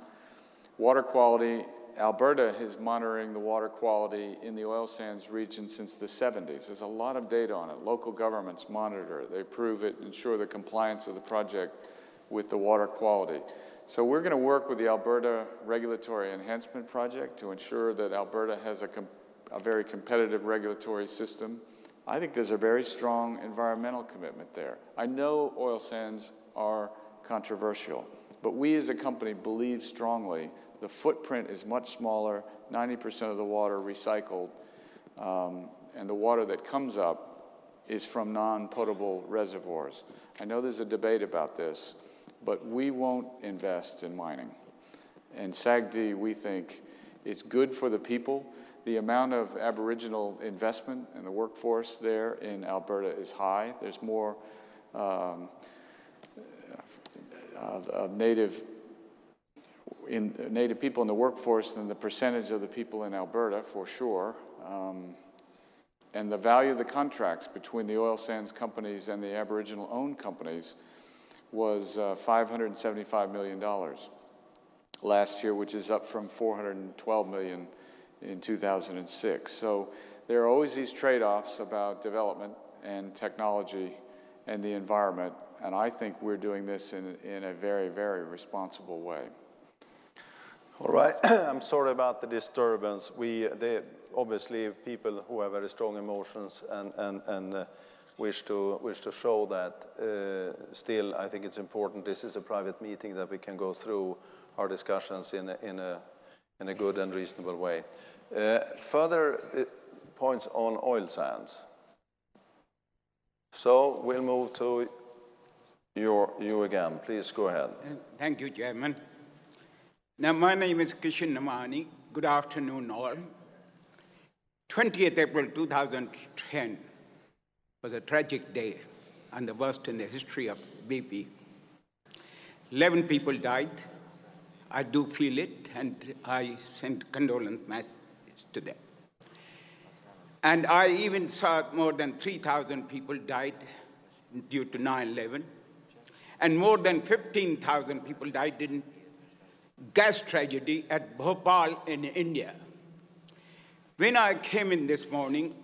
Water quality Alberta is monitoring the water quality in the oil sands region since the 70s. There's a lot of data on it. Local governments monitor it. They approve it, ensure the compliance of the project with the water quality. So we're going to work with the Alberta Regulatory Enhancement Project to ensure that Alberta has a, a very competitive regulatory system. I think there's a very strong environmental commitment there. I know oil sands are controversial, but we as a company believe strongly the footprint is much smaller, 90% of the water recycled, um, and the water that comes up is from non-potable reservoirs. I know there's a debate about this, but we won't invest in mining. And SAGD, we think, is good for the people. The amount of Aboriginal investment in the workforce there in Alberta is high. There's more um, uh, native in Native people in the workforce than the percentage of the people in Alberta, for sure. Um, and the value of the contracts between the oil sands companies and the Aboriginal owned companies was uh, $575 million last year, which is up from 412 million in 2006. So there are always these trade-offs about development and technology and the environment, and I think we're doing this in, in a very, very responsible way. All right, I'm sorry about the disturbance. We, they, obviously, people who have very strong emotions and, and, and uh, wish, to, wish to show that. Uh, still, I think it's important. This is a private meeting that we can go through our discussions in a, in a, in a good and reasonable way. Uh, further uh, points on oil sands. So we'll move to your, you again. Please go ahead. Thank you, Chairman. Now, my name is Kishan Namani. Good afternoon, all. 20th April 2010 was a tragic day and the worst in the history of BP. 11 people died. I do feel it, and I send condolence messages to them. And I even saw more than 3,000 people died due to 9 11. and more than 15,000 people died in gas tragedy at Bhopal in India. When I came in this morning,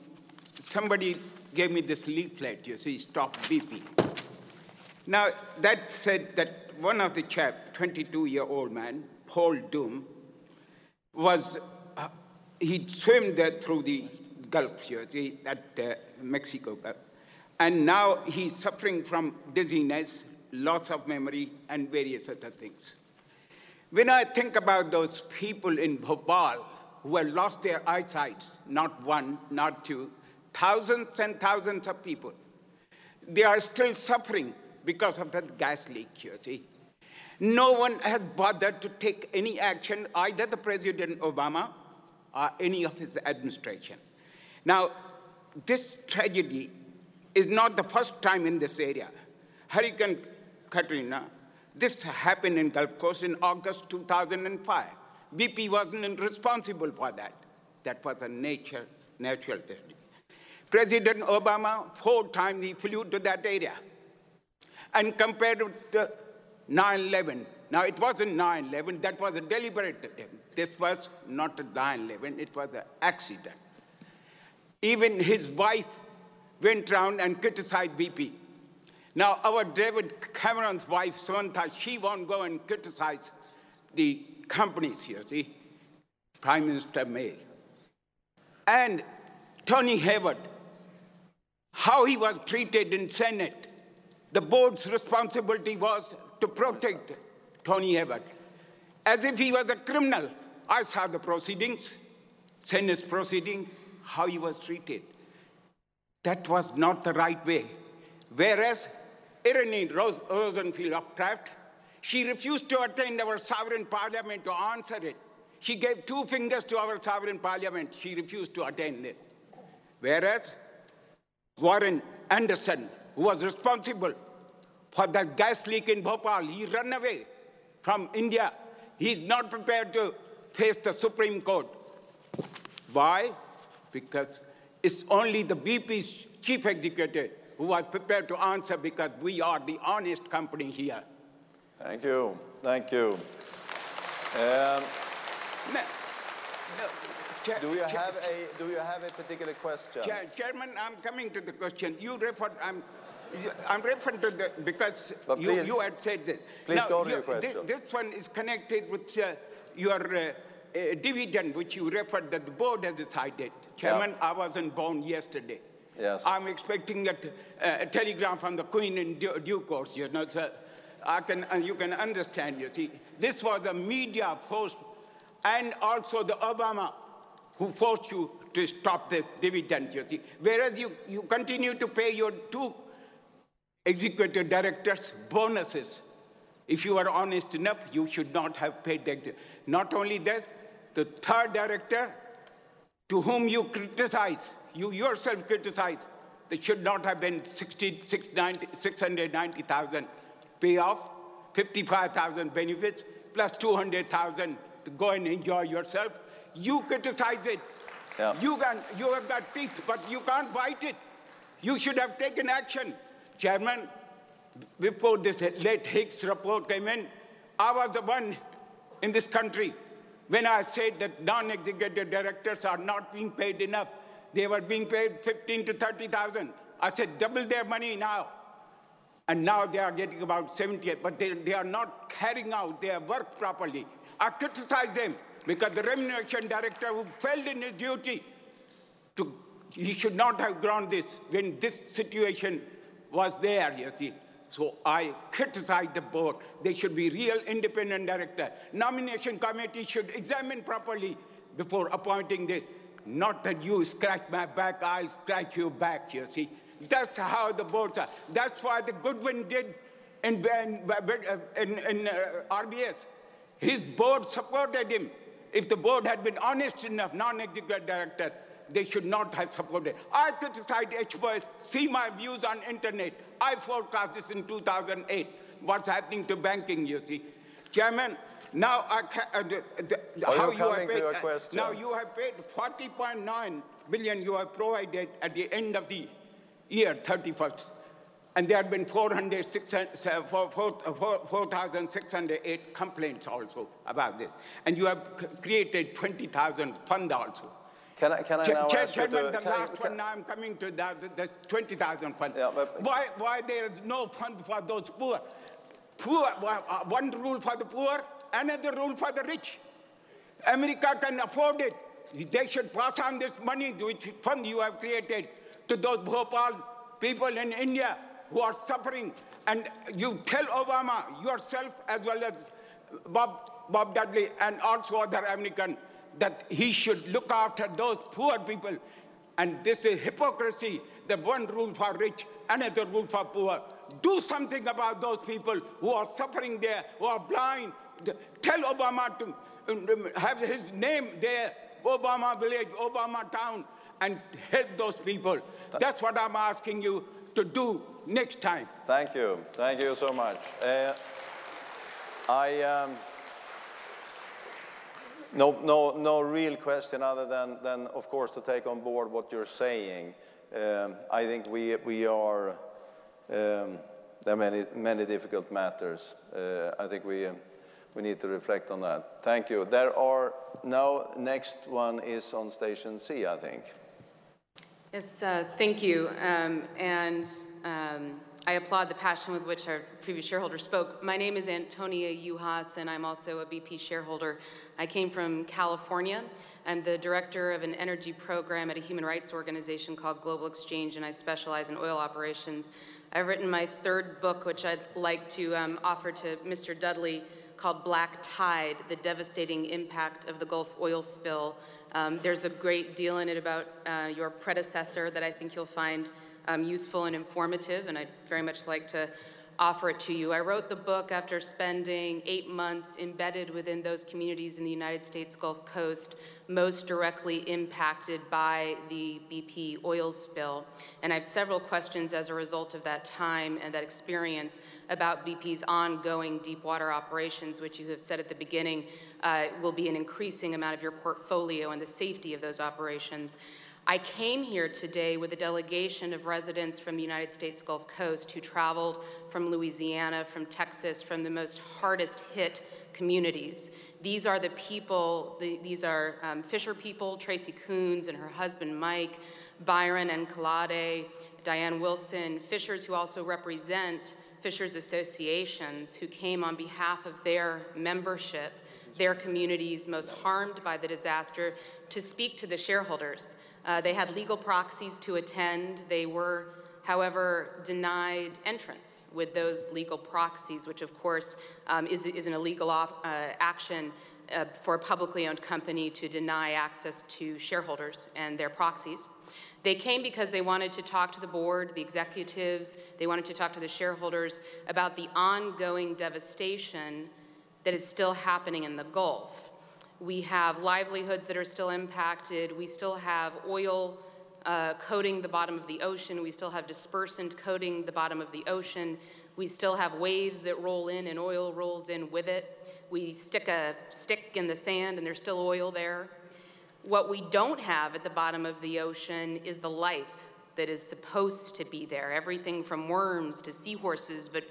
somebody gave me this leaflet, you see, Stop BP. Now, that said that one of the chap, 22-year-old man, Paul Doom, was, uh, he swam there through the Gulf, you see, at uh, Mexico Gulf. And now he's suffering from dizziness, loss of memory, and various other things. When I think about those people in Bhopal who have lost their eyesight, not one, not two, thousands and thousands of people, they are still suffering because of that gas leak, you see. No one has bothered to take any action, either the President Obama or any of his administration. Now, this tragedy is not the first time in this area. Hurricane Katrina, this happened in Gulf Coast in August 2005. BP wasn't responsible for that. That was a nature, natural tragedy. President Obama, four times he flew to that area. And compared with the 9-11, now it wasn't 9-11, that was a deliberate attempt. This was not a 9-11, it was an accident. Even his wife went around and criticized BP. Now, our David Cameron's wife, Samantha, she won't go and criticize the companies you see? Prime Minister May. And Tony Hayward, how he was treated in Senate. The board's responsibility was to protect Tony Hayward. As if he was a criminal. I saw the proceedings, Senate's proceeding, how he was treated. That was not the right way. Whereas Irene Rose, Rosenfield of Kraft, she refused to attend our sovereign parliament to answer it. She gave two fingers to our sovereign parliament. She refused to attend this. Whereas Warren Anderson, who was responsible for that gas leak in Bhopal, he ran away from India. He's not prepared to face the Supreme Court. Why? Because it's only the BP's chief executive who was prepared to answer because we are the honest company here. Thank you. Thank you. Um, no, no, do you have a Do you have a particular question? Chair, Chairman, I'm coming to the question. You referred. I'm. I'm referring to the because you, you had said that. Please now, go to you, your question. This, this, one is connected with uh, your uh, uh, dividend, which you referred that the board has decided. Chairman, yeah. I wasn't born yesterday. Yes. I'm expecting a, a telegram from the Queen in due, due course, you know. So I can, uh, you can understand, you see. This was a media force and also the Obama who forced you to stop this dividend, you see. Whereas you, you continue to pay your two executive directors bonuses. If you are honest enough, you should not have paid the Not only that, the third director to whom you criticize, you yourself criticize, they should not have been 690,000 payoff, 55,000 benefits, plus 200,000 to go and enjoy yourself. You criticize it. Yeah. You, can, you have got teeth, but you can't bite it. You should have taken action. Chairman, before this late Higgs report came in, I was the one in this country when I said that non-executive directors are not being paid enough. They were being paid 15 to 30,000. I said, double their money now. And now they are getting about 70, but they, they are not carrying out their work properly. I criticize them because the remuneration director who failed in his duty, to, he should not have grown this when this situation was there, you see. So I criticize the board. They should be real independent director. Nomination committee should examine properly before appointing this. Not that you scratch my back, I'll scratch your back, you see. That's how the boards are. That's why the Goodwin did in, in, in, in uh, RBS. His board supported him. If the board had been honest enough, non-executive director, they should not have supported. I criticized HBOS. See my views on internet. I forecast this in 2008. What's happening to banking, you see. Chairman, now I can, uh, the, the, how you, you have paid, uh, now you have paid 40.9 billion you have provided at the end of the year 31st. And there have been 4,608 complaints also about this. And you have created 20,000 fund also. Can I, can I now ask you Chairman, the can I- last one, now I'm coming to that, there's 20,000 fund. Yeah, but- why, why there is no fund for those poor? Poor, uh, one rule for the poor, another rule for the rich. America can afford it. They should pass on this money, which fund you have created, to those Bhopal people in India who are suffering. And you tell Obama yourself, as well as Bob, Bob Dudley, and also other American, that he should look after those poor people. And this is hypocrisy. The one rule for rich, another rule for poor. Do something about those people who are suffering there, who are blind. Tell Obama to um, have his name there, Obama Village, Obama Town, and help those people. That's what I'm asking you to do next time. Thank you. Thank you so much. Uh, I, um, no, no, no real question other than, than, of course, to take on board what you're saying. Um, I think we, we are, um, there are many, many difficult matters. Uh, I think we, um, we need to reflect on that. Thank you. There are, now, next one is on station C, I think. Yes, uh, thank you. Um, and um, I applaud the passion with which our previous shareholder spoke. My name is Antonia Juhasz, and I'm also a BP shareholder. I came from California. I'm the director of an energy program at a human rights organization called Global Exchange, and I specialize in oil operations. I've written my third book, which I'd like to um, offer to Mr. Dudley, called Black Tide The Devastating Impact of the Gulf Oil Spill. Um, there's a great deal in it about uh, your predecessor that I think you'll find um, useful and informative, and I'd very much like to offer it to you. I wrote the book after spending eight months embedded within those communities in the United States Gulf Coast most directly impacted by the BP oil spill. And I have several questions as a result of that time and that experience about BP's ongoing deep water operations, which you have said at the beginning uh, will be an increasing amount of your portfolio and the safety of those operations. I came here today with a delegation of residents from the United States Gulf Coast who traveled from Louisiana, from Texas, from the most hardest hit communities. These are the people, the, these are um, Fisher people, Tracy Kuhns and her husband Mike, Byron Encalade, Diane Wilson, Fishers who also represent Fishers associations who came on behalf of their membership, their communities most harmed by the disaster, to speak to the shareholders. Uh, they had legal proxies to attend. They were, however, denied entrance with those legal proxies, which of course um, is, is an illegal uh, action uh, for a publicly owned company to deny access to shareholders and their proxies. They came because they wanted to talk to the board, the executives, they wanted to talk to the shareholders about the ongoing devastation that is still happening in the Gulf. We have livelihoods that are still impacted. We still have oil uh, coating the bottom of the ocean. We still have dispersant coating the bottom of the ocean. We still have waves that roll in and oil rolls in with it. We stick a stick in the sand and there's still oil there. What we don't have at the bottom of the ocean is the life that is supposed to be there. Everything from worms to seahorses, but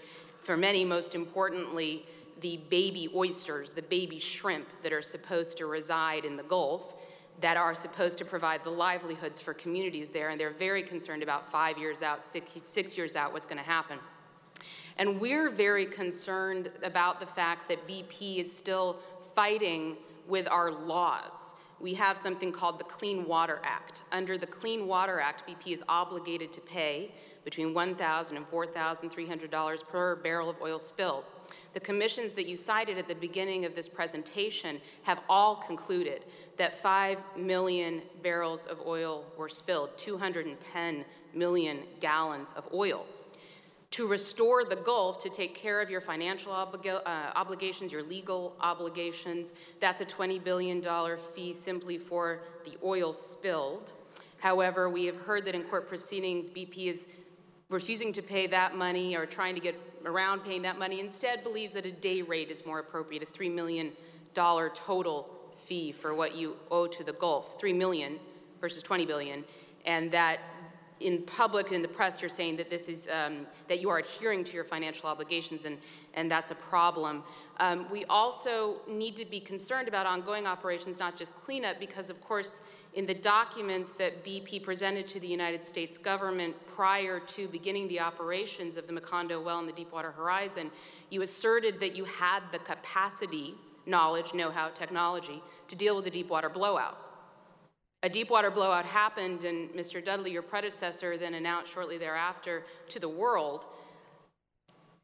for many, most importantly, the baby oysters, the baby shrimp that are supposed to reside in the Gulf, that are supposed to provide the livelihoods for communities there. And they're very concerned about five years out, six, six years out, what's going to happen. And we're very concerned about the fact that BP is still fighting with our laws. We have something called the Clean Water Act. Under the Clean Water Act, BP is obligated to pay between $1,000 and $4,300 per barrel of oil spilled. The commissions that you cited at the beginning of this presentation have all concluded that 5 million barrels of oil were spilled, 210 million gallons of oil. To restore the Gulf, to take care of your financial uh, obligations, your legal obligations, that's a $20 billion fee simply for the oil spilled. However, we have heard that in court proceedings, BP is refusing to pay that money or trying to get around paying that money, instead believes that a day rate is more appropriate, a $3 million total fee for what you owe to the Gulf, 3 million versus 20 billion, and that in public and in the press, you're saying that this is um, that you are adhering to your financial obligations, and and that's a problem. Um, we also need to be concerned about ongoing operations, not just cleanup, because of course. In the documents that BP presented to the United States government prior to beginning the operations of the Macondo well in the Deepwater Horizon, you asserted that you had the capacity, knowledge, know how, technology to deal with the Deepwater blowout. A Deepwater blowout happened, and Mr. Dudley, your predecessor, then announced shortly thereafter to the world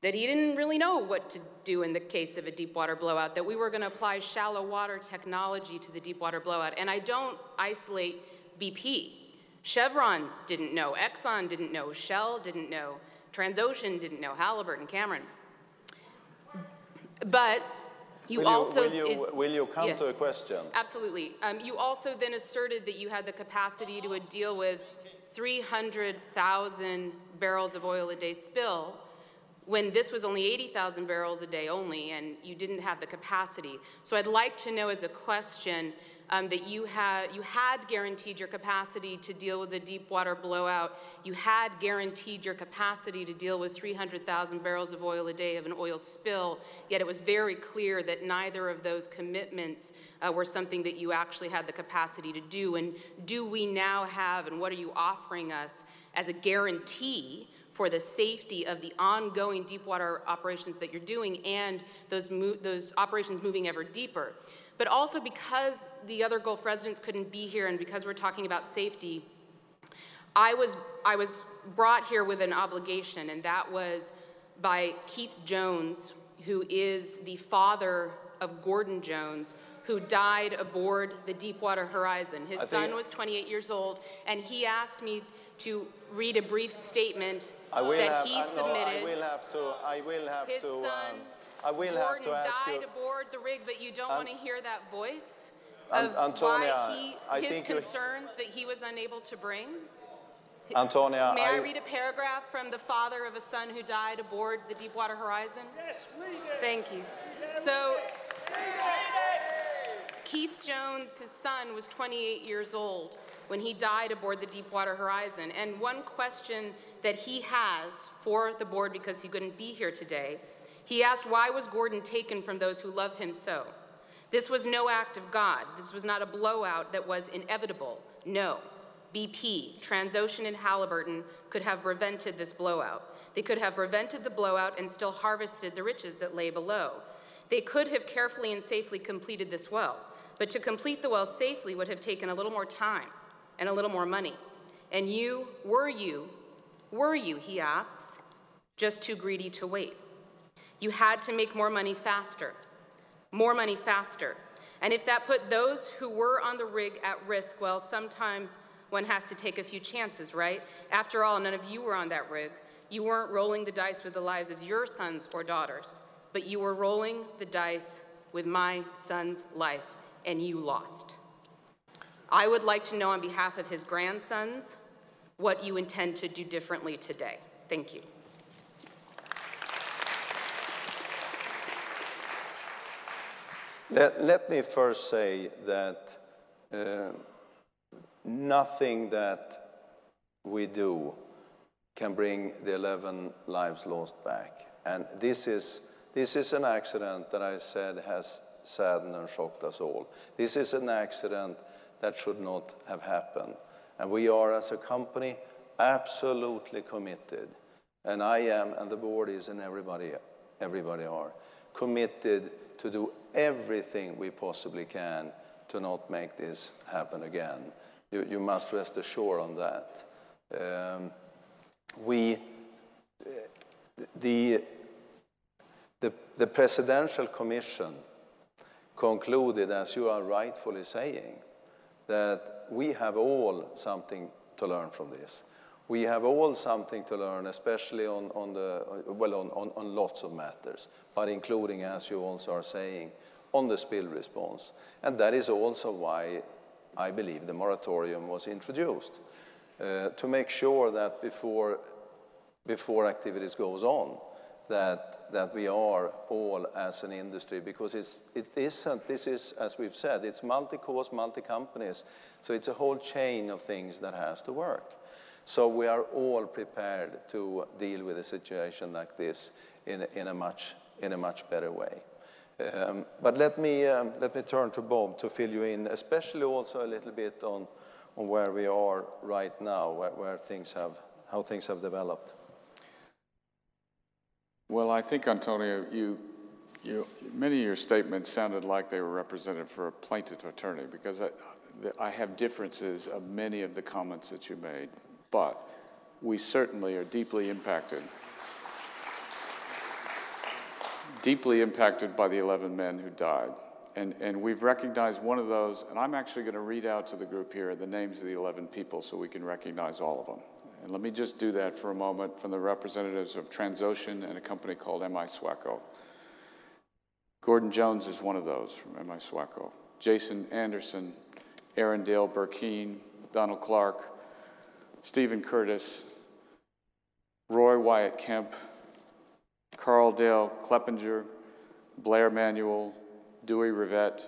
that he didn't really know what to do in the case of a Deepwater blowout, that we were going to apply shallow water technology to the Deepwater blowout. And I don't isolate BP. Chevron didn't know, Exxon didn't know, Shell didn't know, Transocean didn't know, Halliburton, Cameron. But you will also you, will you, it, will you come yeah, to a question? Absolutely. Um, you also then asserted that you had the capacity to deal with 300,000 barrels of oil a day spill when this was only 80,000 barrels a day only, and you didn't have the capacity. So I'd like to know as a question um, that you had, you had guaranteed your capacity to deal with the deep water blowout. You had guaranteed your capacity to deal with 300,000 barrels of oil a day of an oil spill, yet it was very clear that neither of those commitments uh, were something that you actually had the capacity to do. And do we now have, and what are you offering us as a guarantee for the safety of the ongoing deep water operations that you're doing and those, those operations moving ever deeper? but also because the other Gulf residents couldn't be here and because we're talking about safety, I was, I was brought here with an obligation, and that was by Keith Jones, who is the father of Gordon Jones, who died aboard the Deepwater Horizon. His son was 28 years old, and he asked me to read a brief statement that have, he uh, submitted. No, I will have to. I will have his to. Son, um, I will Gordon have to ask died you. aboard the rig, but you don't An- want to hear that voice of Antonia, why he, I his think you- concerns that he was unable to bring. Antonia, May I, I- read a paragraph from the father of a son who died aboard the Deepwater Horizon? Yes, read it. Thank you. So, Keith Jones, his son, was 28 years old when he died aboard the Deepwater Horizon. And one question that he has for the board, because he couldn't be here today, he asked, Why was Gordon taken from those who love him so? This was no act of God. This was not a blowout that was inevitable. No. BP, Transocean, and Halliburton could have prevented this blowout. They could have prevented the blowout and still harvested the riches that lay below. They could have carefully and safely completed this well, but to complete the well safely would have taken a little more time and a little more money. And you, were you, were you, he asks, just too greedy to wait? You had to make more money faster, more money faster. And if that put those who were on the rig at risk, well, sometimes one has to take a few chances, right? After all, none of you were on that rig. You weren't rolling the dice with the lives of your sons or daughters, but you were rolling the dice with my son's life, and you lost. I would like to know on behalf of his grandsons what you intend to do differently today. Thank you. Let, let me first say that uh, nothing that we do can bring the 11 lives lost back. And this is, this is an accident that I said has saddened and shocked us all. This is an accident that should not have happened. And we are, as a company, absolutely committed. And I am, and the board is, and everybody, everybody are, committed to do everything we possibly can to not make this happen again. You, you must rest assured on that. Um, we, the, the, the Presidential Commission concluded, as you are rightfully saying, that we have all something to learn from this. We have all something to learn, especially on, on the, well, on, on, on lots of matters, but including, as you also are saying, on the spill response. And that is also why I believe the moratorium was introduced, uh, to make sure that before, before activities goes on, that, we are all as an industry, because it's, it isn't, this is, as we've said, it's multi-cause, multi-companies, so it's a whole chain of things that has to work. So we are all prepared to deal with a situation like this in, in, a, much, in a much better way. Um, but let me, um, let me turn to Bob to fill you in, especially also a little bit on, on where we are right now, where things have, how things have developed. Well, I think, Antonio, you, you, many of your statements sounded like they were represented for a plaintiff attorney because I, I have differences of many of the comments that you made, but we certainly are deeply impacted deeply impacted by the 11 men who died. And, and we've recognized one of those, and I'm actually going to read out to the group here the names of the 11 people so we can recognize all of them. And let me just do that for a moment from the representatives of Transocean and a company called MI SWACO. Gordon Jones is one of those from MI SWACO. Jason Anderson, Aaron Dale Burkeen, Donald Clark, Stephen Curtis, Roy Wyatt Kemp, Karl Dale Kleppinger, Blair Manuel, Dewey Revette,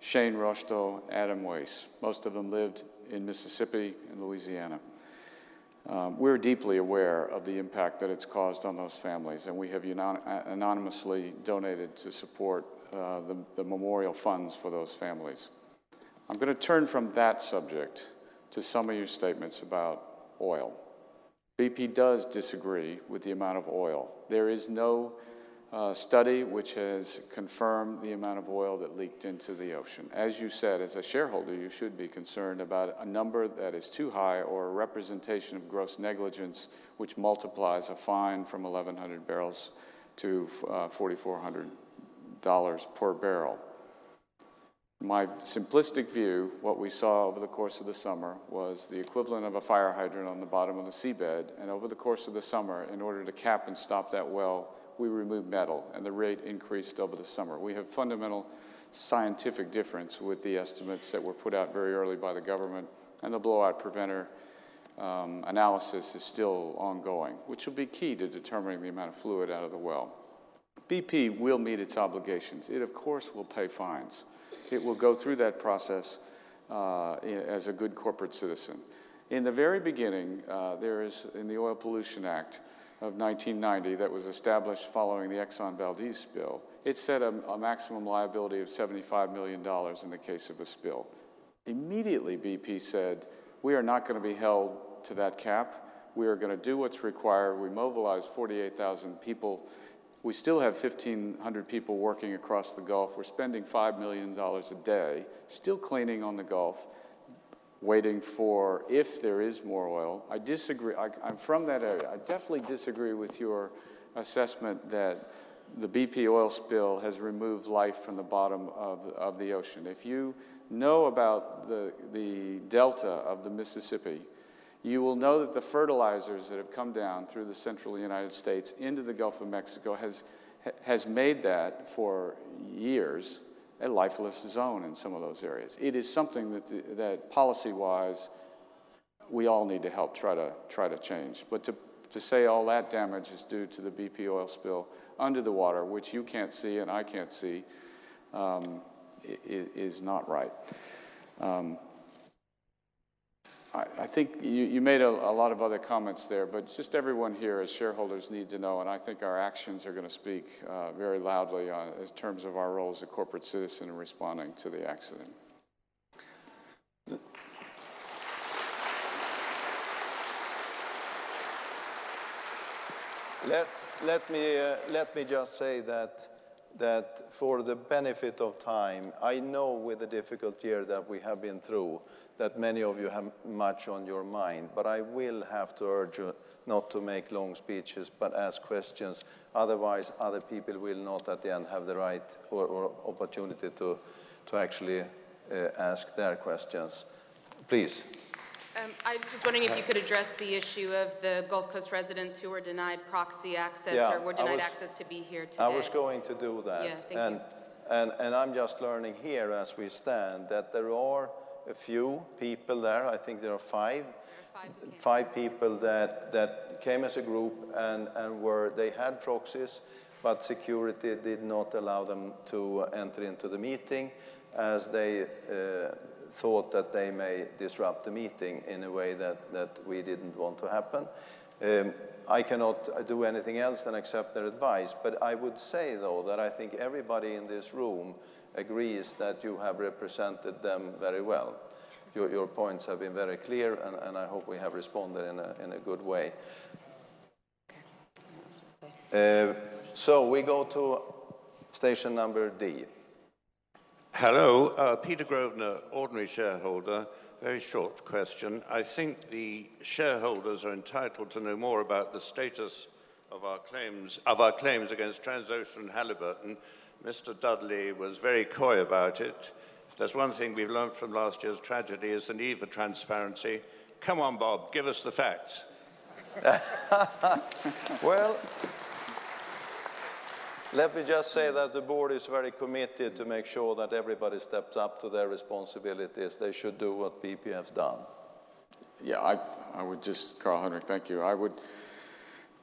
Shane Roshto, Adam Weise. Most of them lived in Mississippi and Louisiana. Um, we're deeply aware of the impact that it's caused on those families, and we have anonymously donated to support uh, the, the memorial funds for those families. I'm going to turn from that subject to some of your statements about oil. BP does disagree with the amount of oil. There is no uh, study which has confirmed the amount of oil that leaked into the ocean. As you said, as a shareholder, you should be concerned about a number that is too high or a representation of gross negligence which multiplies a fine from 1,100 barrels to uh, $4,400 per barrel my simplistic view, what we saw over the course of the summer was the equivalent of a fire hydrant on the bottom of the seabed. And over the course of the summer, in order to cap and stop that well, we removed metal, and the rate increased over the summer. We have fundamental scientific difference with the estimates that were put out very early by the government, and the blowout preventer um, analysis is still ongoing, which will be key to determining the amount of fluid out of the well. BP will meet its obligations. It, of course, will pay fines it will go through that process uh, as a good corporate citizen. In the very beginning, uh, there is in the Oil Pollution Act of 1990 that was established following the Exxon Valdez spill, it set a, a maximum liability of $75 million in the case of a spill. Immediately, BP said, we are not going to be held to that cap. We are going to do what's required. We mobilized 48,000 people we still have 1,500 people working across the Gulf. We're spending $5 million a day, still cleaning on the Gulf, waiting for if there is more oil. I disagree. I, am from that area. I definitely disagree with your assessment that the BP oil spill has removed life from the bottom of, of the ocean. If you know about the, the delta of the Mississippi, you will know that the fertilizers that have come down through the central United States into the Gulf of Mexico has, has made that for years a lifeless zone in some of those areas. It is something that, the, that policy-wise, we all need to help try to, try to change. But to, to say all that damage is due to the BP oil spill under the water, which you can't see and I can't see, um, is not right. Um, I, think you, you made a, a, lot of other comments there, but just everyone here as shareholders need to know, and I think our actions are going to speak uh, very loudly on, in terms of our role as a corporate citizen in responding to the accident. Let, let, me, uh, let me just say that, that for the benefit of time, I know with the difficult year that we have been through, that many of you have much on your mind, but I will have to urge you not to make long speeches, but ask questions. Otherwise, other people will not at the end have the right or, or opportunity to, to actually uh, ask their questions. Please. Um, I was just wondering if you could address the issue of the Gulf Coast residents who were denied proxy access yeah, or were denied was, access to be here today. I was going to do that. Yeah, and, you. And, and I'm just learning here as we stand that there are a few people there. I think there are five, five people that, that came as a group and, and were, they had proxies, but security did not allow them to enter into the meeting as they uh, thought that they may disrupt the meeting in a way that, that we didn't want to happen. Um, I cannot do anything else than accept their advice, but I would say, though, that I think everybody in this room agrees that you have represented them very well. Your, your points have been very clear, and, and, I hope we have responded in a, in a good way. Uh, so we go to station number D. Hello, uh, Peter Grosvenor, ordinary shareholder. Very short question. I think the shareholders are entitled to know more about the status of our claims, of our claims against Transocean Halliburton. Mr. Dudley was very coy about it. If there's one thing we've learned from last year's tragedy is the need for transparency. Come on, Bob, give us the facts. well, let me just say that the board is very committed to make sure that everybody steps up to their responsibilities. They should do what BP has done. Yeah, I, I would just, Carl Henric, thank you. I would,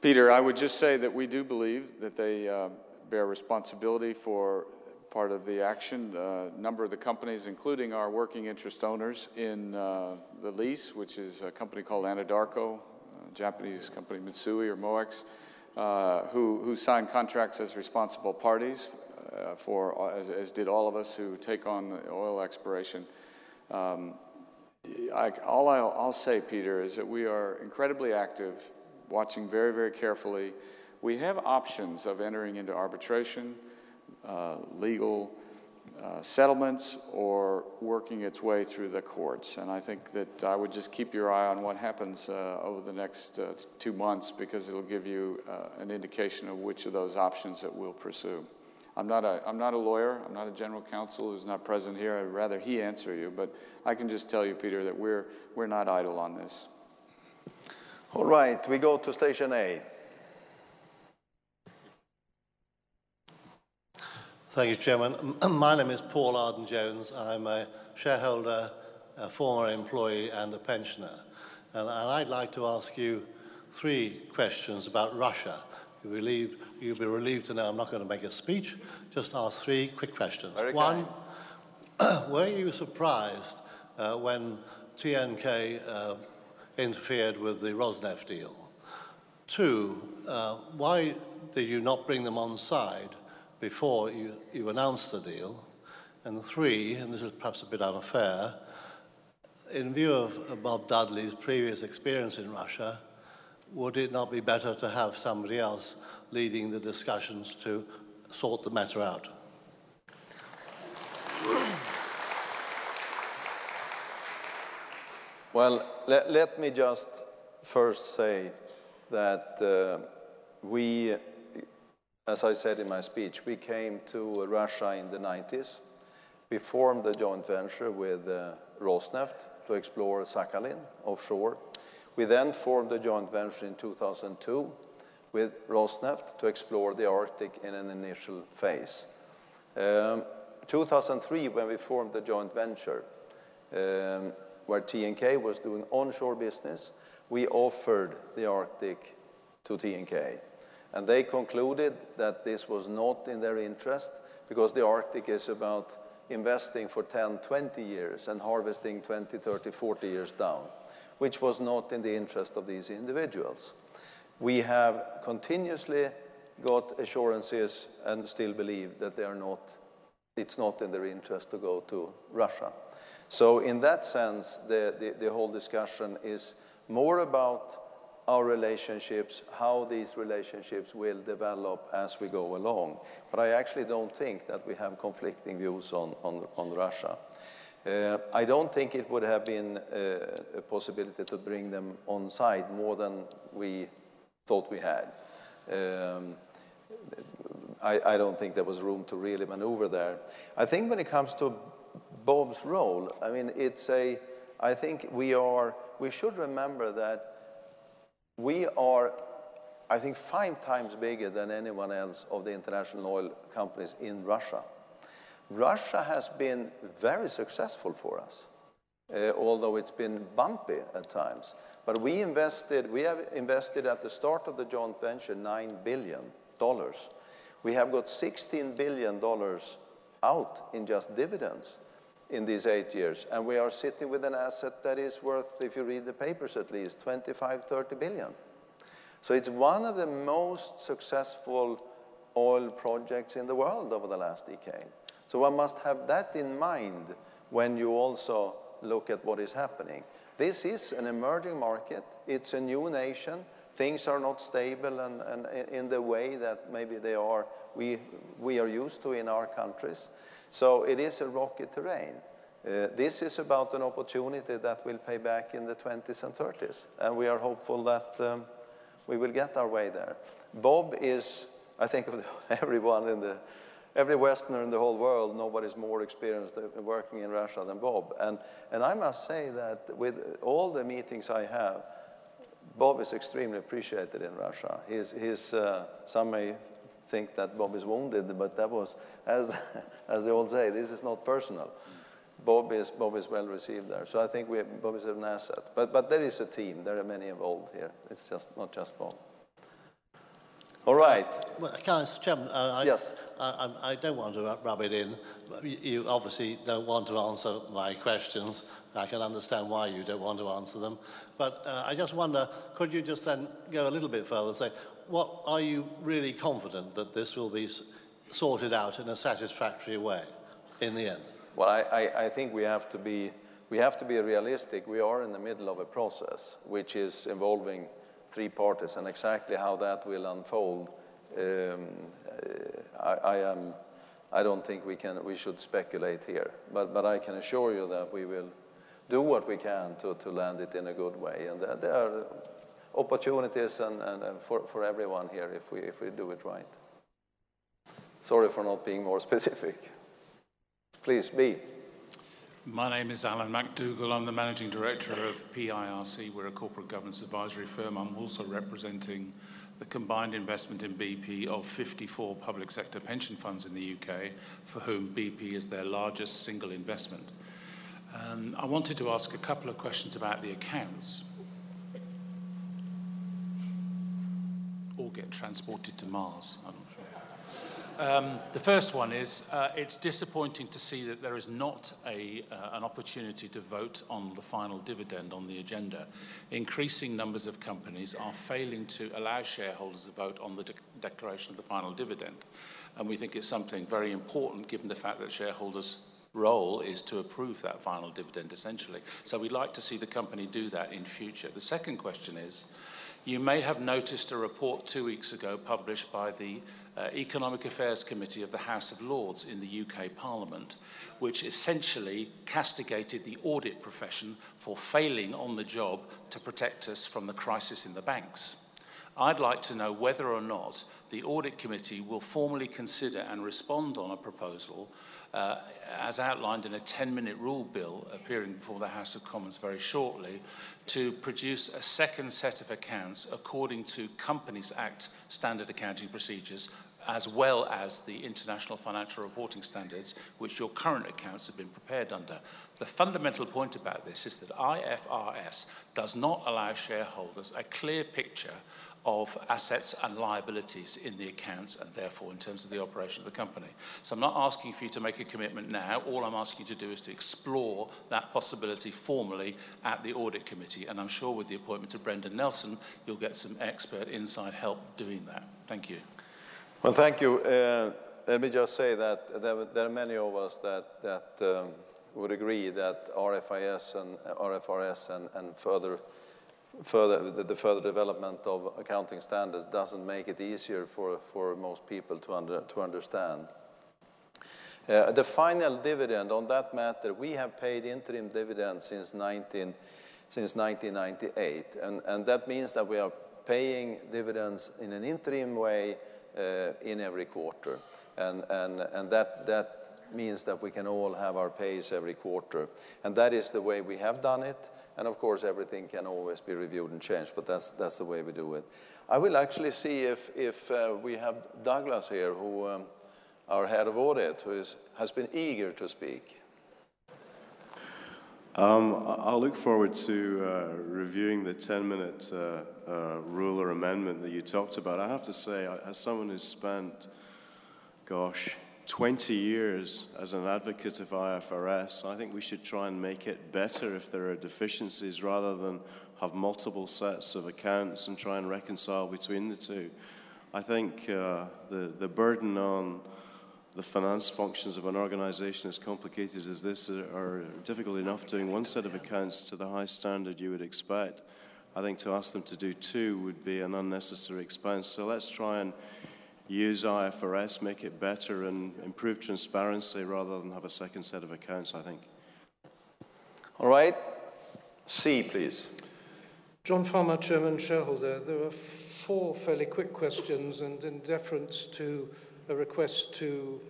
Peter, I would just say that we do believe that they uh, bear responsibility for part of the action. A number of the companies, including our working interest owners in uh, the lease, which is a company called Anadarko, a Japanese company Mitsui or Moex, uh, who, who signed contracts as responsible parties uh, for, as, as, did all of us who take on the oil exploration. Um, I, all I'll, I'll, say, Peter, is that we are incredibly active, watching very, very carefully. We have options of entering into arbitration, uh, legal uh, settlements or working its way through the courts. And I think that I would just keep your eye on what happens uh, over the next uh, two months because it'll give you uh, an indication of which of those options that we'll pursue. I'm not, a, I'm not a lawyer. I'm not a general counsel who's not present here. I'd rather he answer you. But I can just tell you, Peter, that we're, we're not idle on this. All right, we go to station A. Thank you, Chairman. My name is Paul Arden Jones. I'm a shareholder, a former employee, and a pensioner. And, and I'd like to ask you three questions about Russia. You'll, relieved, you'll be relieved to know I'm not going to make a speech, just ask three quick questions. Very One, were you surprised uh, when TNK uh, interfered with the Rosneft deal? Two, uh, why did you not bring them on side before you, you announced the deal? And three, and this is perhaps a bit unfair, in view of Bob Dudley's previous experience in Russia, would it not be better to have somebody else leading the discussions to sort the matter out? Well, let, let me just first say that uh, we as I said in my speech, we came to Russia in the 90s. We formed a joint venture with uh, Rosneft to explore Sakhalin offshore. We then formed a joint venture in 2002 with Rosneft to explore the Arctic in an initial phase. Um, 2003, when we formed the joint venture, um, where TNK was doing onshore business, we offered the Arctic to TNK. And they concluded that this was not in their interest because the Arctic is about investing for 10, 20 years and harvesting 20, 30, 40 years down, which was not in the interest of these individuals. We have continuously got assurances and still believe that they are not, it's not in their interest to go to Russia. So in that sense, the, the, the whole discussion is more about our relationships, how these relationships will develop as we go along. But I actually don't think that we have conflicting views on, on, on Russia. Uh, I don't think it would have been uh, a possibility to bring them on side more than we thought we had. Um, I, I, don't think there was room to really maneuver there. I think when it comes to Bob's role, I mean, it's a, I think we are, we should remember that we are, I think, five times bigger than anyone else of the international oil companies in Russia. Russia has been very successful for us, uh, although it's been bumpy at times. But we invested, we have invested at the start of the joint venture $9 billion. We have got $16 billion out in just dividends. In these eight years. And we are sitting with an asset that is worth, if you read the papers at least, 25, 30 billion. So it's one of the most successful oil projects in the world over the last decade. So one must have that in mind when you also look at what is happening. This is an emerging market. It's a new nation. Things are not stable and, and in the way that maybe they are, we, we are used to in our countries. So it is a rocky terrain. Uh, this is about an opportunity that will pay back in the 20s and 30s. And we are hopeful that um, we will get our way there. Bob is, I think of everyone in the, every Westerner in the whole world, nobody's more experienced working in Russia than Bob. And, and I must say that with all the meetings I have, Bob is extremely appreciated in Russia. He's, uh, some may think that Bob is wounded, but that was, as, as they all say, this is not personal. Bob is, Bob is well received there. So I think we, Bob is an asset. But, but there is a team. There are many involved here. It's just not just Bob. All right. Well, can I, Chairman, uh, I, yes. I, I, I, don't want to rub it in. You obviously don't want to answer my questions. I can understand why you don't want to answer them. But uh, I just wonder, could you just then go a little bit further and say, what are you really confident that this will be sorted out in a satisfactory way in the end? Well, I, I, I think we have to be we have to be realistic. We are in the middle of a process which is involving three parties, and exactly how that will unfold, um, I, I, am. I don't think we can. We should speculate here, but but I can assure you that we will do what we can to, to land it in a good way, and there, there are opportunities and, and, and for, for everyone here if we if we do it right. Sorry for not being more specific. Please be. My name is Alan MacDougall. I'm the Managing Director of PIRC. We're a corporate governance advisory firm. I'm also representing the combined investment in BP of 54 public sector pension funds in the UK, for whom BP is their largest single investment. Um, I wanted to ask a couple of questions about the accounts. Or get transported to Mars. Um, the first one is uh, it's disappointing to see that there is not a, uh, an opportunity to vote on the final dividend on the agenda. Increasing numbers of companies are failing to allow shareholders to vote on the de declaration of the final dividend. And we think it's something very important given the fact that shareholders' role is to approve that final dividend essentially. So we'd like to see the company do that in future. The second question is, you may have noticed a report two weeks ago published by the uh, Economic Affairs Committee of the House of Lords in the UK Parliament, which essentially castigated the audit profession for failing on the job to protect us from the crisis in the banks. I'd like to know whether or not the Audit Committee will formally consider and respond on a proposal uh, as outlined in a 10-minute rule bill appearing before the House of Commons very shortly, to produce a second set of accounts according to Companies Act standard accounting procedures as well as the international financial reporting standards which your current accounts have been prepared under. The fundamental point about this is that IFRS does not allow shareholders a clear picture of assets and liabilities in the accounts and therefore in terms of the operation of the company. So I'm not asking for you to make a commitment now. All I'm asking you to do is to explore that possibility formally at the audit committee. And I'm sure with the appointment of Brendan Nelson, you'll get some expert inside help doing that. Thank you. Well, thank you. Uh, let me just say that there, there, are many of us that, that um, would agree that RFIS and uh, RFRS and, and further further, the, the, further development of accounting standards doesn't make it easier for, for most people to, under, to understand. Uh, the final dividend on that matter, we have paid interim dividends since, 19, since 1998, and, and that means that we are paying dividends in an interim way uh, in every quarter. And, and, and that, that means that we can all have our pays every quarter. And that is the way we have done it. And of course, everything can always be reviewed and changed, but that's, that's the way we do it. I will actually see if, if uh, we have Douglas here, who, um, our head of audit, who is, has been eager to speak. Um, I'll look forward to uh, reviewing the 10 minute uh, uh, rule or amendment that you talked about. I have to say, as someone who's spent, gosh, 20 years as an advocate of IFRS. I think we should try and make it better if there are deficiencies rather than have multiple sets of accounts and try and reconcile between the two. I think uh, the, the burden on the finance functions of an organization as complicated as this are difficult enough doing one set of accounts to the high standard you would expect. I think to ask them to do two would be an unnecessary expense. So let's try and use IFRS, make it better, and improve transparency rather than have a second set of accounts, I think. All right. C, please. John Farmer, Chairman, shareholder. There are four fairly quick questions, and in deference to a request to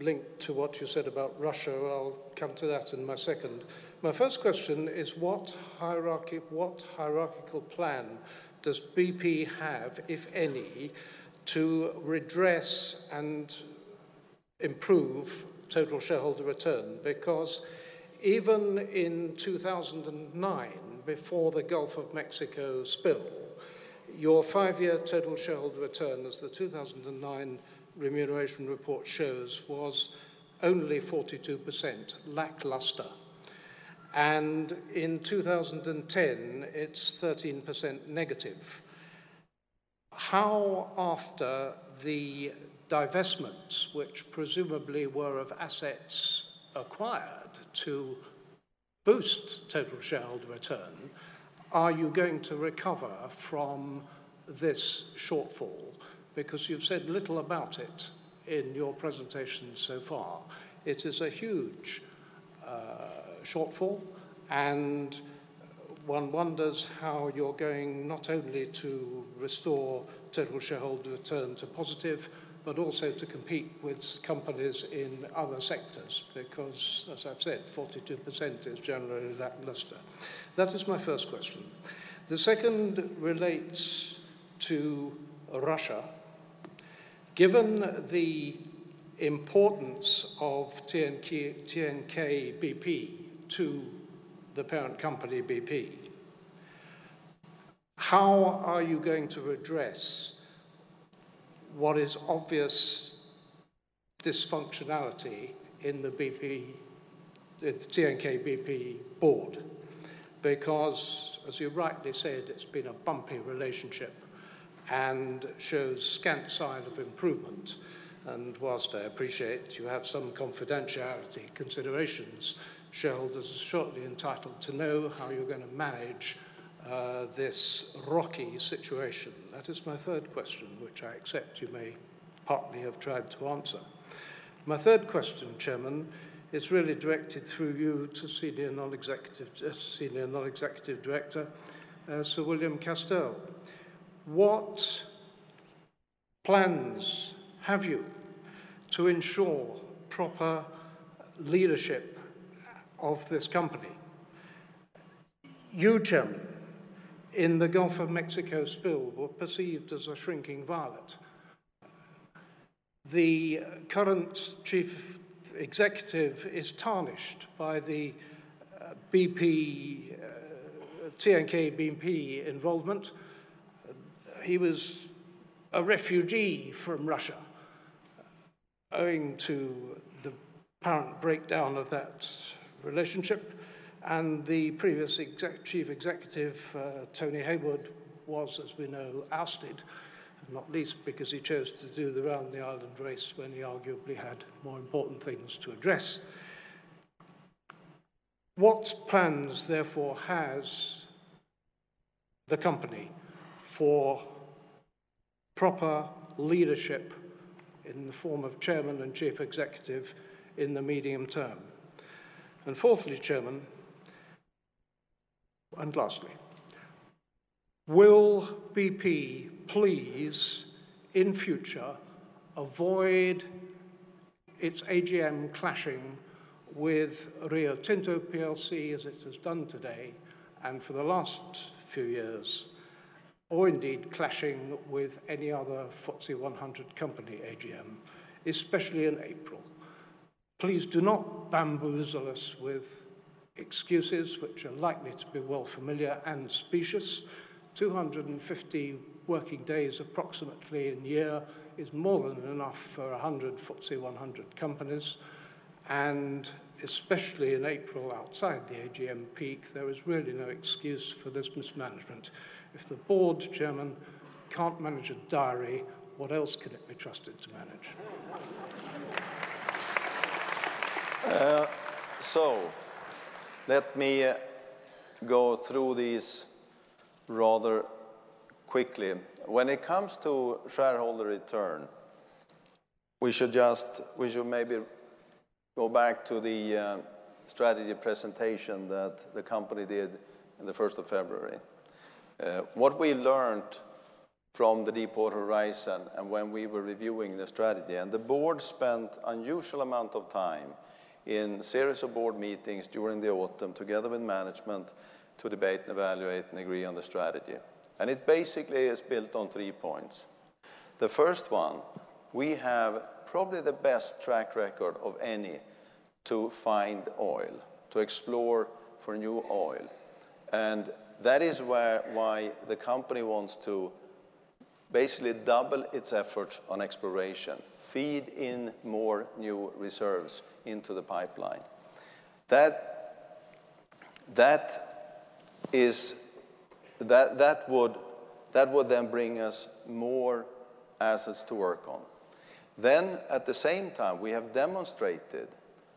link to what you said about Russia, I'll come to that in my second. My first question is what, hierarchy, what hierarchical plan does BP have, if any, to redress and improve total shareholder return? Because even in 2009, before the Gulf of Mexico spill, your five-year total shareholder return, as the 2009 remuneration report shows, was only 42%, lackluster. And in 2010, it's 13% negative. How, after the divestments, which presumably were of assets acquired to boost total shareholder return, are you going to recover from this shortfall? Because you've said little about it in your presentation so far. It is a huge uh, shortfall, and one wonders how you're going not only to restore total shareholder return to positive, but also to compete with companies in other sectors, because, as I've said, 42% is generally lackluster. That is my first question. The second relates to Russia. Given the importance of TNK, TNK BP to the parent company BP, how are you going to address what is obvious dysfunctionality in the BP, in the TNK BP board? Because, as you rightly said, it's been a bumpy relationship and shows scant sign of improvement. And whilst I appreciate you have some confidentiality considerations, shareholders are shortly entitled to know how you're going to manage uh, this rocky situation? That is my third question, which I accept you may partly have tried to answer. My third question, Chairman, is really directed through you to Senior Non-Executive, uh, Senior Non-Executive Director, uh, Sir William Castell. What plans have you to ensure proper leadership of this company? You, in the Gulf of Mexico spill were perceived as a shrinking violet. The current chief executive is tarnished by the uh, BP, uh, TNK BP involvement. He was a refugee from Russia owing to the apparent breakdown of that relationship. And the previous exec chief executive, uh, Tony Hayward, was, as we know, ousted, not least because he chose to do the round the island race when he arguably had more important things to address. What plans, therefore, has the company for proper leadership in the form of chairman and chief executive in the medium term? And fourthly, chairman, and lastly, will BP please, in future, avoid its AGM clashing with Rio Tinto plc as it has done today and for the last few years, or indeed clashing with any other FTSE 100 company AGM, especially in April. Please do not bamboozle us with excuses which are likely to be well familiar and specious. 250 working days approximately in year is more than enough for 100 FTSE 100 companies, and especially in April outside the AGM peak, there is really no excuse for this mismanagement. If the board chairman can't manage a diary, what else can it be trusted to manage? So, let me go through these rather quickly. When it comes to shareholder return, we should just, we should maybe go back to the uh, strategy presentation that the company did in the 1st of February. Uh, what we learned from the Deepwater Horizon and when we were reviewing the strategy, and the board spent unusual amount of time in series of board meetings during the autumn together with management to debate and evaluate and agree on the strategy. And it basically is built on three points. The first one, we have probably the best track record of any to find oil, to explore for new oil. And that is where, why the company wants to basically double its efforts on exploration, feed in more new reserves into the pipeline. That, that is, that, that, would, that would then bring us more assets to work on. Then, at the same time, we have demonstrated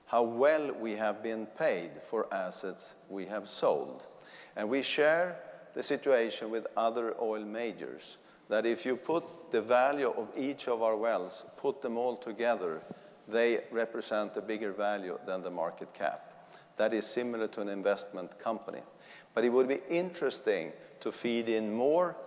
how well we have been paid for assets we have sold. And we share the situation with other oil majors that if you put the value of each of our wells, put them all together, they represent a bigger value than the market cap. That is similar to an investment company. But it would be interesting to feed in more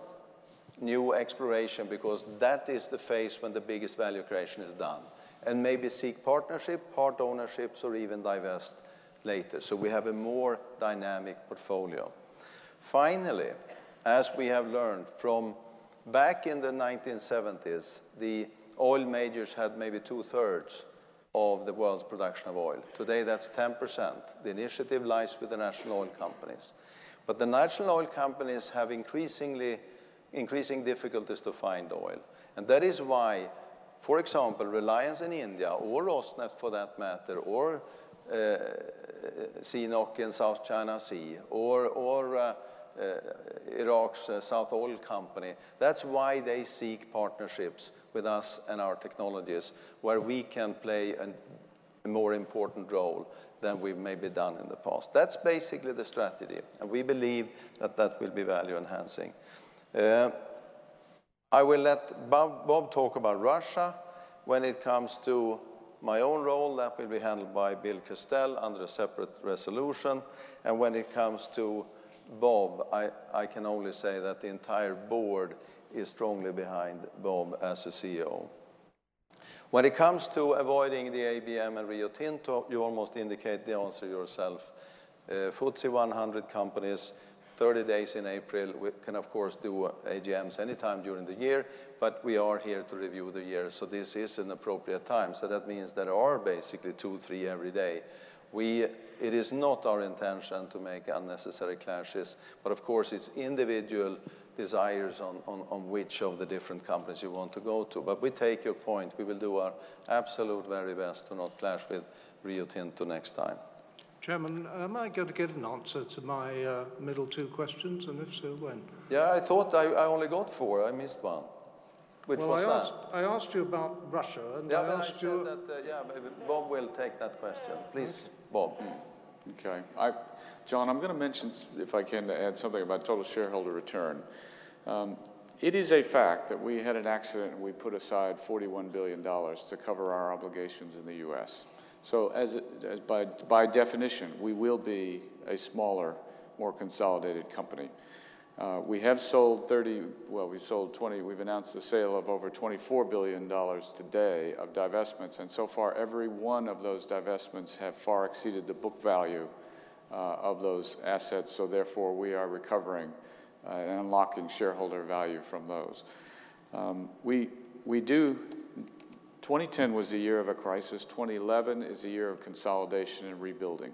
new exploration because that is the phase when the biggest value creation is done. And maybe seek partnership, part ownerships, or even divest later. So we have a more dynamic portfolio. Finally, as we have learned from back in the 1970s, the oil majors had maybe two thirds of the world's production of oil. Today, that's 10%. The initiative lies with the national oil companies. But the national oil companies have increasingly increasing difficulties to find oil. And that is why, for example, Reliance in India, or Rosneft for that matter, or uh, CNOOC in South China Sea, or, or uh, Iraq's uh, South Oil Company. That's why they seek partnerships with us and our technologies, where we can play a, a more important role than we've maybe done in the past. That's basically the strategy, and we believe that that will be value enhancing. Uh, I will let Bob, Bob, talk about Russia. When it comes to my own role, that will be handled by Bill Castell under a separate resolution. And when it comes to Bob, I, I can only say that the entire board is strongly behind Bob as a CEO. When it comes to avoiding the AGM and Rio Tinto, you almost indicate the answer yourself. Uh, FTSE 100 companies, 30 days in April. We can, of course, do AGMs anytime during the year, but we are here to review the year, so this is an appropriate time. So that means there are basically two, three every day. We, it is not our intention to make unnecessary clashes, but of course it's individual desires on, on, on which of the different companies you want to go to. But we take your point. We will do our absolute very best to not clash with Rio Tinto next time. Chairman, am I going to get an answer to my uh, middle two questions, and if so, when? Yeah, I thought I, I only got four. I missed one. Which well, was I that? asked, I asked you about Russia, and yeah, I but asked I you... That, uh, yeah, Bob will take that question. Please, Bob. Okay. I, John, I'm going to mention, if I can, to add something about total shareholder return. Um, it is a fact that we had an accident and we put aside $41 billion to cover our obligations in the U.S. So as, as by, by definition, we will be a smaller, more consolidated company. Uh, we have sold 30, well, we've sold 20, we've announced the sale of over $24 billion today of divestments, and so far every one of those divestments have far exceeded the book value uh, of those assets, so therefore we are recovering uh, and unlocking shareholder value from those. Um, we, we do, 2010 was a year of a crisis, 2011 is a year of consolidation and rebuilding.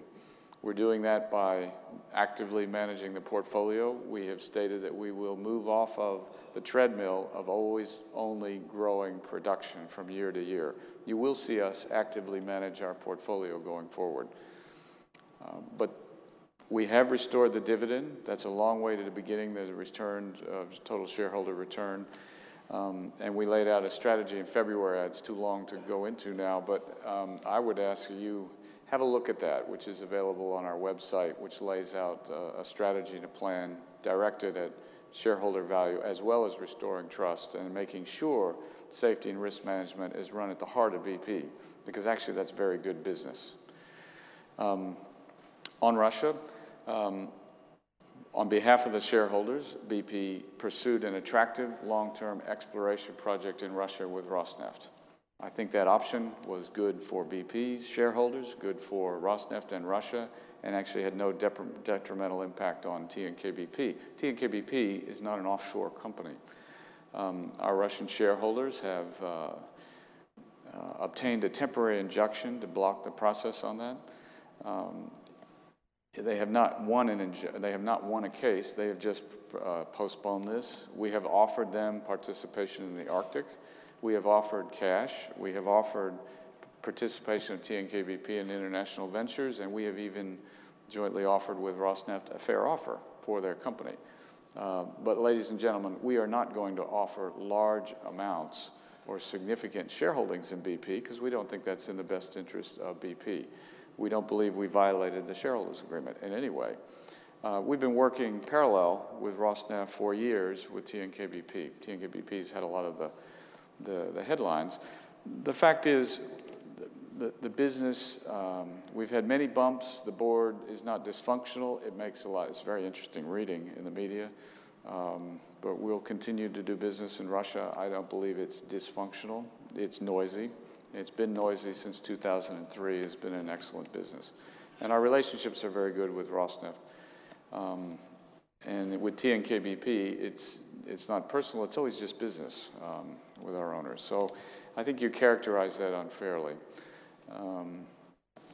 We're doing that by actively managing the portfolio. We have stated that we will move off of the treadmill of always only growing production from year to year. You will see us actively manage our portfolio going forward. Uh, but we have restored the dividend. That's a long way to the beginning. A return, uh, total shareholder return. Um, and we laid out a strategy in February. It's too long to go into now, but um, I would ask you have a look at that, which is available on our website, which lays out uh, a strategy and a plan directed at shareholder value as well as restoring trust and making sure safety and risk management is run at the heart of BP, because actually that's very good business. Um, on Russia, um, on behalf of the shareholders, BP pursued an attractive long-term exploration project in Russia with Rosneft. I think that option was good for BP's shareholders, good for Rosneft and Russia, and actually had no detrimental impact on TNK-BP. TNK-BP is not an offshore company. Um, our Russian shareholders have uh, uh, obtained a temporary injunction to block the process on that. Um, they have not won an they have not won a case. They have just uh, postponed this. We have offered them participation in the Arctic. We have offered cash. We have offered participation of TNKBP in international ventures, and we have even jointly offered with Rosneft a fair offer for their company. Uh, but, ladies and gentlemen, we are not going to offer large amounts or significant shareholdings in BP because we don't think that's in the best interest of BP. We don't believe we violated the shareholders agreement in any way. Uh, we've been working parallel with Rosneft for years with TNKBP. TNKBP's had a lot of the the, the headlines. The fact is, the, the business, um, we've had many bumps. The board is not dysfunctional. It makes a lot, it's very interesting reading in the media. Um, but we'll continue to do business in Russia. I don't believe it's dysfunctional. It's noisy. It's been noisy since 2003. It's been an excellent business. And our relationships are very good with Rosneft. Um, and with TNKBP, it's, it's not personal, it's always just business. Um, with our owners. So I think you characterize that unfairly. Um,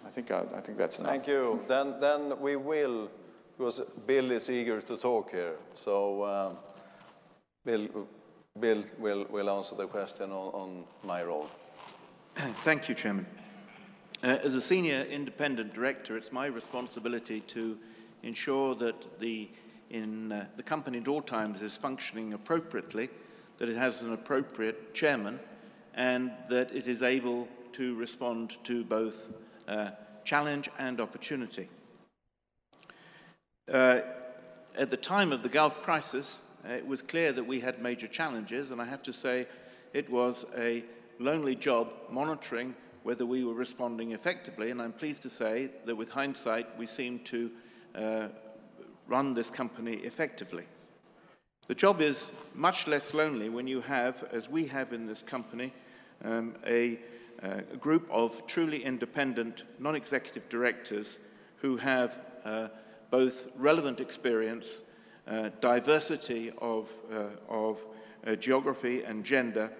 I think I, I, think that's enough. Thank you. then then we will, because Bill is eager to talk here. So um, Bill, Bill will, will answer the question on, on my role. Thank you, Chairman. Uh, as a senior independent director, it's my responsibility to ensure that the, in, uh, the company at all times is functioning appropriately that it has an appropriate chairman, and that it is able to respond to both uh, challenge and opportunity. Uh, at the time of the Gulf crisis, uh, it was clear that we had major challenges, and I have to say it was a lonely job monitoring whether we were responding effectively, and I'm pleased to say that with hindsight, we seem to uh, run this company effectively. The job is much less lonely when you have, as we have in this company, um, a, uh, a, group of truly independent non executive directors who have uh, both relevant experience, uh, diversity of, uh, of uh, geography and gender,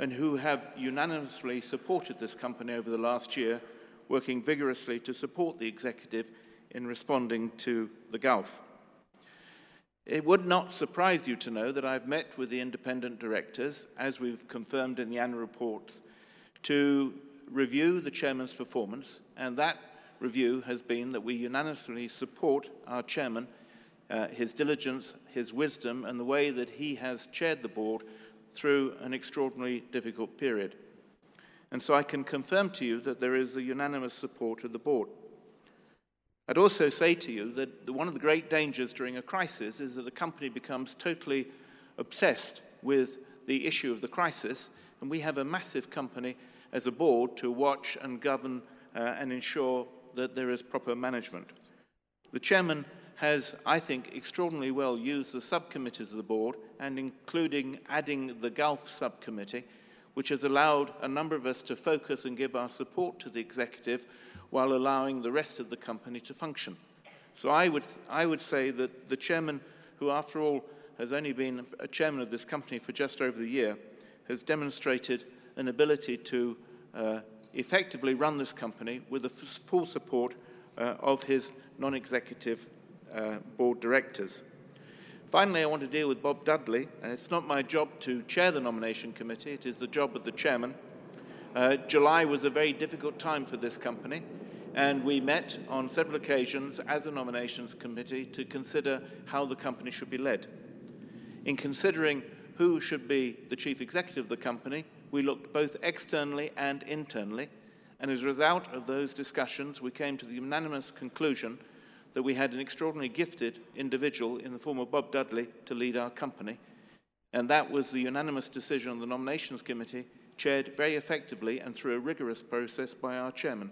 and who have unanimously supported this company over the last year, working vigorously to support the executive in responding to the Gulf. It would not surprise you to know that I've met with the independent directors, as we've confirmed in the annual reports, to review the chairman's performance, and that review has been that we unanimously support our chairman, uh, his diligence, his wisdom, and the way that he has chaired the board through an extraordinarily difficult period. And so I can confirm to you that there is the unanimous support of the board. I'd also say to you that one of the great dangers during a crisis is that a company becomes totally obsessed with the issue of the crisis, and we have a massive company as a board to watch and govern uh, and ensure that there is proper management. The chairman has, I think, extraordinarily well used the subcommittees of the board, and including adding the Gulf subcommittee, which has allowed a number of us to focus and give our support to the executive while allowing the rest of the company to function. So I would, I would say that the chairman, who after all has only been a chairman of this company for just over a year, has demonstrated an ability to uh, effectively run this company with the full support uh, of his non executive uh, board directors. Finally, I want to deal with Bob Dudley. Uh, it's not my job to chair the nomination committee, it is the job of the chairman. Uh, July was a very difficult time for this company, and we met on several occasions as a nominations committee to consider how the company should be led. In considering who should be the chief executive of the company, we looked both externally and internally, and as a result of those discussions, we came to the unanimous conclusion that we had an extraordinarily gifted individual in the form of Bob Dudley to lead our company. And that was the unanimous decision of the nominations committee, chaired very effectively and through a rigorous process by our chairman.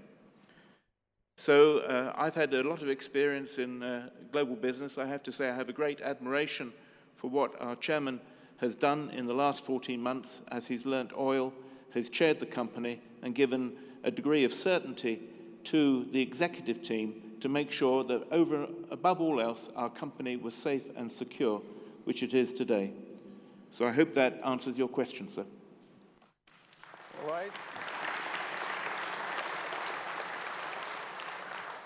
So uh, I've had a lot of experience in uh, global business. I have to say I have a great admiration for what our chairman has done in the last 14 months as he's learnt oil, has chaired the company, and given a degree of certainty to the executive team to make sure that over above all else our company was safe and secure, which it is today. So I hope that answers your question, sir. All right.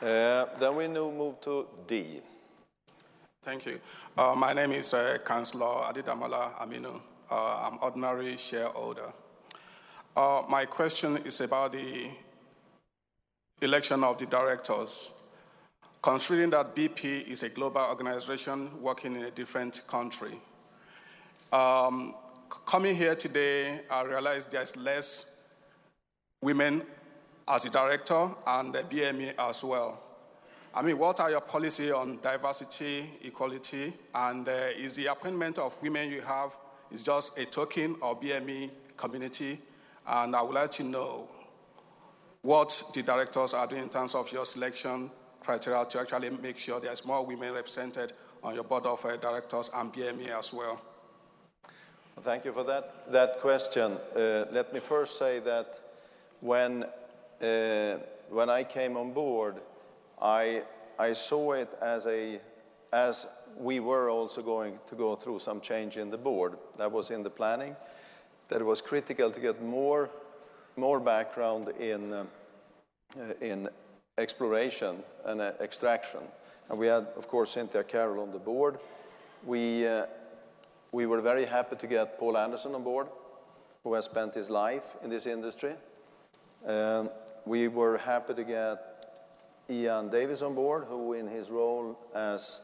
Then we now move to D. Thank you. Uh, my name is uh, Councillor Adidamala Aminu. Uh, I'm ordinary shareholder. Uh, my question is about the election of the directors. Considering that BP is a global organization working in a different country, um, coming here today, I realized there's less women as a director and the BME as well. I mean, what are your policy on diversity, equality, and uh, is the appointment of women you have is just a token of BME community? And I would like to know what the directors are doing in terms of your selection criteria to actually make sure there's more women represented on your board of uh, directors and BME as well. Thank you for that, that question. Uh, let me first say that when, uh, when I came on board, I, I saw it as, a, as we were also going to go through some change in the board. That was in the planning, that it was critical to get more, more background in, uh, in exploration and uh, extraction. And we had, of course, Cynthia Carroll on the board. We, uh, we were very happy to get Paul Anderson on board, who has spent his life in this industry. Um, we were happy to get Ian Davis on board, who, in his role as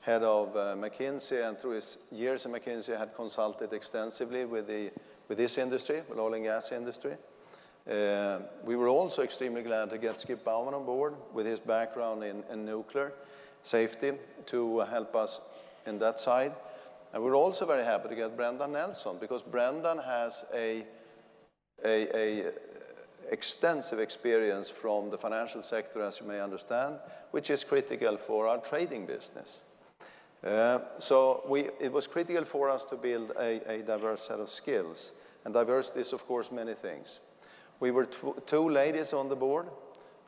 head of uh, McKinsey and through his years in McKinsey, had consulted extensively with, the, with this industry, with oil and gas industry. Uh, we were also extremely glad to get Skip Bowman on board with his background in, in nuclear safety to help us in that side. And we're also very happy to get Brendan Nelson because Brendan has a, a, a extensive experience from the financial sector, as you may understand, which is critical for our trading business. Uh, so we, it was critical for us to build a, a diverse set of skills. And diversity is, of course, many things. We were two ladies on the board,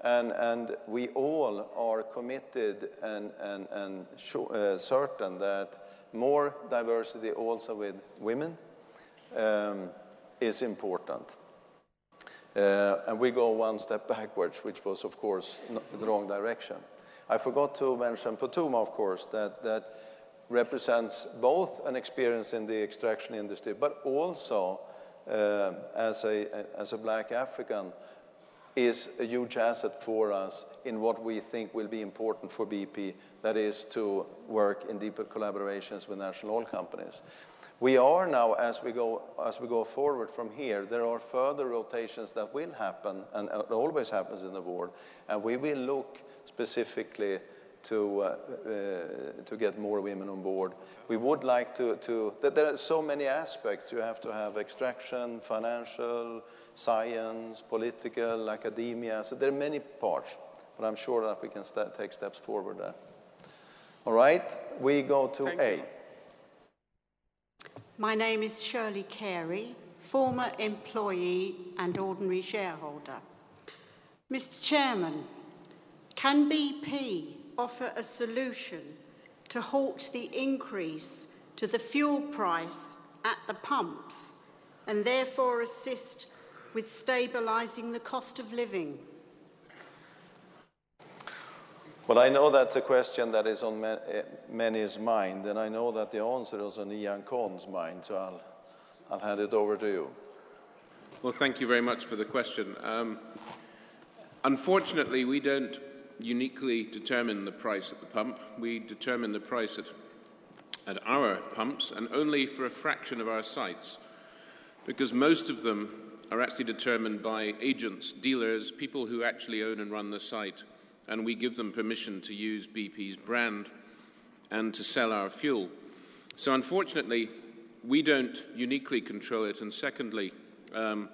and, and we all are committed and, and, and uh, certain that more diversity also with women um, is important. Uh, and we go one step backwards, which was, of course, the wrong direction. I forgot to mention Phuthuma, of course, that, that represents both an experience in the extraction industry, but also uh, as, a, as a black African is a huge asset for us in what we think will be important for BP, that is to work in deeper collaborations with national oil companies. We are now, as we go, as we go forward from here, there are further rotations that will happen, and it always happens in the board, and we will look specifically to, uh, uh, to get more women on board. We would like to, to, there are so many aspects. You have to have extraction, financial, science, political, academia. So there are many parts, but I'm sure that we can st take steps forward there. All right, we go to Thank A. You. My name is Shirley Carey, former employee and ordinary shareholder. Mr Chairman, can BP offer a solution to halt the increase to the fuel price at the pumps and therefore assist with stabilising the cost of living? Well, I know that's a question that is on eh, many's mind, and I know that the answer is on Iain Conn's mind, so I'll, I'll hand it over to you. Well, thank you very much for the question. Um, unfortunately, we don't uniquely determine the price at the pump. We determine the price at, at our pumps and only for a fraction of our sites, because most of them are actually determined by agents, dealers, people who actually own and run the site and we give them permission to use BP's brand and to sell our fuel. So unfortunately, we don't uniquely control it, and secondly, um,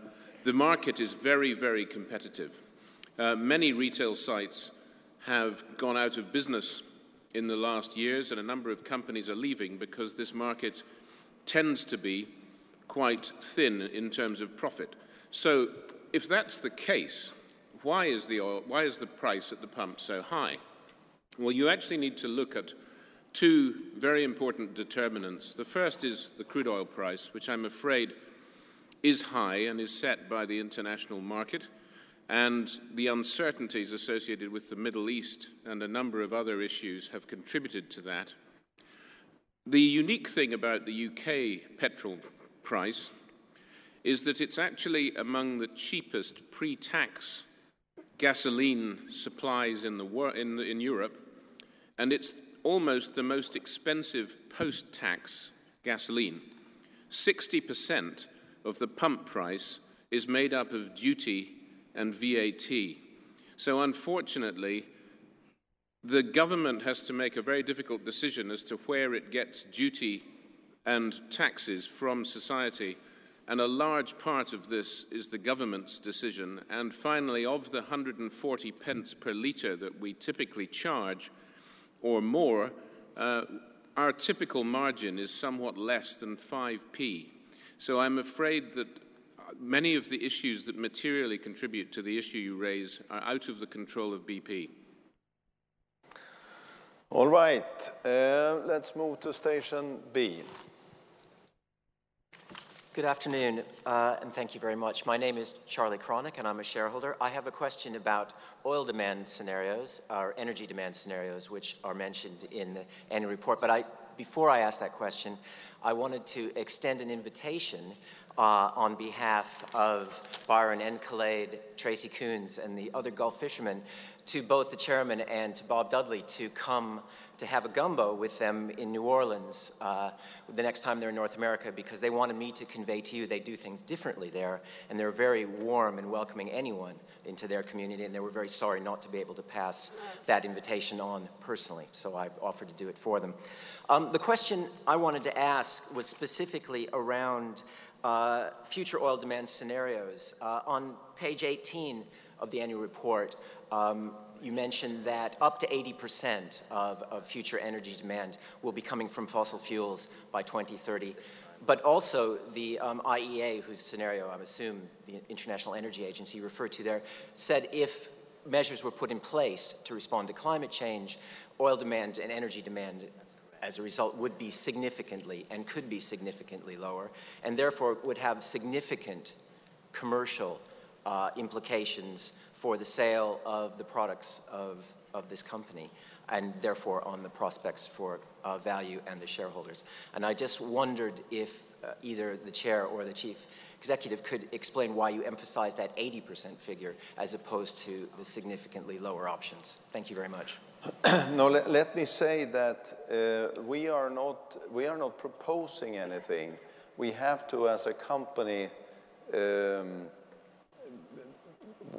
the market is very, very competitive. Uh, many retail sites have gone out of business in the last years, and a number of companies are leaving because this market tends to be quite thin in terms of profit. So, if that's the case, why is the oil, why is the price at the pump so high? Well, you actually need to look at two very important determinants. The first is the crude oil price, which I'm afraid is high and is set by the international market, and the uncertainties associated with the Middle East and a number of other issues have contributed to that. The unique thing about the UK petrol price is that it's actually among the cheapest pre tax gasoline supplies in, the wor- in, in Europe, and it's almost the most expensive post tax gasoline. 60% of the pump price is made up of duty and VAT. So, unfortunately, the government has to make a very difficult decision as to where it gets duty and taxes from society and a large part of this is the government's decision. And finally, of the 140 pence per litre that we typically charge, or more, uh, our typical margin is somewhat less than 5p. So I'm afraid that many of the issues that materially contribute to the issue you raise are out of the control of BP. All right, uh, let's move to station B. Good afternoon, uh, and thank you very much. My name is Charlie Kronick, and I'm a shareholder. I have a question about oil demand scenarios, or energy demand scenarios, which are mentioned in the annual report. But I, before I ask that question, I wanted to extend an invitation uh, on behalf of Byron Encalade, Tracy Kuhns, and the other Gulf fishermen to both the chairman and to Bob Dudley to come to have a gumbo with them in New Orleans uh, the next time they're in North America because they wanted me to convey to you they do things differently there and they're very warm and welcoming anyone into their community and they were very sorry not to be able to pass that invitation on personally so I offered to do it for them. Um, the question I wanted to ask was specifically around uh, future oil demand scenarios. Uh, on page 18 of the annual report, um, you mentioned that up to 80% of, of future energy demand will be coming from fossil fuels by 2030. But also the um, IEA, whose scenario I assume the International Energy Agency referred to there, said if measures were put in place to respond to climate change, oil demand and energy demand as a result would be significantly and could be significantly lower, and therefore would have significant commercial uh, implications for the sale of the products of, of this company and therefore on the prospects for uh, value and the shareholders. And I just wondered if uh, either the chair or the chief executive could explain why you emphasize that 80% figure as opposed to the significantly lower options. Thank you very much. no, let, let, me say that uh, we, are not, we are not proposing anything. We have to, as a company, um,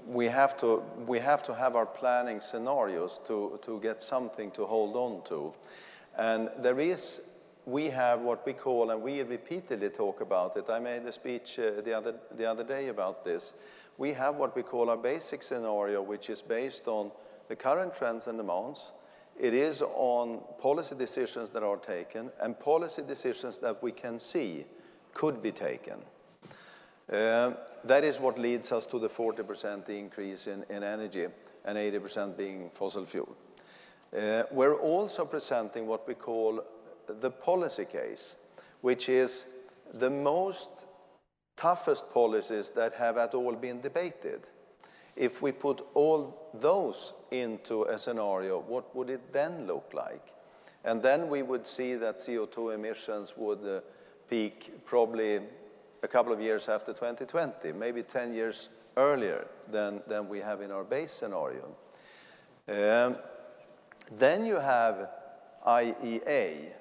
we have to we have to have our planning scenarios to to get something to hold on to. And there is we have what we call and we repeatedly talk about it. I made a speech uh, the other the other day about this. We have what we call our basic scenario which is based on the current trends and demands. It is on policy decisions that are taken and policy decisions that we can see could be taken that is what leads us to the 40% increase in, in energy and 80% being fossil fuel. Uh, we're also presenting what we call the policy case, which is the most toughest policies that have at all been debated. If we put all those into a scenario, what would it then look like? And then we would see that CO2 emissions would uh, peak probably a couple of years after 2020, maybe 10 years earlier than, than we have in our base scenario. Um, then you have IEA,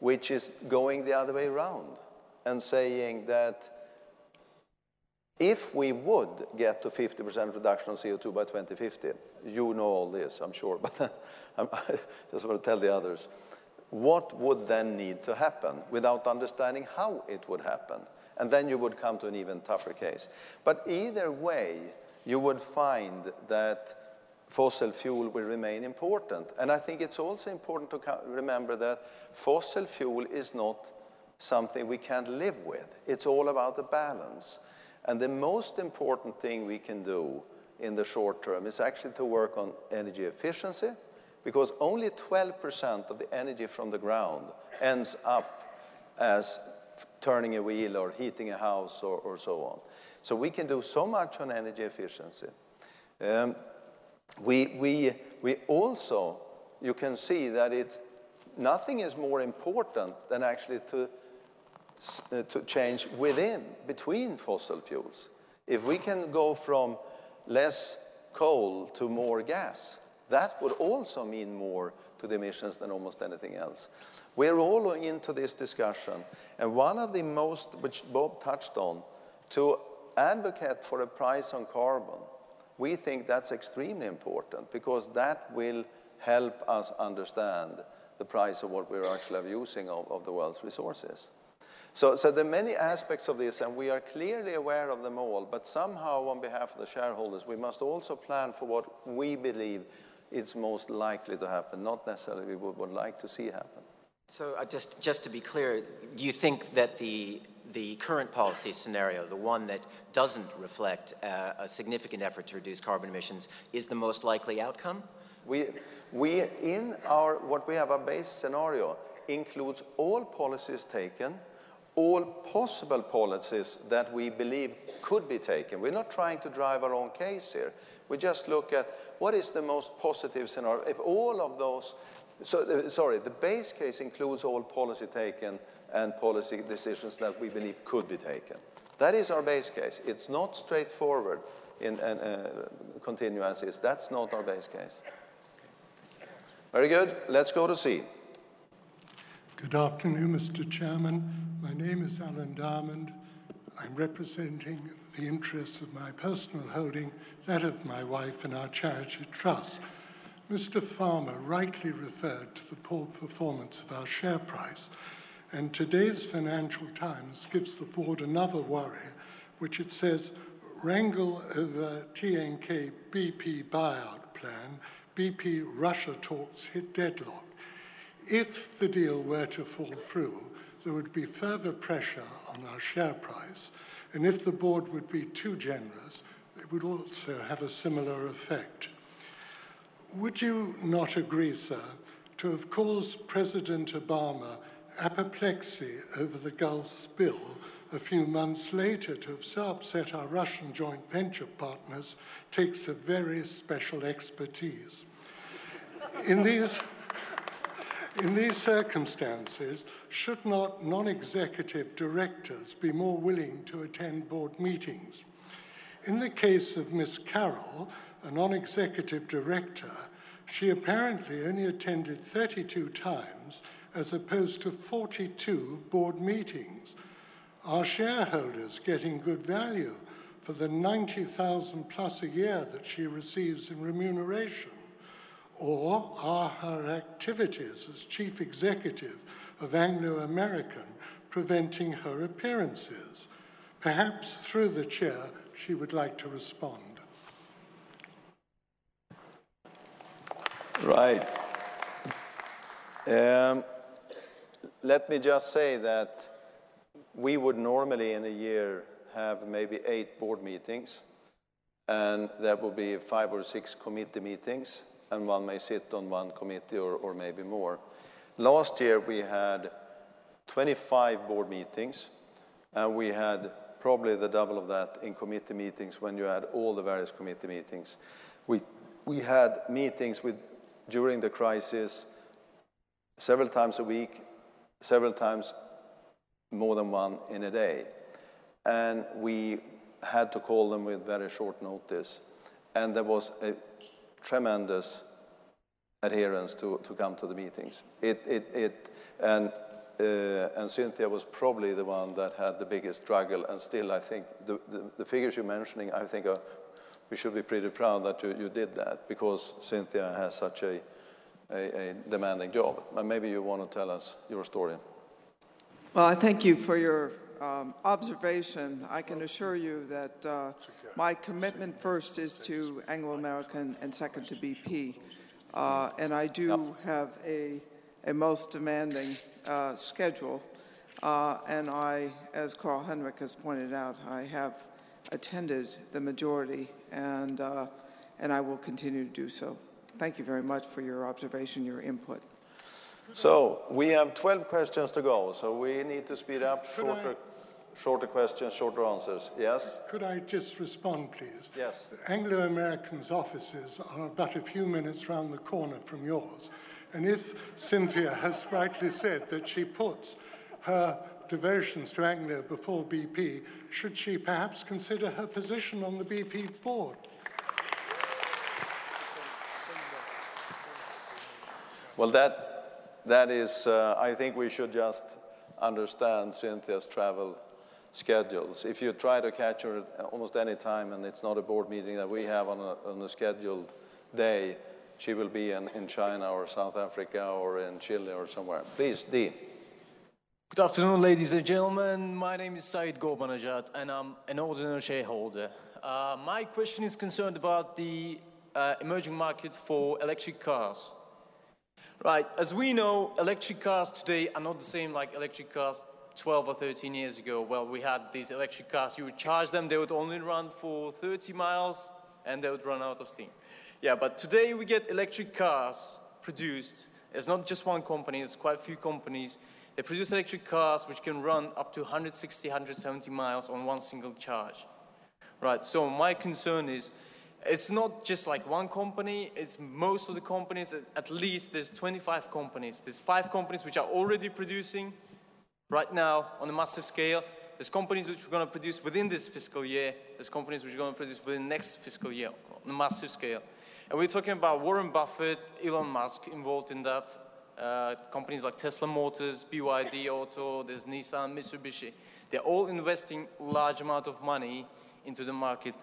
which is going the other way around and saying that if we would get to 50% reduction of CO2 by 2050, you know all this, I'm sure, but I just want to tell the others, what would then need to happen without understanding how it would happen? And then you would come to an even tougher case. But either way, you would find that fossil fuel will remain important. And I think it's also important to remember that fossil fuel is not something we can't live with. It's all about the balance. And the most important thing we can do in the short term is actually to work on energy efficiency, because only 12% of the energy from the ground ends up as turning a wheel or heating a house or, or so on. So we can do so much on energy efficiency. Um, we, we, we also, you can see that it's, nothing is more important than actually to, uh, to change within, between fossil fuels. If we can go from less coal to more gas, that would also mean more to the emissions than almost anything else. We're all into this discussion, and one of the most, which Bob touched on, to advocate for a price on carbon we think that's extremely important because that will help us understand the price of what we're actually using of, of the world's resources. So, so there are many aspects of this, and we are clearly aware of them all, but somehow on behalf of the shareholders, we must also plan for what we believe is most likely to happen, not necessarily we would, would like to see happen. So uh, just, just to be clear, you think that the the current policy scenario, the one that doesn't reflect uh, a significant effort to reduce carbon emissions, is the most likely outcome? We, we in our, what we have a base scenario includes all policies taken, all possible policies that we believe could be taken. We're not trying to drive our own case here. We just look at what is the most positive scenario. If all of those, so, uh, sorry, the base case includes all policy taken and policy decisions that we believe could be taken. That is our base case. It's not straightforward in uh, continue as is. That's not our base case. Very good. Let's go to C. Good afternoon, Mr. Chairman. My name is Alan Diamond. I'm representing the interests of my personal holding, that of my wife, and our charity trust. Mr. Farmer rightly referred to the poor performance of our share price. And today's Financial Times gives the board another worry, which it says wrangle over TNK BP buyout plan, BP Russia talks hit deadlock. If the deal were to fall through, there would be further pressure on our share price, and if the board would be too generous, it would also have a similar effect. Would you not agree, sir, to have caused President Obama apoplexy over the Gulf spill a few months later to have so upset our Russian joint venture partners takes a very special expertise. In these, in these circumstances, should not non executive directors be more willing to attend board meetings? In the case of Miss Carroll, a non executive director, she apparently only attended 32 times as opposed to 42 board meetings. Are shareholders getting good value for the 90,000 plus a year that she receives in remuneration? Or are her activities as chief executive of Anglo American preventing her appearances? Perhaps through the chair, she would like to respond. Right. Um, let me just say that we would normally in a year have maybe eight board meetings, and there will be five or six committee meetings, and one may sit on one committee or, or maybe more. Last year we had 25 board meetings, and we had probably the double of that in committee meetings when you had all the various committee meetings. We, we had meetings with, during the crisis several times a week, several times more than one in a day. And we had to call them with very short notice. And there was a tremendous adherence to, to come to the meetings. It, it, it, and, uh, and Cynthia was probably the one that had the biggest struggle. And still, I think the, the, the figures you're mentioning, I think are, we should be pretty proud that you, you did that because Cynthia has such a, a, a demanding job. And maybe you want to tell us your story. Well, I thank you for your um, observation. I can assure you that uh, my commitment first is to Anglo American and second to BP. Uh, and I do yep. have a, a most demanding uh, schedule. Uh, and I, as Carl Henric has pointed out, I have attended the majority and, uh, and I will continue to do so. Thank you very much for your observation, your input. So we have 12 questions to go, so we need to speed up. Shorter, shorter questions, shorter answers. Yes? Could I just respond, please? Yes. Anglo American's offices are but a few minutes round the corner from yours. And if Cynthia has rightly said that she puts her devotions to Anglo before BP, should she perhaps consider her position on the BP board? Well, that that is, uh, I think we should just understand Cynthia's travel schedules. If you try to catch her at almost any time and it's not a board meeting that we have on a, on a scheduled day, she will be in, in China or South Africa or in Chile or somewhere. Please, Dee. Good afternoon, ladies and gentlemen. My name is Said Gorbanajat, and I'm an ordinary shareholder. Uh, my question is concerned about the uh, emerging market for electric cars. Right, as we know, electric cars today are not the same like electric cars 12 or 13 years ago. Well, we had these electric cars, you would charge them, they would only run for 30 miles and they would run out of steam. Yeah, but today we get electric cars produced. It's not just one company, it's quite a few companies. They produce electric cars which can run up to 160, 170 miles on one single charge. Right, so my concern is it's not just like one company, it's most of the companies, at least there's 25 companies. There's five companies which are already producing right now on a massive scale. There's companies which are going to produce within this fiscal year. There's companies which are going to produce within next fiscal year on a massive scale. And we're talking about Warren Buffett, Elon Musk involved in that. Uh, companies like Tesla Motors, BYD Auto, there's Nissan, Mitsubishi. They're all investing large amount of money into the market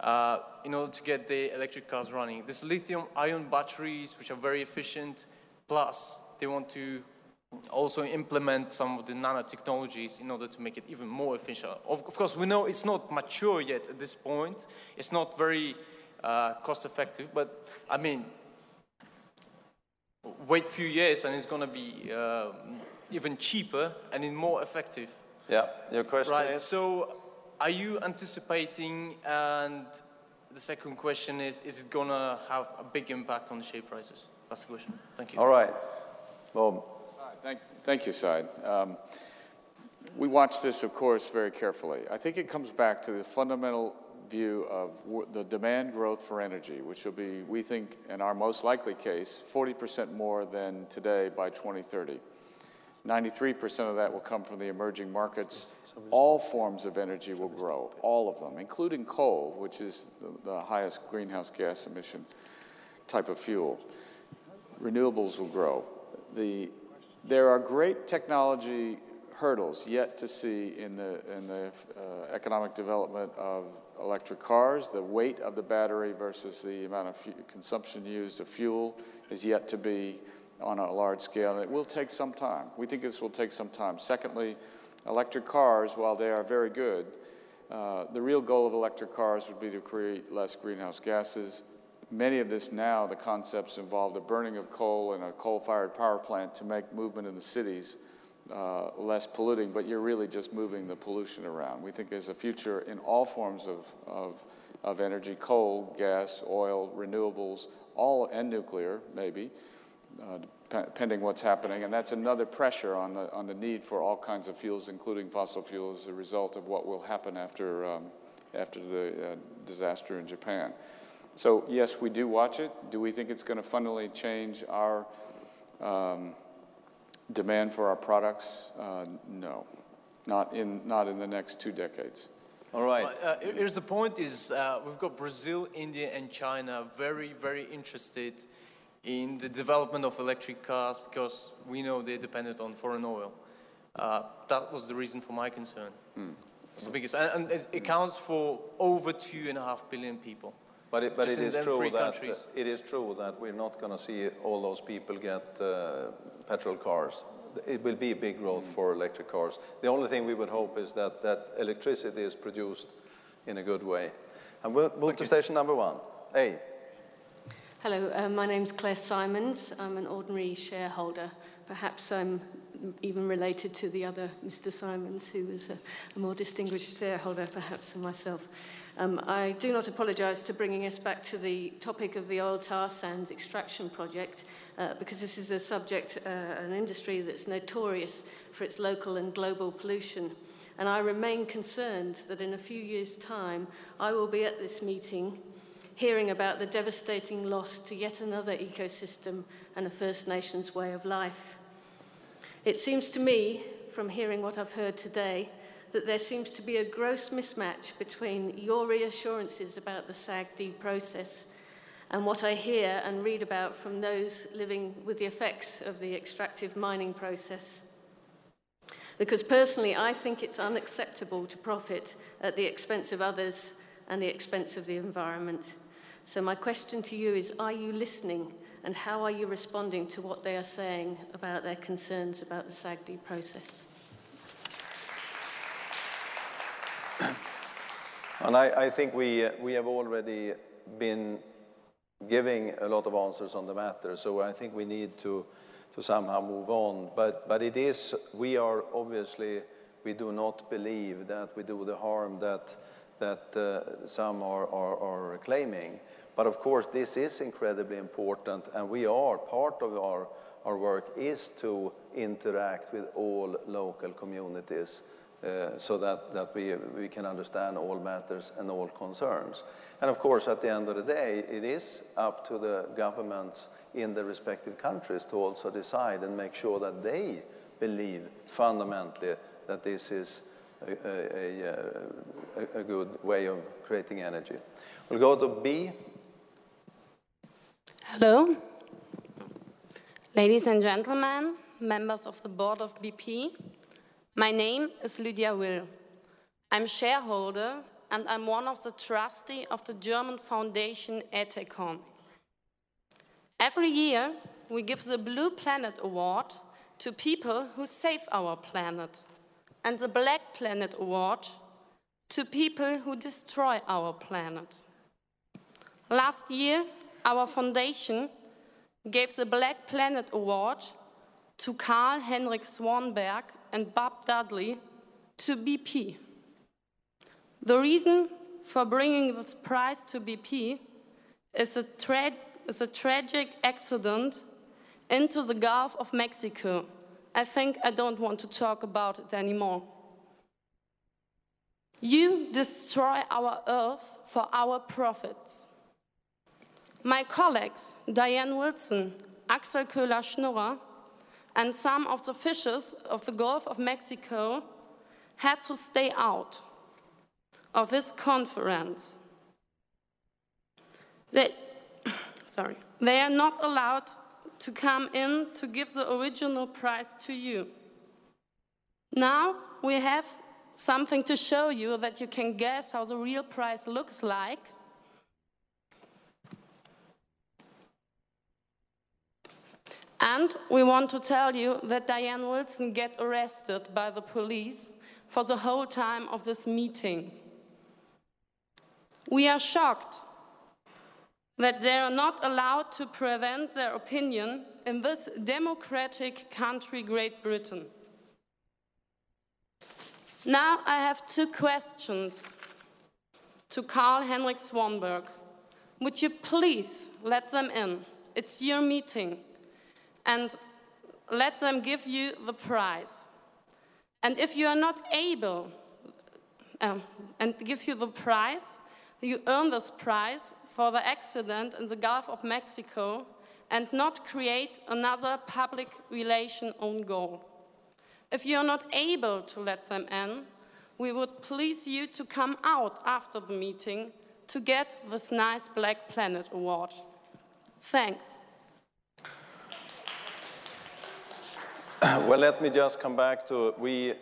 uh, in order to get the electric cars running. There's lithium-ion batteries, which are very efficient, plus they want to also implement some of the nanotechnologies in order to make it even more efficient. Of, of course, we know it's not mature yet at this point. It's not very uh, cost-effective, but I mean, wait a few years and it's going to be uh, even cheaper and more effective. Yeah, your question right. is? So are you anticipating, and the second question is, is it going to have a big impact on the share prices? That's the question. Thank you. All right. Bob. Thank, thank you, Said. Um, we watch this, of course, very carefully. I think it comes back to the fundamental view of the demand growth for energy, which will be, we think, in our most likely case, 40% more than today by 2030. 93% of that will come from the emerging markets. All forms of energy will grow, all of them, including coal, which is the, the highest greenhouse gas emission type of fuel. Renewables will grow. The, there are great technology hurdles yet to see in the, in the uh, economic development of electric cars. The weight of the battery versus the amount of consumption used of fuel is yet to be on a large scale, and it will take some time. We think this will take some time. Secondly, electric cars, while they are very good, uh, the real goal of electric cars would be to create less greenhouse gases. Many of this now, the concepts involve the burning of coal in a coal-fired power plant to make movement in the cities uh, less polluting, but you're really just moving the pollution around. We think there's a future in all forms of, of, of energy, coal, gas, oil, renewables, all, and nuclear, maybe, uh, pending what's happening, and that's another pressure on the, on the need for all kinds of fuels, including fossil fuels, as a result of what will happen after, um, after the uh, disaster in Japan. So yes, we do watch it. Do we think it's going to fundamentally change our um, demand for our products? Uh, no, not in, not in the next two decades. All right. Uh, here's the point is uh, we've got Brazil, India, and China very, very interested in the development of electric cars because we know they're dependent on foreign oil. Uh, that was the reason for my concern. It's the biggest, and, and it accounts for over two and a half billion people. But it, but Just it in is them true that countries. it is true that we're not going to see all those people get uh, petrol cars. It will be a big growth for electric cars. The only thing we would hope is that that electricity is produced in a good way. And we'll move to station number one. A. Hello, uh, my name's Claire Simons. I'm an ordinary shareholder. Perhaps I'm even related to the other Mr. Simons, who was a, a more distinguished shareholder, perhaps, than myself. Um, I do not apologise to bringing us back to the topic of the oil tar sands extraction project, uh, because this is a subject, uh, an industry that's notorious for its local and global pollution. And I remain concerned that in a few years' time, I will be at this meeting hearing about the devastating loss to yet another ecosystem and a First Nations way of life. It seems to me, from hearing what I've heard today, that there seems to be a gross mismatch between your reassurances about the SAGD process and what I hear and read about from those living with the effects of the extractive mining process. Because personally, I think it's unacceptable to profit at the expense of others and the expense of the environment. So, my question to you is Are you listening and how are you responding to what they are saying about their concerns about the SAGD process? And I, I think we, uh, we have already been giving a lot of answers on the matter, so I think we need to, to somehow move on. But, but it is, we are obviously, we do not believe that we do the harm that, that uh, some are, are, are claiming. But of course, this is incredibly important, and we are, part of our, our work is to interact with all local communities uh, so that, that we, we can understand all matters and all concerns. And of course, at the end of the day, it is up to the governments in the respective countries to also decide and make sure that they believe fundamentally that this is a, a, a, a good way of creating energy. We'll go to B. Hello. Ladies and gentlemen, members of the board of BP, my name is Lydia Will. I'm shareholder and I'm one of the trustees of the German foundation Ethecon. Every year, we give the Blue Planet Award to people who save our planet and the Black Planet Award to people who destroy our planet. Last year, our foundation gave the Black Planet Award to Carl Henric Svanberg and Bob Dudley to BP. The reason for bringing this prize to BP is a, tra is a tragic accident into the Gulf of Mexico. I think I don't want to talk about it anymore. You destroy our earth for our profits. My colleagues, Diane Wilson, Axel Köhler-Schnura, and some of the fishers of the Gulf of Mexico had to stay out of this conference. They, sorry, they are not allowed to come in to give the original prize to you. Now we have something to show you that you can guess how the real prize looks like. And we want to tell you that Diane Wilson get arrested by the police for the whole time of this meeting. We are shocked that they are not allowed to present their opinion in this democratic country, Great Britain. Now I have two questions to Carl Henric Svanberg. Would you please let them in? It's your meeting. And let them give you the prize. And if you are not able, um, and give you the prize, you earn this prize for the accident in the Gulf of Mexico and not create another public relation own goal. If you are not able to let them in, we would please you to come out after the meeting to get this nice Black Planet Award. Thanks. well, let me just come back to we.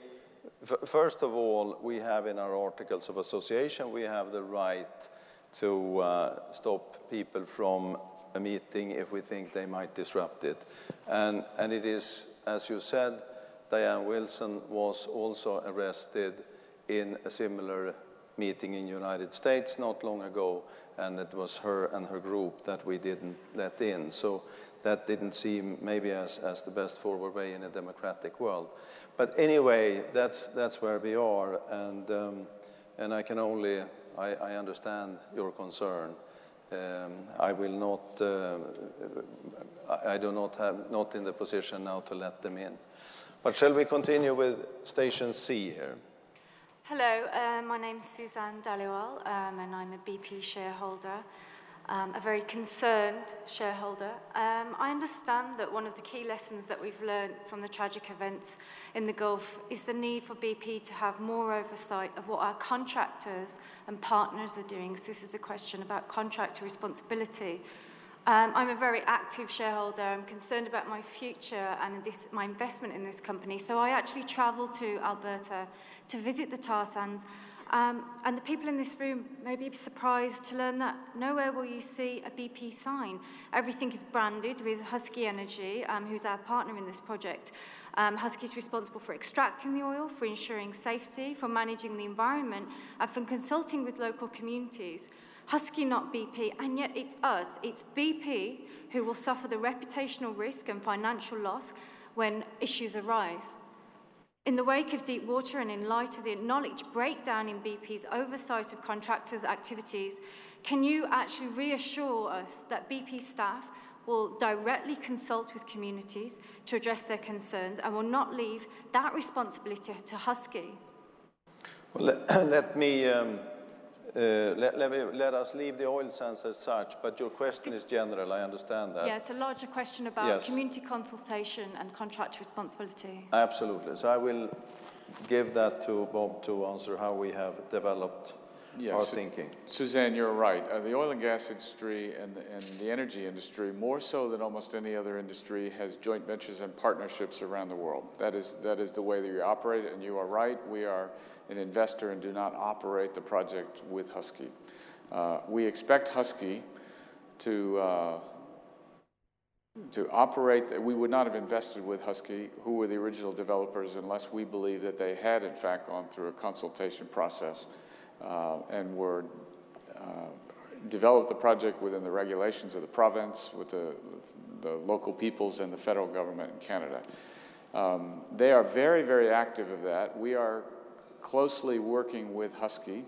First of all, we have in our articles of association, we have the right to uh, stop people from a meeting if we think they might disrupt it. And, and it is, as you said, Diane Wilson was also arrested in a similar meeting in United States not long ago, and it was her and her group that we didn't let in. So that didn't seem maybe as, as the best forward way in a democratic world. But anyway, that's, that's where we are, and, um, and I can only, I, I understand your concern. Um, I will not, uh, I do not have, not in the position now to let them in. But shall we continue with station C here? Hello, uh, my name's Suzanne Dhaliwal, um, and I'm a BP shareholder, um, a very concerned shareholder. Um, I understand that one of the key lessons that we've learned from the tragic events in the Gulf is the need for BP to have more oversight of what our contractors and partners are doing. So this is a question about contractor responsibility. Um, I'm a very active shareholder. I'm concerned about my future and this, my investment in this company. So I actually travelled to Alberta to visit the tar sands Um, and the people in this room may be surprised to learn that nowhere will you see a BP sign. Everything is branded with Husky Energy, um, who's our partner in this project. Um, Husky is responsible for extracting the oil, for ensuring safety, for managing the environment, and for consulting with local communities. Husky, not BP, and yet it's us, it's BP who will suffer the reputational risk and financial loss when issues arise. In the wake of Deepwater and in light of the acknowledged breakdown in BP's oversight of contractors' activities, can you actually reassure us that BP staff will directly consult with communities to address their concerns and will not leave that responsibility to Husky? Well, let, let me um, let, let, me, let, us leave the oil sands as such, but your question is general, I understand that. Yeah, it's a larger question about yes. community consultation and contractor responsibility. Absolutely. So I will give that to Bob to answer how we have developed yes. our thinking. Suzanne, you're right. Uh, the oil and gas industry and the, and the energy industry, more so than almost any other industry, has joint ventures and partnerships around the world. That is, that is the way that you operate, and you are right. We are an investor and do not operate the project with Husky. Uh, we expect Husky to, uh, to operate, we would not have invested with Husky, who were the original developers, unless we believe that they had, in fact, gone through a consultation process uh, and were uh, developed the project within the regulations of the province, with the, the local peoples and the federal government in Canada. Um, they are very, very active of that. We are closely working with Husky.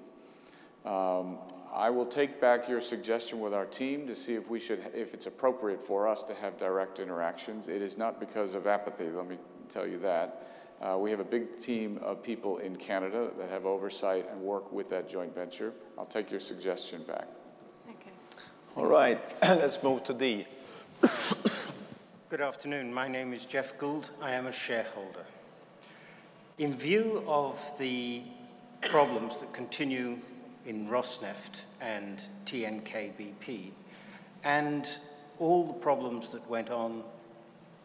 Um, I will take back your suggestion with our team to see if we should, if it's appropriate for us to have direct interactions. It is not because of apathy, let me tell you that. Uh, we have a big team of people in Canada that have oversight and work with that joint venture. I'll take your suggestion back. Okay. All right, let's move to D. Good afternoon. My name is Jeff Gould. I am a shareholder. In view of the problems that continue in Rosneft and TNK-BP, and all the problems that went on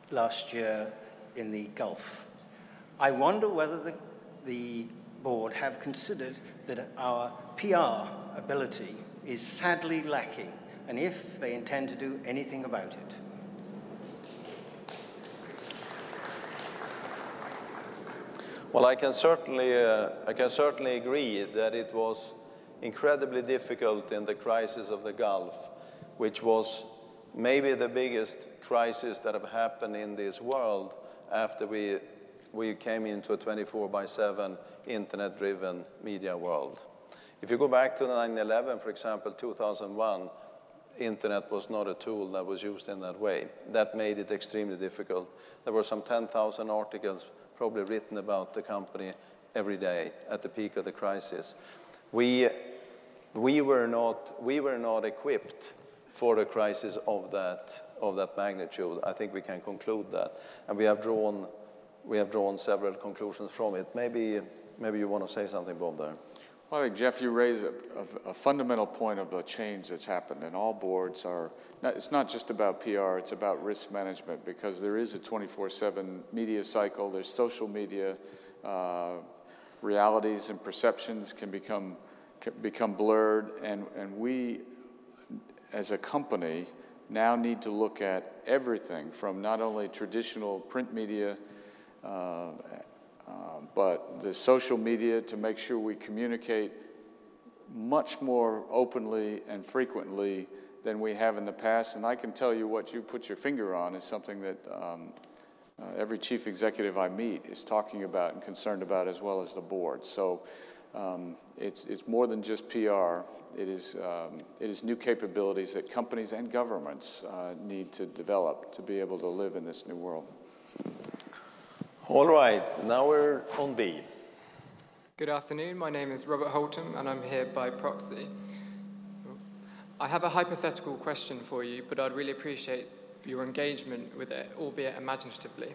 last year in the Gulf, I wonder whether the, the board have considered that our PR ability is sadly lacking, and if they intend to do anything about it. Well, I can certainly, uh, I can certainly agree that it was incredibly difficult in the crisis of the Gulf, which was maybe the biggest crisis that have happened in this world after we, we came into a 24 by 7 internet-driven media world. If you go back to 9-11, for example, 2001, internet was not a tool that was used in that way. That made it extremely difficult. There were some 10,000 articles probably written about the company every day at the peak of the crisis. We, we, were, not, we were not equipped for a crisis of that, of that magnitude. I think we can conclude that. And we have drawn, we have drawn several conclusions from it. Maybe, maybe you want to say something, Bob, there. Well, I think, Jeff, you raise a, a, a, fundamental point of the change that's happened, and all boards are, not, it's not just about PR, it's about risk management because there is a 24 7 media cycle, there's social media, uh, realities and perceptions can become, can become blurred, and, and we, as a company, now need to look at everything from not only traditional print media. Uh, uh, but the social media to make sure we communicate much more openly and frequently than we have in the past. And I can tell you what you put your finger on is something that um, uh, every chief executive I meet is talking about and concerned about, as well as the board. So um, it's, it's more than just PR. It is, um, it is new capabilities that companies and governments uh, need to develop to be able to live in this new world. All right, now we're on B. Good afternoon. My name is Robert Holton, and I'm here by proxy. I have a hypothetical question for you, but I'd really appreciate your engagement with it, albeit imaginatively.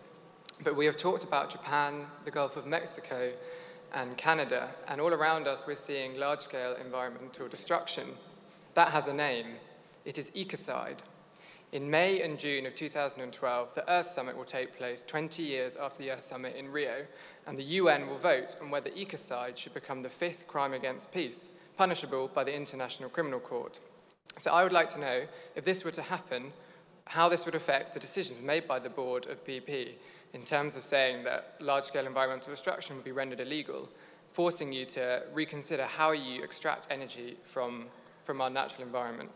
But we have talked about Japan, the Gulf of Mexico, and Canada, and all around us we're seeing large scale environmental destruction. That has a name. It is ecocide. In May and June of 2012, the Earth Summit will take place 20 years after the Earth Summit in Rio, and the UN will vote on whether ecocide should become the fifth crime against peace, punishable by the International Criminal Court. So I would like to know, if this were to happen, how this would affect the decisions made by the board of BP in terms of saying that large-scale environmental destruction would be rendered illegal, forcing you to reconsider how you extract energy from, from our natural environment.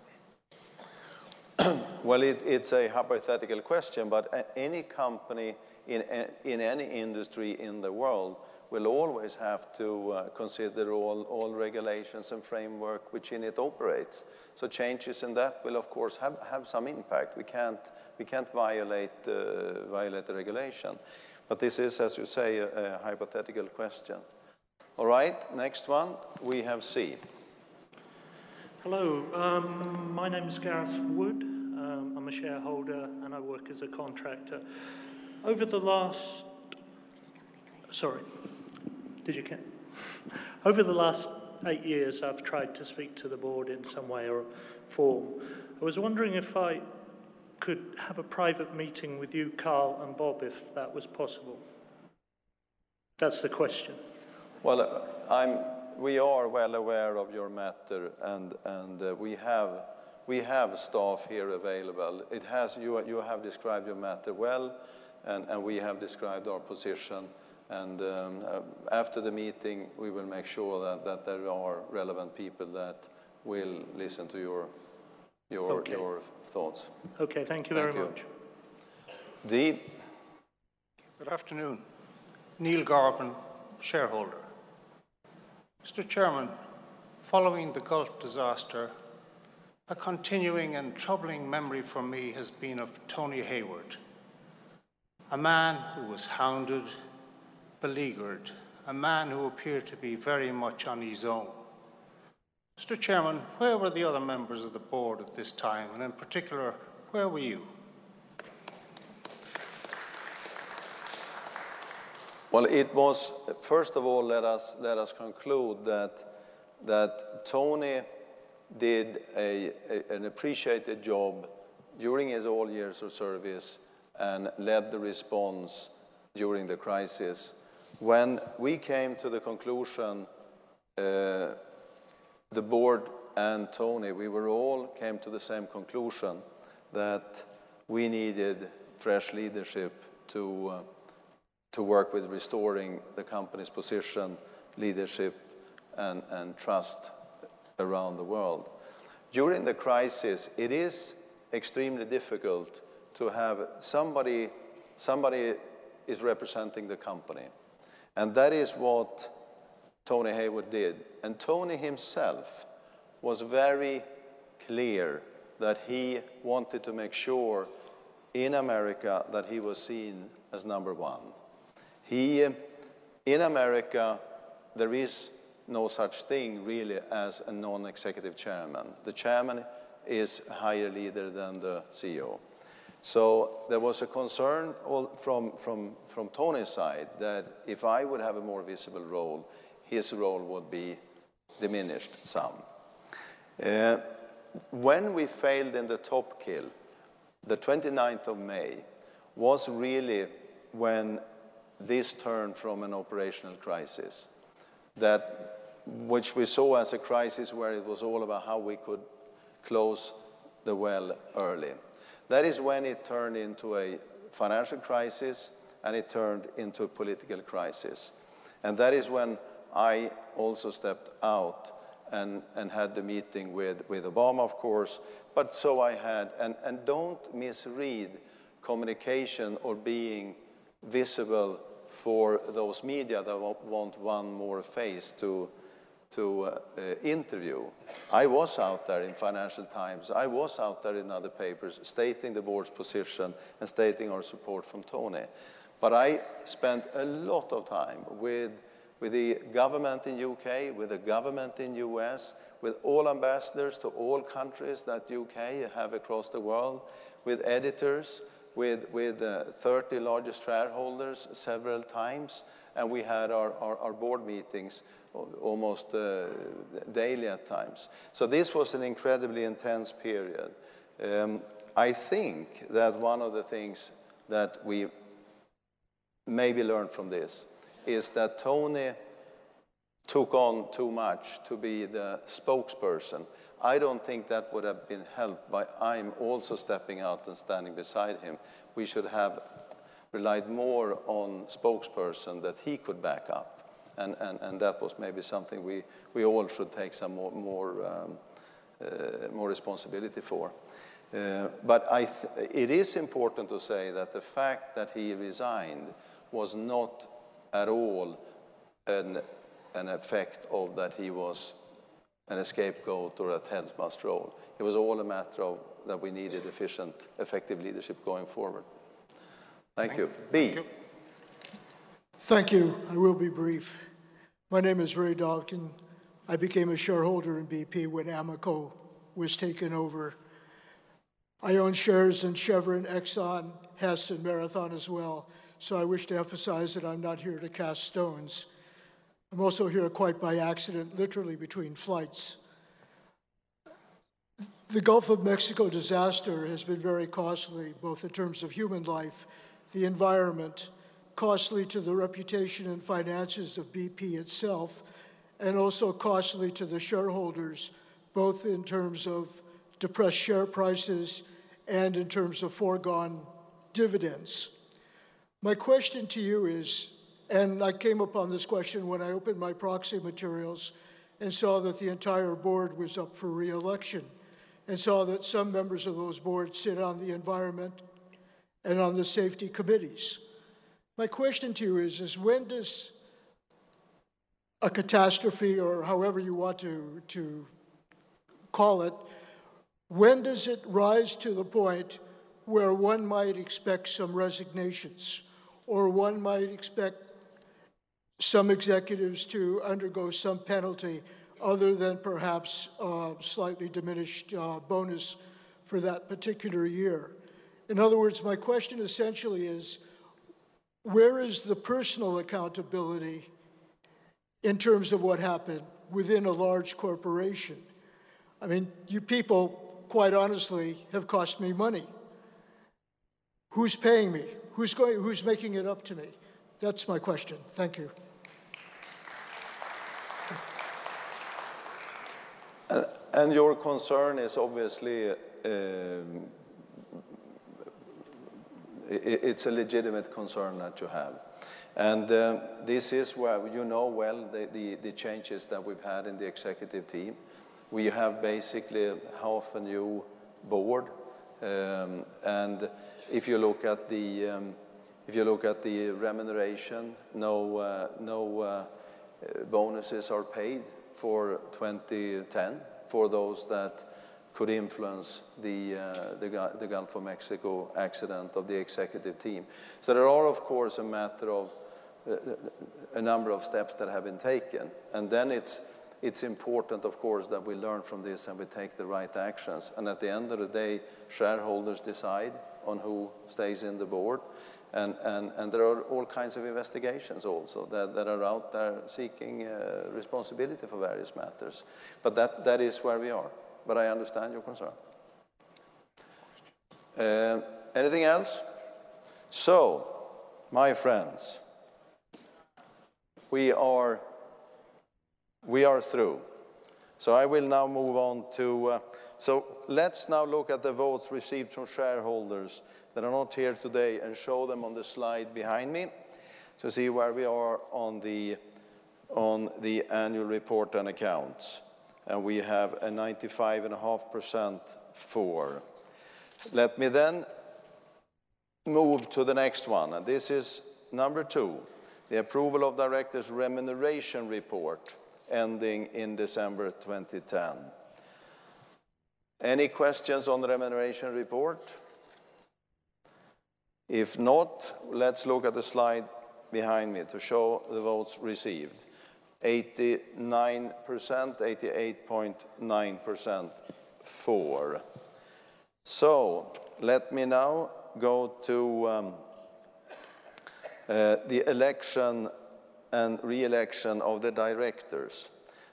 well, it, it's a hypothetical question, but any company in, in any industry in the world will always have to uh, consider all, all regulations and framework which in it operates. So changes in that will, of course, have, have some impact. We can't, we can't violate, uh, violate the regulation. But this is, as you say, a, a hypothetical question. All right, next one, we have C. Hello, um, my name is Gareth Wood. Um, I'm a shareholder and I work as a contractor. Over the last, sorry, did you get? Over the last eight years, I've tried to speak to the board in some way or form. I was wondering if I could have a private meeting with you, Carl and Bob, if that was possible. That's the question. Well, uh, I'm we are well aware of your matter, and, and uh, we, have, we have staff here available. It has, you, you have described your matter well, and, and we have described our position. And um, uh, after the meeting, we will make sure that, that there are relevant people that will listen to your, your, okay. your thoughts. Okay, thank you thank very you. much. D. Good afternoon. Neil Garvin, shareholder. Mr. Chairman, following the Gulf disaster, a continuing and troubling memory for me has been of Tony Hayward, a man who was hounded, beleaguered, a man who appeared to be very much on his own. Mr. Chairman, where were the other members of the board at this time, and in particular, where were you? Well, it was, first of all, let us, let us conclude that, that Tony did a, a, an appreciated job during his all years of service and led the response during the crisis. When we came to the conclusion, uh, the board and Tony, we were all came to the same conclusion that we needed fresh leadership to uh, to work with restoring the company's position, leadership, and, and trust around the world. During the crisis, it is extremely difficult to have somebody, somebody is representing the company. And that is what Tony Hayward did. And Tony himself was very clear that he wanted to make sure in America that he was seen as number one. He, in America, there is no such thing really as a non-executive chairman. The chairman is a higher leader than the CEO. So there was a concern from, from, from Tony's side that if I would have a more visible role, his role would be diminished some. Uh, when we failed in the top kill, the 29th of May was really when this turned from an operational crisis, that, which we saw as a crisis where it was all about how we could close the well early. That is when it turned into a financial crisis and it turned into a political crisis. And that is when I also stepped out and, and had the meeting with, with Obama, of course, but so I had, and, and don't misread communication or being visible for those media that want one more face to, to uh, interview. I was out there in Financial Times, I was out there in other papers stating the board's position and stating our support from Tony. But I spent a lot of time with, with the government in UK, with the government in US, with all ambassadors to all countries that UK have across the world, with editors, with, with uh, 30 largest shareholders several times, and we had our, our, our board meetings almost uh, daily at times. So this was an incredibly intense period. Um, I think that one of the things that we maybe learned from this is that Tony took on too much to be the spokesperson. I don't think that would have been helped by I'm also stepping out and standing beside him. We should have relied more on spokesperson that he could back up. And, and, and that was maybe something we, we all should take some more, more, um, uh, more responsibility for. Uh, but I it is important to say that the fact that he resigned was not at all an, an effect of that he was an scapegoat or a must role. It was all a matter of that we needed efficient, effective leadership going forward. Thank, Thank you. B. Thank you. Thank you. I will be brief. My name is Ray Dalkin. I became a shareholder in BP when Amoco was taken over. I own shares in Chevron, Exxon, Hess, and Marathon as well, so I wish to emphasize that I'm not here to cast stones. I'm also here quite by accident, literally between flights. The Gulf of Mexico disaster has been very costly, both in terms of human life the environment, costly to the reputation and finances of BP itself, and also costly to the shareholders, both in terms of depressed share prices and in terms of foregone dividends. My question to you is, and I came upon this question when I opened my proxy materials and saw that the entire board was up for reelection and saw that some members of those boards sit on the environment and on the safety committees. My question to you is, is when does a catastrophe, or however you want to, to call it, when does it rise to the point where one might expect some resignations, or one might expect some executives to undergo some penalty other than perhaps a slightly diminished uh, bonus for that particular year? In other words, my question essentially is where is the personal accountability in terms of what happened within a large corporation? I mean, you people, quite honestly, have cost me money. Who's paying me? Who's, going, who's making it up to me? That's my question. Thank you. And your concern is obviously um, it's a legitimate concern that you have. And uh, this is where you know well the, the, the, changes that we've had in the executive team. We have basically half a new board. Um, and if you look at the, um, if you look at the remuneration, no, uh, no uh, bonuses are paid for 2010 for those that could influence the, uh, the, the, Gulf of Mexico accident of the executive team. So there are, of course, a matter of uh, a number of steps that have been taken. And then it's, it's important, of course, that we learn from this and we take the right actions. And at the end of the day, shareholders decide on who stays in the board. And, and, and there are all kinds of investigations also that, that are out there seeking uh, responsibility for various matters. But that, that is where we are. But I understand your concern. Uh, anything else? So, my friends, we are, we are through. So I will now move on to, uh, so let's now look at the votes received from shareholders that are not here today and show them on the slide behind me to see where we are on the, on the annual report and accounts. And we have a 95.5% for. Let me then move to the next one. And this is number two, the approval of directors' remuneration report ending in December 2010. Any questions on the remuneration report? If not, let's look at the slide behind me to show the votes received. 89%, 88.9% for. So let me now go to um, uh, the election and re-election of the directors.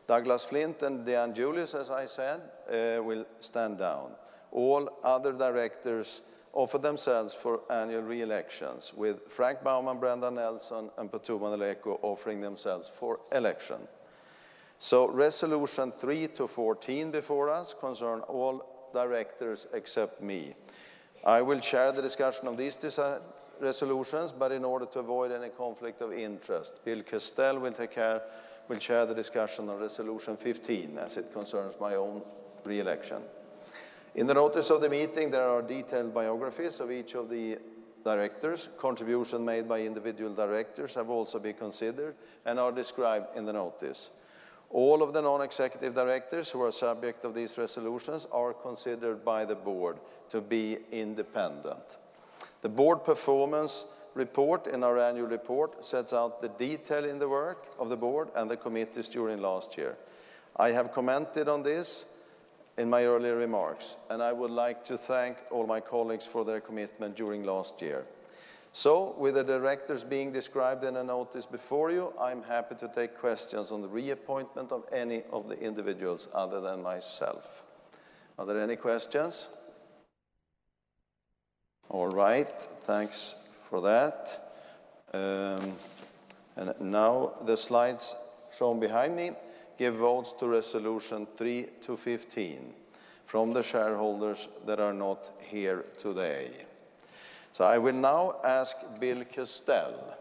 Douglas Flint and Deanne Julius, as I said, uh, will stand down. All other directors offer themselves for annual re-elections, with Frank Bowman, Brendan Nelson, and Phuthuma Nhleko offering themselves for election. So resolution 3 to 14 before us concern all directors except me. I will chair the discussion of these resolutions, but in order to avoid any conflict of interest, Bill Castell will take care, will chair the discussion on resolution 15 as it concerns my own re-election. In the notice of the meeting, there are detailed biographies of each of the directors. Contributions made by individual directors have also been considered and are described in the notice. All of the non-executive directors who are subject of these resolutions are considered by the board to be independent. The board performance report in our annual report sets out the detail in the work of the board and the committees during last year. I have commented on this in my earlier remarks, and I would like to thank all my colleagues for their commitment during last year. So, with the directors being described in a notice before you, I'm happy to take questions on the reappointment of any of the individuals other than myself. Are there any questions? All right, thanks for that. Um, and now the slides shown behind me give votes to resolution 3 to 15 from the shareholders that are not here today. So I will now ask Bill Castell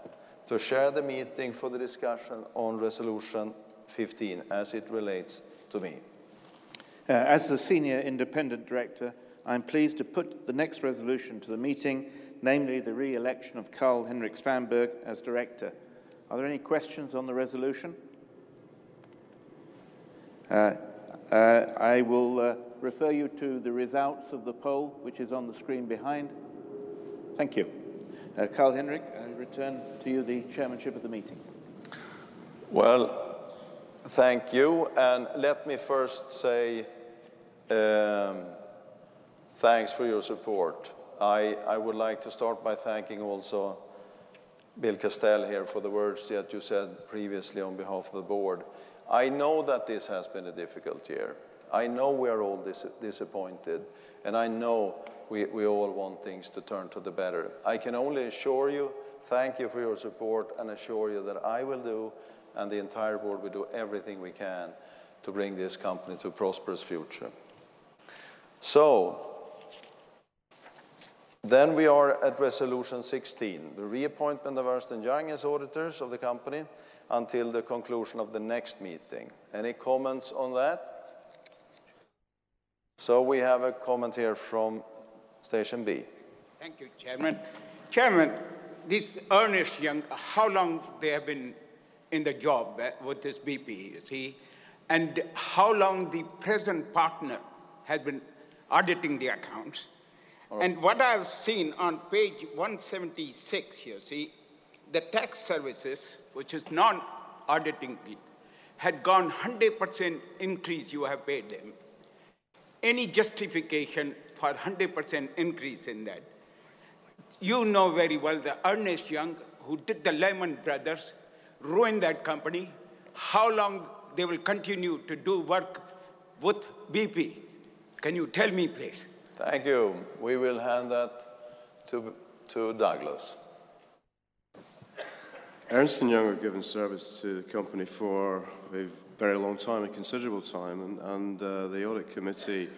to share the meeting for the discussion on resolution 15 as it relates to me. Uh, as the senior independent director, I'm pleased to put the next resolution to the meeting, namely the re-election of Carl-Henric Svanberg as director. Are there any questions on the resolution? Uh, uh, I will uh, refer you to the results of the poll, which is on the screen behind. Thank you. Carl Henric, I return to you the chairmanship of the meeting. Well, thank you. And let me first say um, thanks for your support. I, I would like to start by thanking also Bill Castell here for the words that you said previously on behalf of the board. I know that this has been a difficult year. I know we are all dis disappointed, and I know we, we all want things to turn to the better. I can only assure you, thank you for your support, and assure you that I will do, and the entire board will do everything we can to bring this company to a prosperous future. So, then we are at resolution 16, the reappointment of Ernst & Young as auditors of the company until the conclusion of the next meeting. Any comments on that? So we have a comment here from Station B. Thank you, Chairman. Chairman, this Ernest Young, how long they have been in the job uh, with this BP, you see? And how long the present partner has been auditing the accounts. And what I've seen on page 176 you see, the tax services, which is non-auditing, had gone 100% increase you have paid them. Any justification for 100% increase in that? You know very well that Ernest Young, who did the Lehman Brothers, ruined that company. How long they will continue to do work with BP? Can you tell me, please? Thank you. We will hand that to, to Douglas. Ernst & Young have given service to the company for a very long time, a considerable time, and, and uh, the audit committee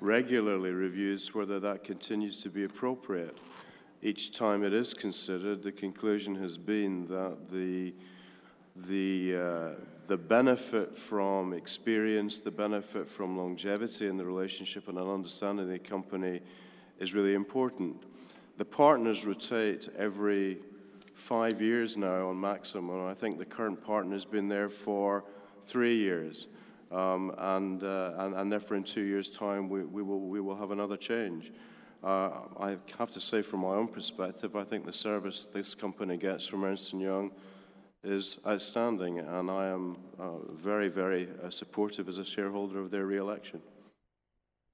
regularly reviews whether that continues to be appropriate. Each time it is considered, the conclusion has been that the, the, uh, the benefit from experience, the benefit from longevity in the relationship and an understanding of the company is really important. The partners rotate every five years now on maximum. I think the current partner has been there for three years. Um, and, uh, and, and, therefore, in two years' time, we, we, will, we will have another change. Uh, I have to say, from my own perspective, I think the service this company gets from Ernst & Young is outstanding, and I am uh, very, very uh, supportive as a shareholder of their re-election.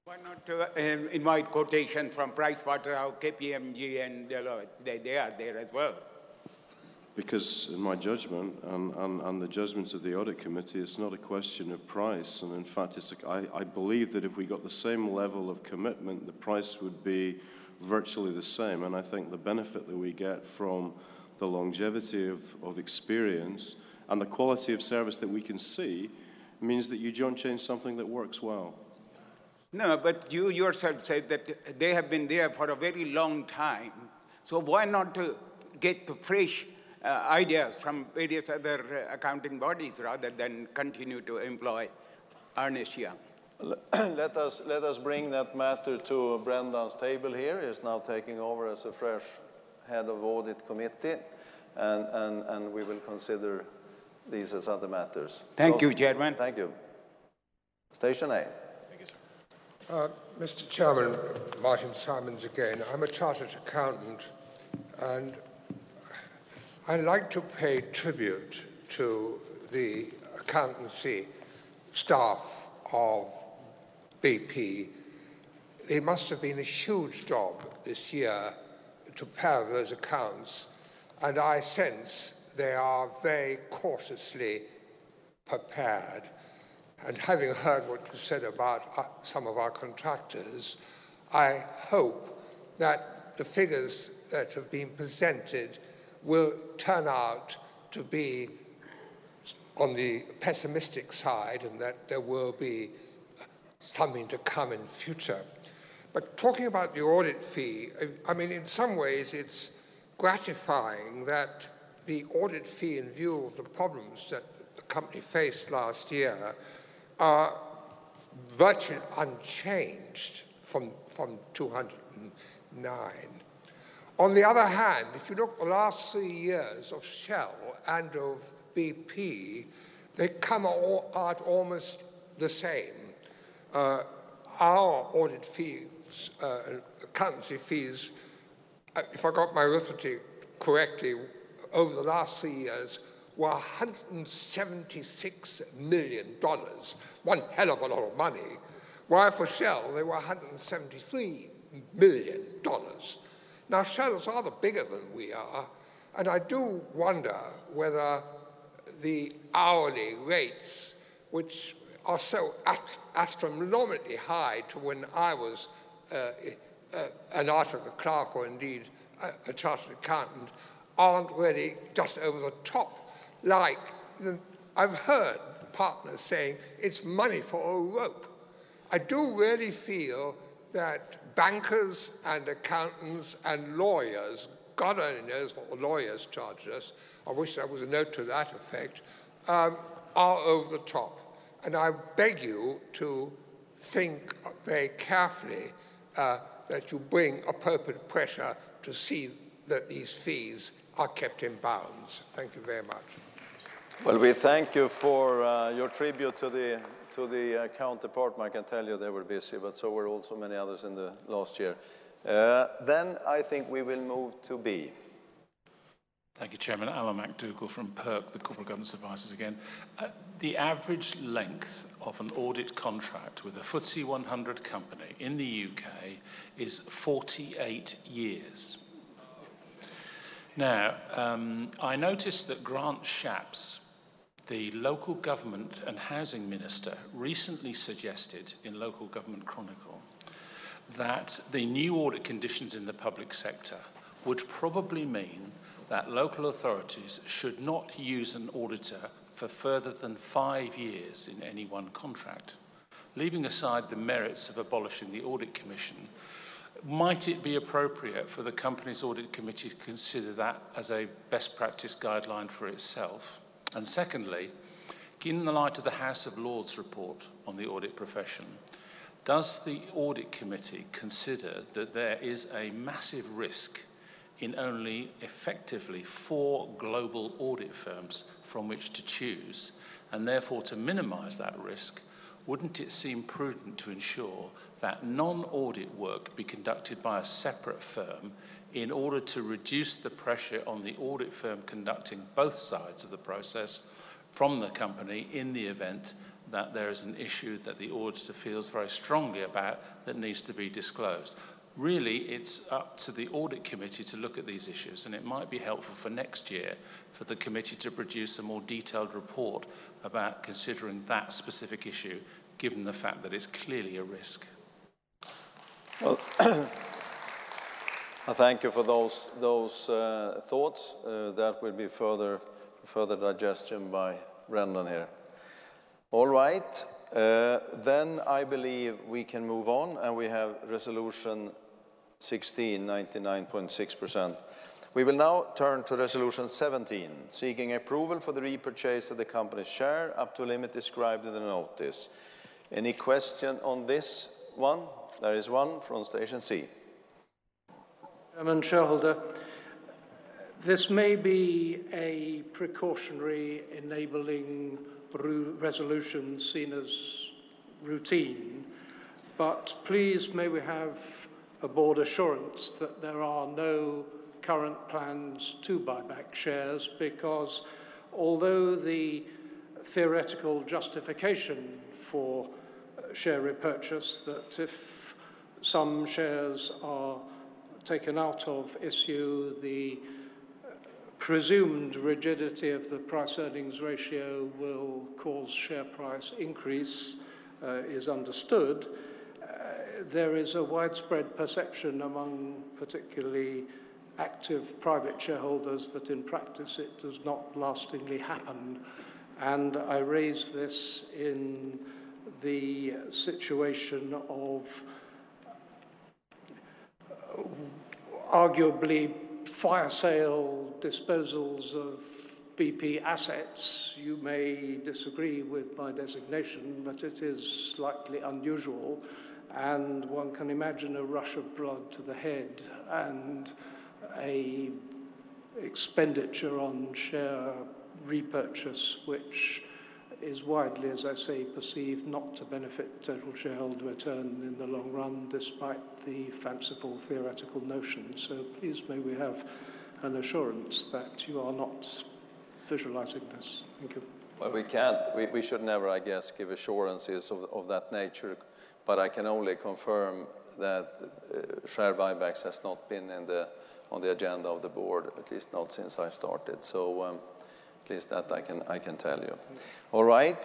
Why not uh, invite quotation from Pricewaterhouse, KPMG, and Deloitte? They, they are there as well because in my judgment and, and, and, the judgment of the audit committee, it's not a question of price. And in fact, it's a, I, I believe that if we got the same level of commitment, the price would be virtually the same. And I think the benefit that we get from the longevity of, of experience and the quality of service that we can see means that you don't change something that works well. No, but you yourself said that they have been there for a very long time. So why not to get the fresh uh, ideas from various other uh, accounting bodies rather than continue to employ Ernest Young. let us let us bring that matter to Brendan's table here. He's now taking over as a fresh head of audit committee, and, and, and we will consider these as other matters. Thank so, you, Chairman. Thank you. Station A. Thank you, sir. Uh, Mr. Chairman, Martin Simons again. I'm a chartered accountant, and I'd like to pay tribute to the accountancy staff of BP. It must have been a huge job this year to prepare those accounts, and I sense they are very cautiously prepared. And having heard what you said about uh, some of our contractors, I hope that the figures that have been presented will turn out to be on the pessimistic side and that there will be something to come in future. But talking about the audit fee, I mean, in some ways it's gratifying that the audit fee, in view of the problems that the company faced last year, are virtually unchanged from, from 209. On the other hand, if you look at the last three years of Shell and of BP, they come out almost the same. Uh, our audit fees, uh, accountancy fees, uh, if I got my arithmetic correctly, over the last three years were $176 million, one hell of a lot of money, while for Shell they were $173 million. Now, Shell are bigger than we are, and I do wonder whether the hourly rates, which are so astronomically high to when I was uh, uh, an article clerk or indeed a, a, chartered accountant, aren't really just over the top. Like, I've heard partners saying it's money for a rope. I do really feel that bankers and accountants and lawyers, God only knows what the lawyers charge us, I wish there was a note to that effect, um, are over the top. And I beg you to think very carefully uh, that you bring appropriate pressure to see that these fees are kept in bounds. Thank you very much. Well, we thank you for uh, your tribute to the, to the uh, counterpart. I can tell you they were busy, but so were also many others in the last year. Uh, then I think we will move to B. Thank you, Chairman. Alan MacDougall from PIRC, the Corporate Governance Advisors again. Uh, the average length of an audit contract with a FTSE 100 company in the UK is 48 years. Now, um, I noticed that Grant Shapps, the local government and housing minister, recently suggested in Local Government Chronicle that the new audit conditions in the public sector would probably mean that local authorities should not use an auditor for further than five years in any one contract. Leaving aside the merits of abolishing the Audit Commission, might it be appropriate for the company's Audit Committee to consider that as a best practice guideline for itself? And secondly, in the light of the House of Lords report on the audit profession, does the Audit Committee consider that there is a massive risk in only effectively four global audit firms from which to choose, and therefore to minimize that risk, wouldn't it seem prudent to ensure that non-audit work be conducted by a separate firm in order to reduce the pressure on the audit firm conducting both sides of the process from the company in the event that there is an issue that the auditor feels very strongly about that needs to be disclosed really it's up to the audit committee to look at these issues and it might be helpful for next year for the committee to produce a more detailed report about considering that specific issue given the fact that it's clearly a risk. Well, I thank you for those, those uh, thoughts. Uh, that will be further, further digestion by Brendan here. All right, uh, then I believe we can move on and we have resolution 16, 99.6%. We will now turn to Resolution 17, seeking approval for the repurchase of the company's share up to a limit described in the notice. Any question on this one? There is one from Station C. Chairman, shareholder, this may be a precautionary enabling resolution seen as routine, but please may we have a board assurance that there are no current plans to buy back shares? Because although the theoretical justification for uh, share repurchase that if some shares are taken out of issue, the presumed rigidity of the price earnings ratio will cause share price increase uh, is understood there is a widespread perception among particularly active private shareholders that in practice it does not lastingly happen. And I raise this in the situation of arguably fire sale disposals of BP assets. You may disagree with my designation, but it is slightly unusual and one can imagine a rush of blood to the head and a expenditure on share repurchase, which is widely, as I say, perceived not to benefit total shareholder return in the long run, despite the fanciful theoretical notions. So please may we have an assurance that you are not visualizing this. Thank you. Well, we can't. We, we should never, I guess, give assurances of, of that nature but I can only confirm that uh, share buybacks has not been in the, on the agenda of the board, at least not since I started. So um, at least that I can, I can tell you. All right,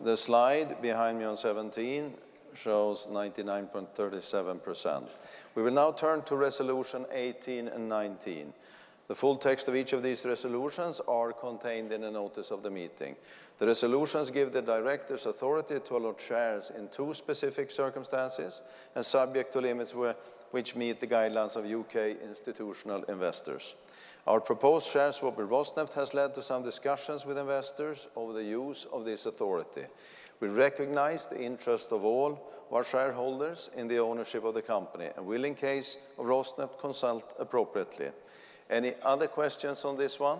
the slide behind me on 17 shows 99.37%. We will now turn to resolution 18 and 19. The full text of each of these resolutions are contained in a notice of the meeting. The resolutions give the directors authority to allot shares in two specific circumstances and subject to limits which meet the guidelines of UK institutional investors. Our proposed share swap with Rosneft has led to some discussions with investors over the use of this authority. We recognize the interest of all our shareholders in the ownership of the company and will, in case of Rosneft, consult appropriately. Any other questions on this one?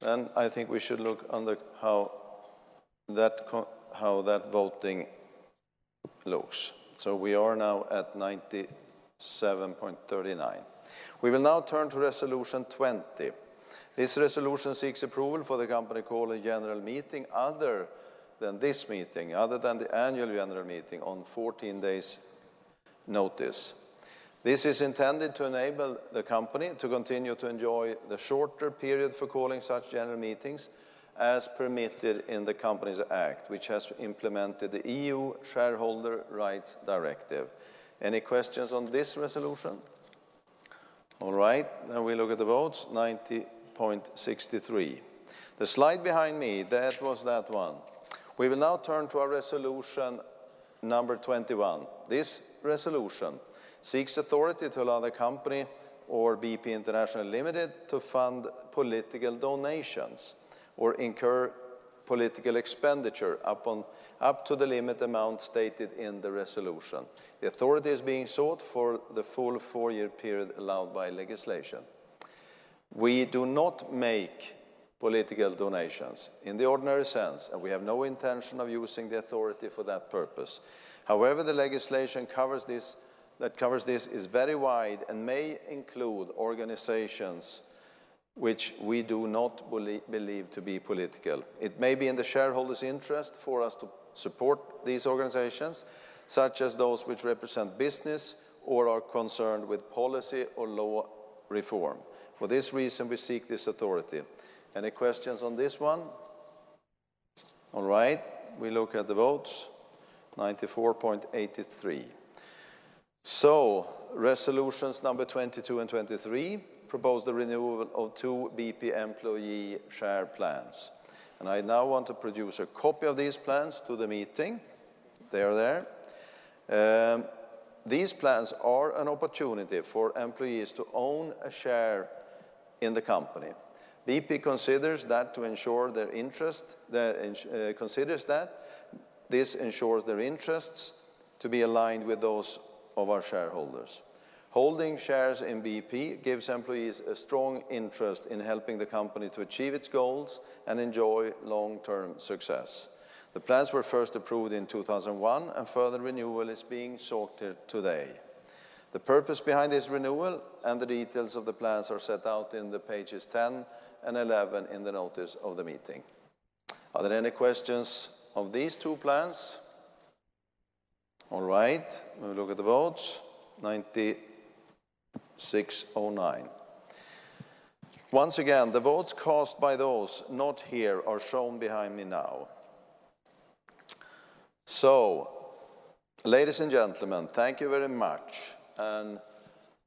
Then I think we should look the, how, that, how that voting looks. So we are now at 97.39. We will now turn to resolution 20. This resolution seeks approval for the company call a general meeting other than this meeting, other than the annual general meeting on 14 days notice. This is intended to enable the company to continue to enjoy the shorter period for calling such general meetings as permitted in the Companies Act, which has implemented the EU Shareholder Rights Directive. Any questions on this resolution? All right, then we look at the votes, 90.63. The slide behind me, that was that one. We will now turn to our resolution number 21. This resolution seeks authority to allow the company or BP International Limited to fund political donations or incur political expenditure up, to the limit amount stated in the resolution. The authority is being sought for the full four-year period allowed by legislation. We do not make political donations in the ordinary sense, and we have no intention of using the authority for that purpose. However, the legislation covers this, that covers this is very wide and may include organizations which we do not believe to be political. It may be in the shareholders' interest for us to support these organizations, such as those which represent business or are concerned with policy or law reform. For this reason, we seek this authority. Any questions on this one? All right, we look at the votes. 94.83. So, resolutions number 22 and 23 propose the renewal of two BP employee share plans. And I now want to produce a copy of these plans to the meeting. They are there. Um, these plans are an opportunity for employees to own a share in the company. BP considers that to ensure their interest, uh, considers that this ensures their interests to be aligned with those of our shareholders. Holding shares in BP gives employees a strong interest in helping the company to achieve its goals and enjoy long-term success. The plans were first approved in 2001 and further renewal is being sought today. The purpose behind this renewal and the details of the plans are set out in the pages 10 and 11 in the notice of the meeting. Are there any questions of these two plans? All right, we look at the votes. 9609. Once again, the votes cast by those not here are shown behind me now. So, ladies and gentlemen, thank you very much. And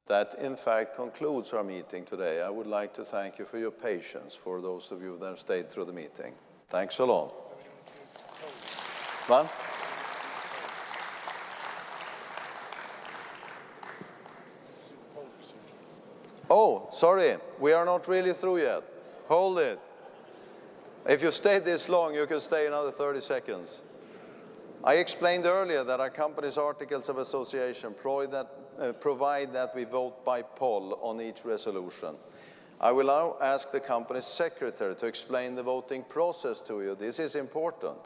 that, in fact, concludes our meeting today. I would like to thank you for your patience, for those of you that have stayed through the meeting. Thanks a lot. What? Oh, sorry, we are not really through yet. Hold it. If you stayed this long, you can stay another 30 seconds. I explained earlier that our company's articles of association provide that, uh, provide that we vote by poll on each resolution. I will now ask the company's secretary to explain the voting process to you. This is important.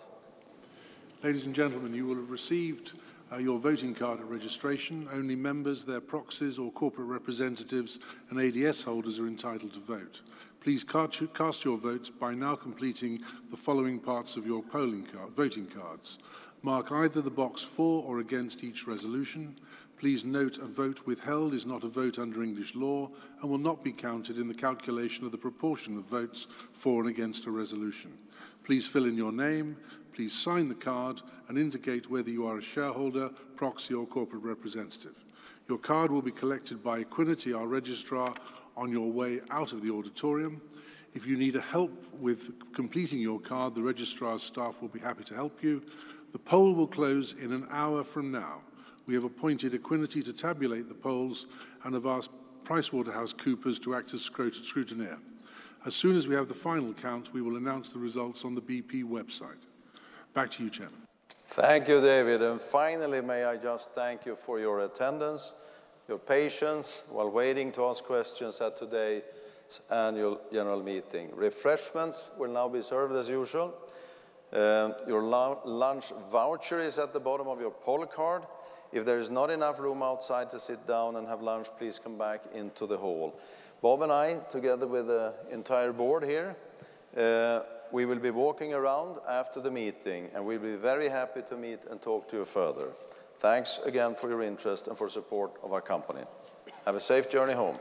Ladies and gentlemen, you will have received uh, your voting card at registration. Only members, their proxies or corporate representatives and ADS holders are entitled to vote. Please cast your votes by now completing the following parts of your polling card, voting cards. Mark either the box for or against each resolution. Please note a vote withheld is not a vote under English law and will not be counted in the calculation of the proportion of votes for and against a resolution. Please fill in your name, please sign the card and indicate whether you are a shareholder, proxy or corporate representative. Your card will be collected by Equiniti, our registrar, on your way out of the auditorium. If you need help with completing your card, the registrar's staff will be happy to help you. The poll will close in an hour from now. We have appointed Equiniti to tabulate the polls and have asked PricewaterhouseCoopers to act as scrutineer. As soon as we have the final count, we will announce the results on the BP website. Back to you, Chairman. Thank you, David. And finally, may I just thank you for your attendance, your patience while waiting to ask questions at today's annual general meeting. Refreshments will now be served as usual. Uh, your lunch voucher is at the bottom of your poll card. If there is not enough room outside to sit down and have lunch, please come back into the hall. Bob and I, together with the entire board here, uh, we will be walking around after the meeting and we'll be very happy to meet and talk to you further. Thanks again for your interest and for support of our company. Have a safe journey home.